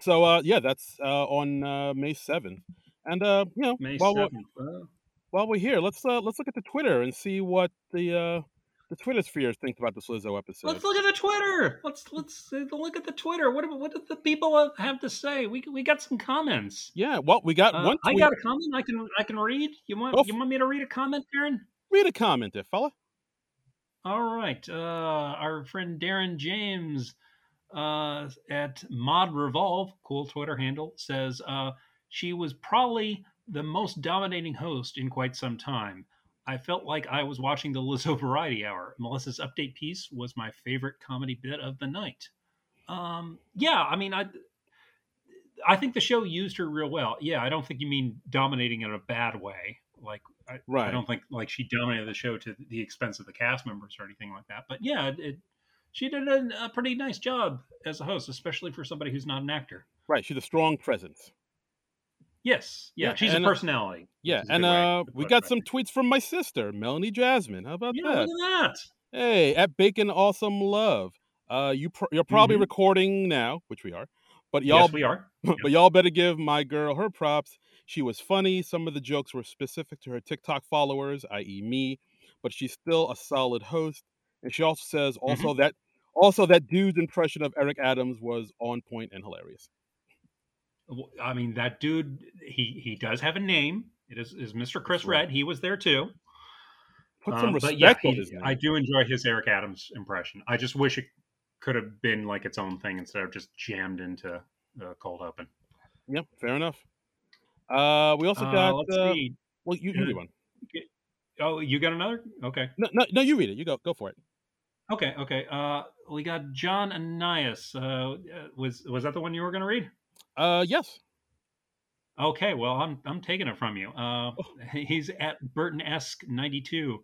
S1: So uh, yeah, that's uh, on uh, May seventh. And uh, you know,
S2: May
S1: while we're.
S2: Uh,
S1: while we're here, let's uh, let's look at the Twitter and see what the uh, the Twitter spheres think about this Lizzo episode.
S2: Let's look at the Twitter. Let's let's uh, look at the Twitter. What what did the people have to say? We we got some comments.
S1: Yeah, well, we got
S2: Uh,
S1: one
S2: I got a comment. I can I can read. You want
S1: Go
S2: you want me to read a comment, Darren?
S1: Read a comment there, fella.
S2: All right. Uh, our friend Darren James uh, at Mod Revolve, cool Twitter handle, says uh, she was probably the most dominating host in quite some time. I felt like I was watching the Lizzo (laughs) Variety Hour. Melissa's update piece was my favorite comedy bit of the night. Um, yeah, I mean, I, I think the show used her real well. Yeah, I don't think you mean dominating in a bad way. Like, I, I don't think like she dominated the show to the expense of the cast members or anything like that. But yeah, it, it she did a, a pretty nice job as a host, especially for somebody who's not an actor.
S1: Right, she's a strong presence.
S2: Yes, yeah,
S1: Yeah,
S2: she's
S1: and,
S2: a
S1: uh,
S2: personality.
S1: Yeah,
S2: which is a
S1: and uh, we got some tweets from my sister, Melanie Jasmine. How about
S2: Yeah,
S1: that?
S2: look at that.
S1: Hey, at Bacon Awesome Love. Uh, you pr- you're probably
S2: Mhm.
S1: recording now, which we are, but y'all
S2: Yes, we are. (laughs)
S1: but y'all better give my girl her props. She was funny. Some of the jokes were specific to her TikTok followers, i.e., me, but she's still a solid host. And she also says
S2: Mm-hmm.
S1: also that Also, that dude's impression of Eric Adams was on point and hilarious.
S2: I mean, that dude, he he does have a name. It is, is Mr. Chris
S1: right.
S2: Redd. He was there too.
S1: Put some
S2: Um,
S1: respect
S2: yeah,
S1: on his name.
S2: I do enjoy his Eric Adams impression. I just wish it could have been like its own thing instead of just jammed into the cold open.
S1: Yep, fair enough. Uh, we also
S2: Uh,
S1: got. uh,
S2: see.
S1: well, you, you
S2: Uh,
S1: do one.
S2: Oh, you got another? Okay.
S1: No, no, no, you read it. You go, go for it.
S2: Okay, okay. Uh, we got John Ananias. Uh, uh, was was that the one you were going to read?
S1: Uh, yes.
S2: Okay, well, I'm I'm taking it from you. Uh,
S1: Oh.
S2: he's at Burton esque ninety two.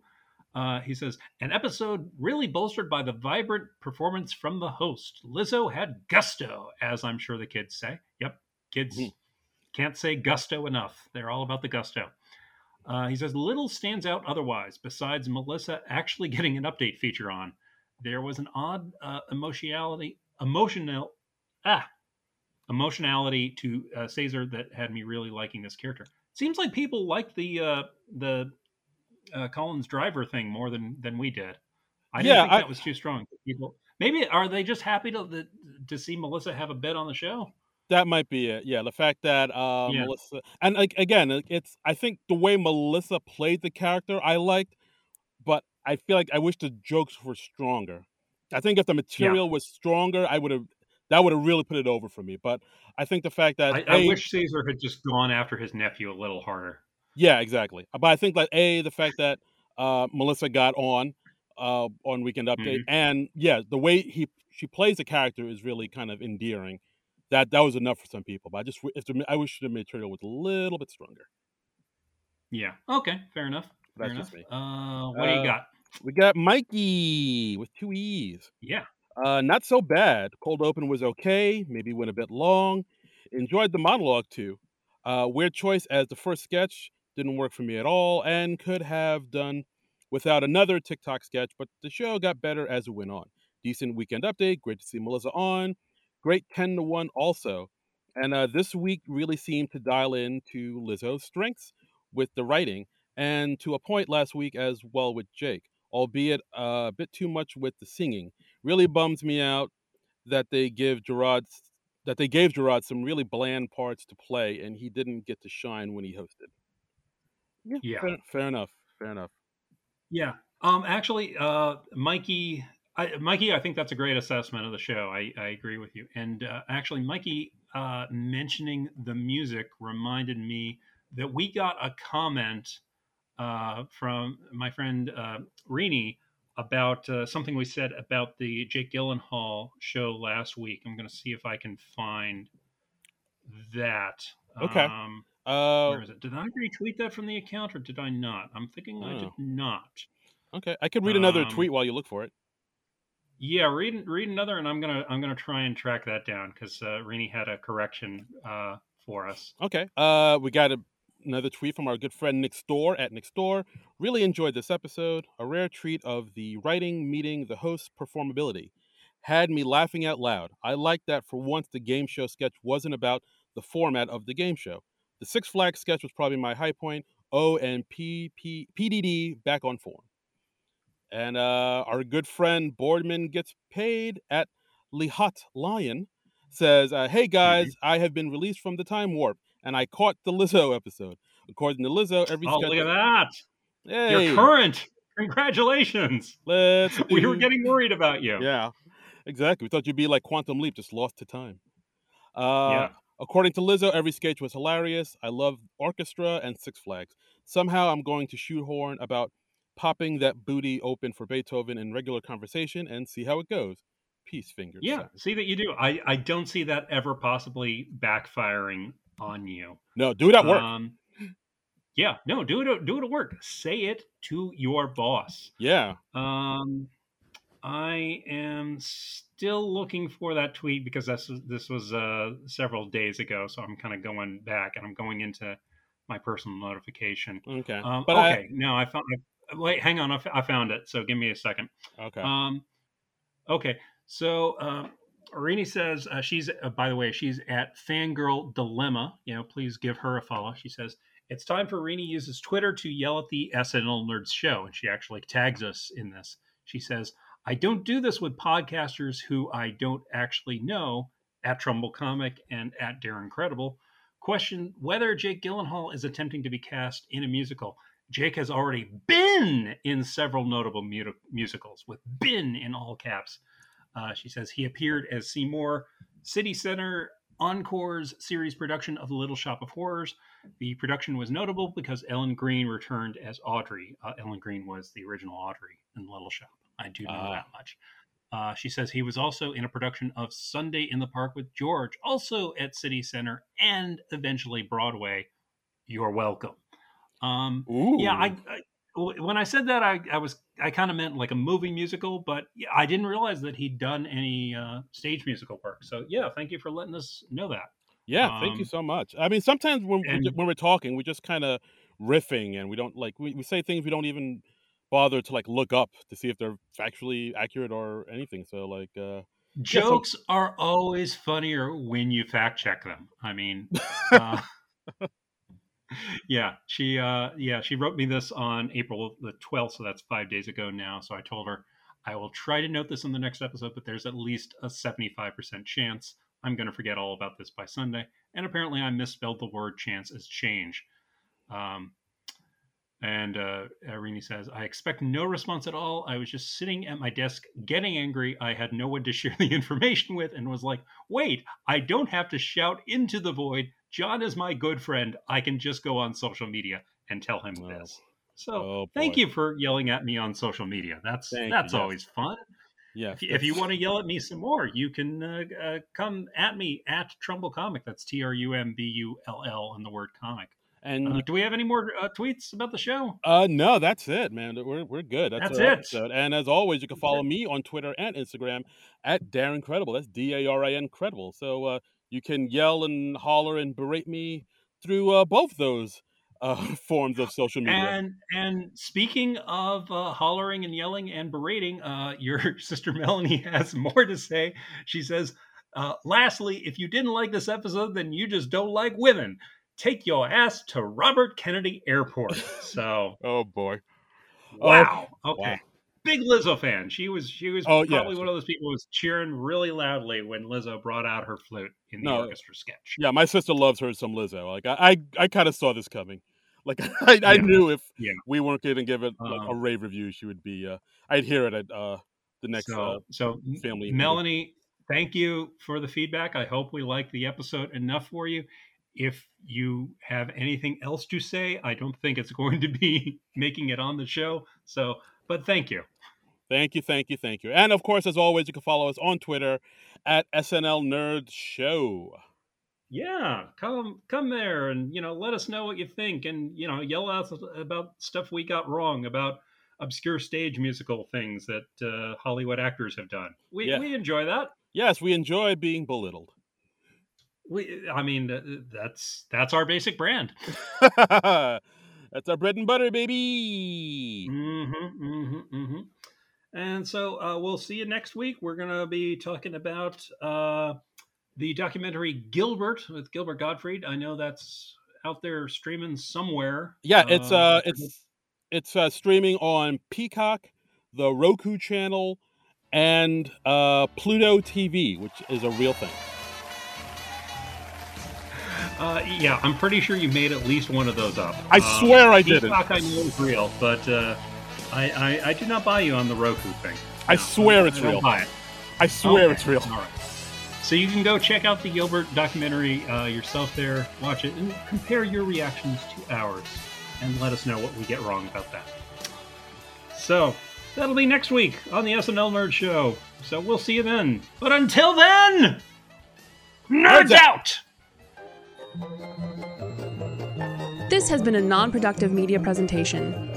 S2: Uh, he says an episode really bolstered by the vibrant performance from the host. Lizzo had gusto, as I'm sure the kids say. Yep, kids
S1: Mhm.
S2: can't say gusto enough. They're all about the gusto. Uh, he says little stands out otherwise, besides Melissa actually (laughs) getting an update feature on. There was an odd uh, emotionality, emotional, ah, emotionality to uh, Caesar that had me really liking this character. Seems like people liked the uh, the uh, Collins driver thing more than than we did. I didn't
S1: Yeah,
S2: think
S1: I-
S2: that was too strong. People maybe are they just happy to to see Melissa have a bit on the show?
S1: That might be it. Yeah, the fact that uh,
S2: Yeah.
S1: Melissa and like again, it's I think the way Melissa played the character I liked, but I feel like I wish the jokes were stronger. I think if the material was stronger, I would have that would have really put it over for me. But I think the fact that
S2: I, I
S1: A-
S2: wish Caesar had just gone after his nephew a little harder.
S1: Yeah, exactly. But I think that a the fact that uh, Melissa got on uh, on Weekend Update, and yeah, the way he she plays the character is really kind of endearing. That that was enough for some people. But I just if the, I wish the material was a little bit stronger.
S2: Yeah. Okay. Fair enough. Fair
S1: That's
S2: enough.
S1: just me.
S2: Uh, what do you
S1: Uh,
S2: got?
S1: We got Mikey with two E's.
S2: Yeah.
S1: Uh, not so bad. Cold open was okay. Maybe went a bit long. Enjoyed the monologue too. Uh, weird choice as the first sketch didn't work for me at all, and could have done without another TikTok sketch. But the show got better as it went on. Decent weekend update. Great to see Melissa on. Great ten to one also. And uh, this week really seemed to dial in to Lizzo's strengths with the writing, and to a point last week as well with Jake, albeit uh, a bit too much with the singing really bums me out that they give Jerrod that they gave Jerrod some really bland parts to play and he didn't get to shine when he hosted. Yeah,
S2: Yeah.
S1: fair, fair enough. Fair enough.
S2: Yeah. Um. Actually, uh, Mikey, I, Mikey, I think that's a great assessment of the show. I, I agree with you. And uh, actually, Mikey uh, mentioning the music reminded me that we got a comment uh, from my friend uh, Rini about uh, something we said about the Jake Gyllenhaal show last week. I'm going to see if I can find that.
S1: Okay.
S2: Um,
S1: Uh,
S2: where is it? Did I retweet that from the account or did I not? I'm thinking I did
S1: Oh.
S2: not.
S1: okay, I could read another
S2: um,
S1: tweet while you look for it.
S2: Yeah, read read another, and I'm gonna I'm gonna try and track that down because uh, Rini had a correction uh, for us.
S1: Okay. Uh, we got a, another tweet from our good friend Nick Store at Nick Store. Really enjoyed this episode. A rare treat of the writing meeting the host's performability. Had me laughing out loud. I like that for once the game show sketch wasn't about the format of the game show. The Six Flags sketch was probably my high point. O and P, P, PDD back on form. And uh, our good friend Boardman gets paid at Lihat Lion says, uh, "Hey guys, I have been released from the time warp, and I caught the Lizzo episode. According to Lizzo, every
S2: Oh,
S1: sketch-
S2: look at that!
S1: Hey,
S2: You're current. Congratulations.
S1: let's (laughs)
S2: We were getting worried about you.
S1: yeah, exactly. We thought you'd be like Quantum Leap, just lost to time. Uh,
S2: Yeah.
S1: According to Lizzo, every sketch was hilarious. I love orchestra and Six Flags. Somehow I'm going to shoehorn about popping that booty open for Beethoven in regular conversation and see how it goes. Peace, fingers.
S2: Yeah, see that you do. I, I don't see that ever possibly backfiring on you.
S1: No, do it at work.
S2: Um, yeah, no, do it. Do it at work. Say it to your boss.
S1: yeah.
S2: Um, I am still looking for that tweet because this this was uh, several days ago, so I'm kind of going back and I'm going into my personal notification.
S1: Okay.
S2: Um,
S1: But I-
S2: okay, no, I found. I, wait, hang on, I, f- I found it. So give me a second.
S1: okay.
S2: Um, okay, so uh, Arini says uh, she's. Uh, by the way, she's at Fangirl Dilemma. You know, please give her a follow. She says it's time for Arini uses Twitter to yell at the SNL Nerds show, and she actually tags us in this. She says, I don't do this with podcasters who I don't actually know at Trumbull Comic and at Darin Credible. Question whether Jake Gyllenhaal is attempting to be cast in a musical. Jake has already been in several notable mu- musicals, with "been" in all caps. Uh, she says he appeared as Seymour, City Center Encore's series production of The Little Shop of Horrors. The production was notable because Ellen Greene returned as Audrey. Uh, Ellen Greene was the original Audrey in Little Shop. I do know
S1: Ah.
S2: that much. Uh, she says he was also in a production of Sunday in the Park with George, also at City Center and eventually Broadway. You're welcome. Um, yeah, I, I when I said that, I, I was I kind of meant like a movie musical, but I didn't realize that he'd done any uh, stage musical work. So yeah, thank you for letting us know that.
S1: Yeah, thank you
S2: Um,
S1: so much. I mean, sometimes when we
S2: and-
S1: ju- when we're talking, we just kind of riffing, and we don't like we, we say things we don't even bother to like look up to see if they're factually accurate or anything. So like, uh, Yeah, so-
S2: Jokes are always funnier when you fact check them. I mean, (laughs) uh, yeah, she uh, yeah she wrote me this on April the twelfth, so that's five days ago now. So I told her I will try to note this in the next episode, but there's at least a seventy five percent chance I'm going to forget all about this by Sunday. And apparently, I misspelled the word chance as change. Um, and uh, Irini says, I expect no response at all. I was just sitting at my desk getting angry. I had no one to share the (laughs) information with and was like, wait, I don't have to shout into the void. John is my good friend. I can just go on social media and tell him
S1: Oh.
S2: this. So
S1: oh
S2: thank you for yelling at me on social media. That's
S1: Thank
S2: that's
S1: yes.
S2: always fun.
S1: Yeah,
S2: If you, if you want to yell at me some more, you can uh, uh, come at me at Trumbull Comic. That's T R U M B U L L and the word comic.
S1: and
S2: Uh, do we have any more uh, tweets about the show?
S1: Uh, no, that's it, man. We're we're good. That's,
S2: That's it.
S1: episode. And as always, you can follow me on Twitter and Instagram at Darin Credible. That's D A R I N Credible. So uh, you can yell and holler and berate me through uh, both those uh, (laughs) forms of social media.
S2: And and speaking of uh, hollering and yelling and berating, uh, your (laughs) sister Melanie has more to say. She says, uh, "Lastly, if you didn't like this episode, then you just don't like women. Take your ass to Robert Kennedy Airport." So (laughs)
S1: oh boy.
S2: wow, okay.
S1: wow.
S2: Big Lizzo fan. She was she was
S1: Oh, yeah.
S2: probably one of those people who was cheering really loudly when Lizzo brought out her flute in the
S1: No.
S2: orchestra sketch.
S1: Yeah, my sister loves her some Lizzo. Like I, I, I kind of saw this coming. Like (laughs) I, I
S2: Yeah.
S1: knew if
S2: Yeah.
S1: we weren't going to give it like, a
S2: Um,
S1: rave review, she would be. Uh, I'd hear it at uh, the next.
S2: so,
S1: uh,
S2: so
S1: family
S2: Melanie, thank you for the feedback. I hope we like the episode enough for you. If you have anything else to say, I don't think it's (laughs) going to be making it on the show. So, but thank you.
S1: Thank you, thank you, thank you. And of course, as always, you can follow us on Twitter at SNL Nerd Show.
S2: Yeah, come come there and you know let us know what you think and you know yell out about stuff we got wrong about obscure stage musical things that uh, Hollywood actors have done. We
S1: Yeah.
S2: we enjoy that.
S1: Yes, we enjoy being belittled.
S2: We I mean that's that's our basic brand. (laughs)
S1: That's our bread and butter, baby.
S2: Mm-hmm, mm-hmm, mm-hmm. And so uh, we'll see you next week. We're going to be talking about uh, the documentary Gilbert with Gilbert Gottfried. I know that's out there streaming somewhere.
S1: Yeah, it's uh,
S2: Uh,
S1: it's it's uh, streaming on Peacock, the Roku channel, and uh, Pluto TV, which is a real thing.
S2: Uh, yeah, I'm pretty sure you made at least one of those up.
S1: I
S2: Um,
S1: swear I didn't.
S2: Peacock I know is real, but uh, I, I I did not buy you on the Roku thing.
S1: I
S2: No,
S1: swear
S2: I
S1: it's real.
S2: Buy it.
S1: I swear
S2: Okay,
S1: it's real.
S2: All right. So you can go check out the Gilbert documentary uh, yourself there, watch it, and compare your reactions to ours, and let us know what we get wrong about that. So that'll be next week on the SNL Nerd Show. So we'll see you then. But until then, nerds
S1: Nerds
S2: out.
S3: This has been a non productive media presentation.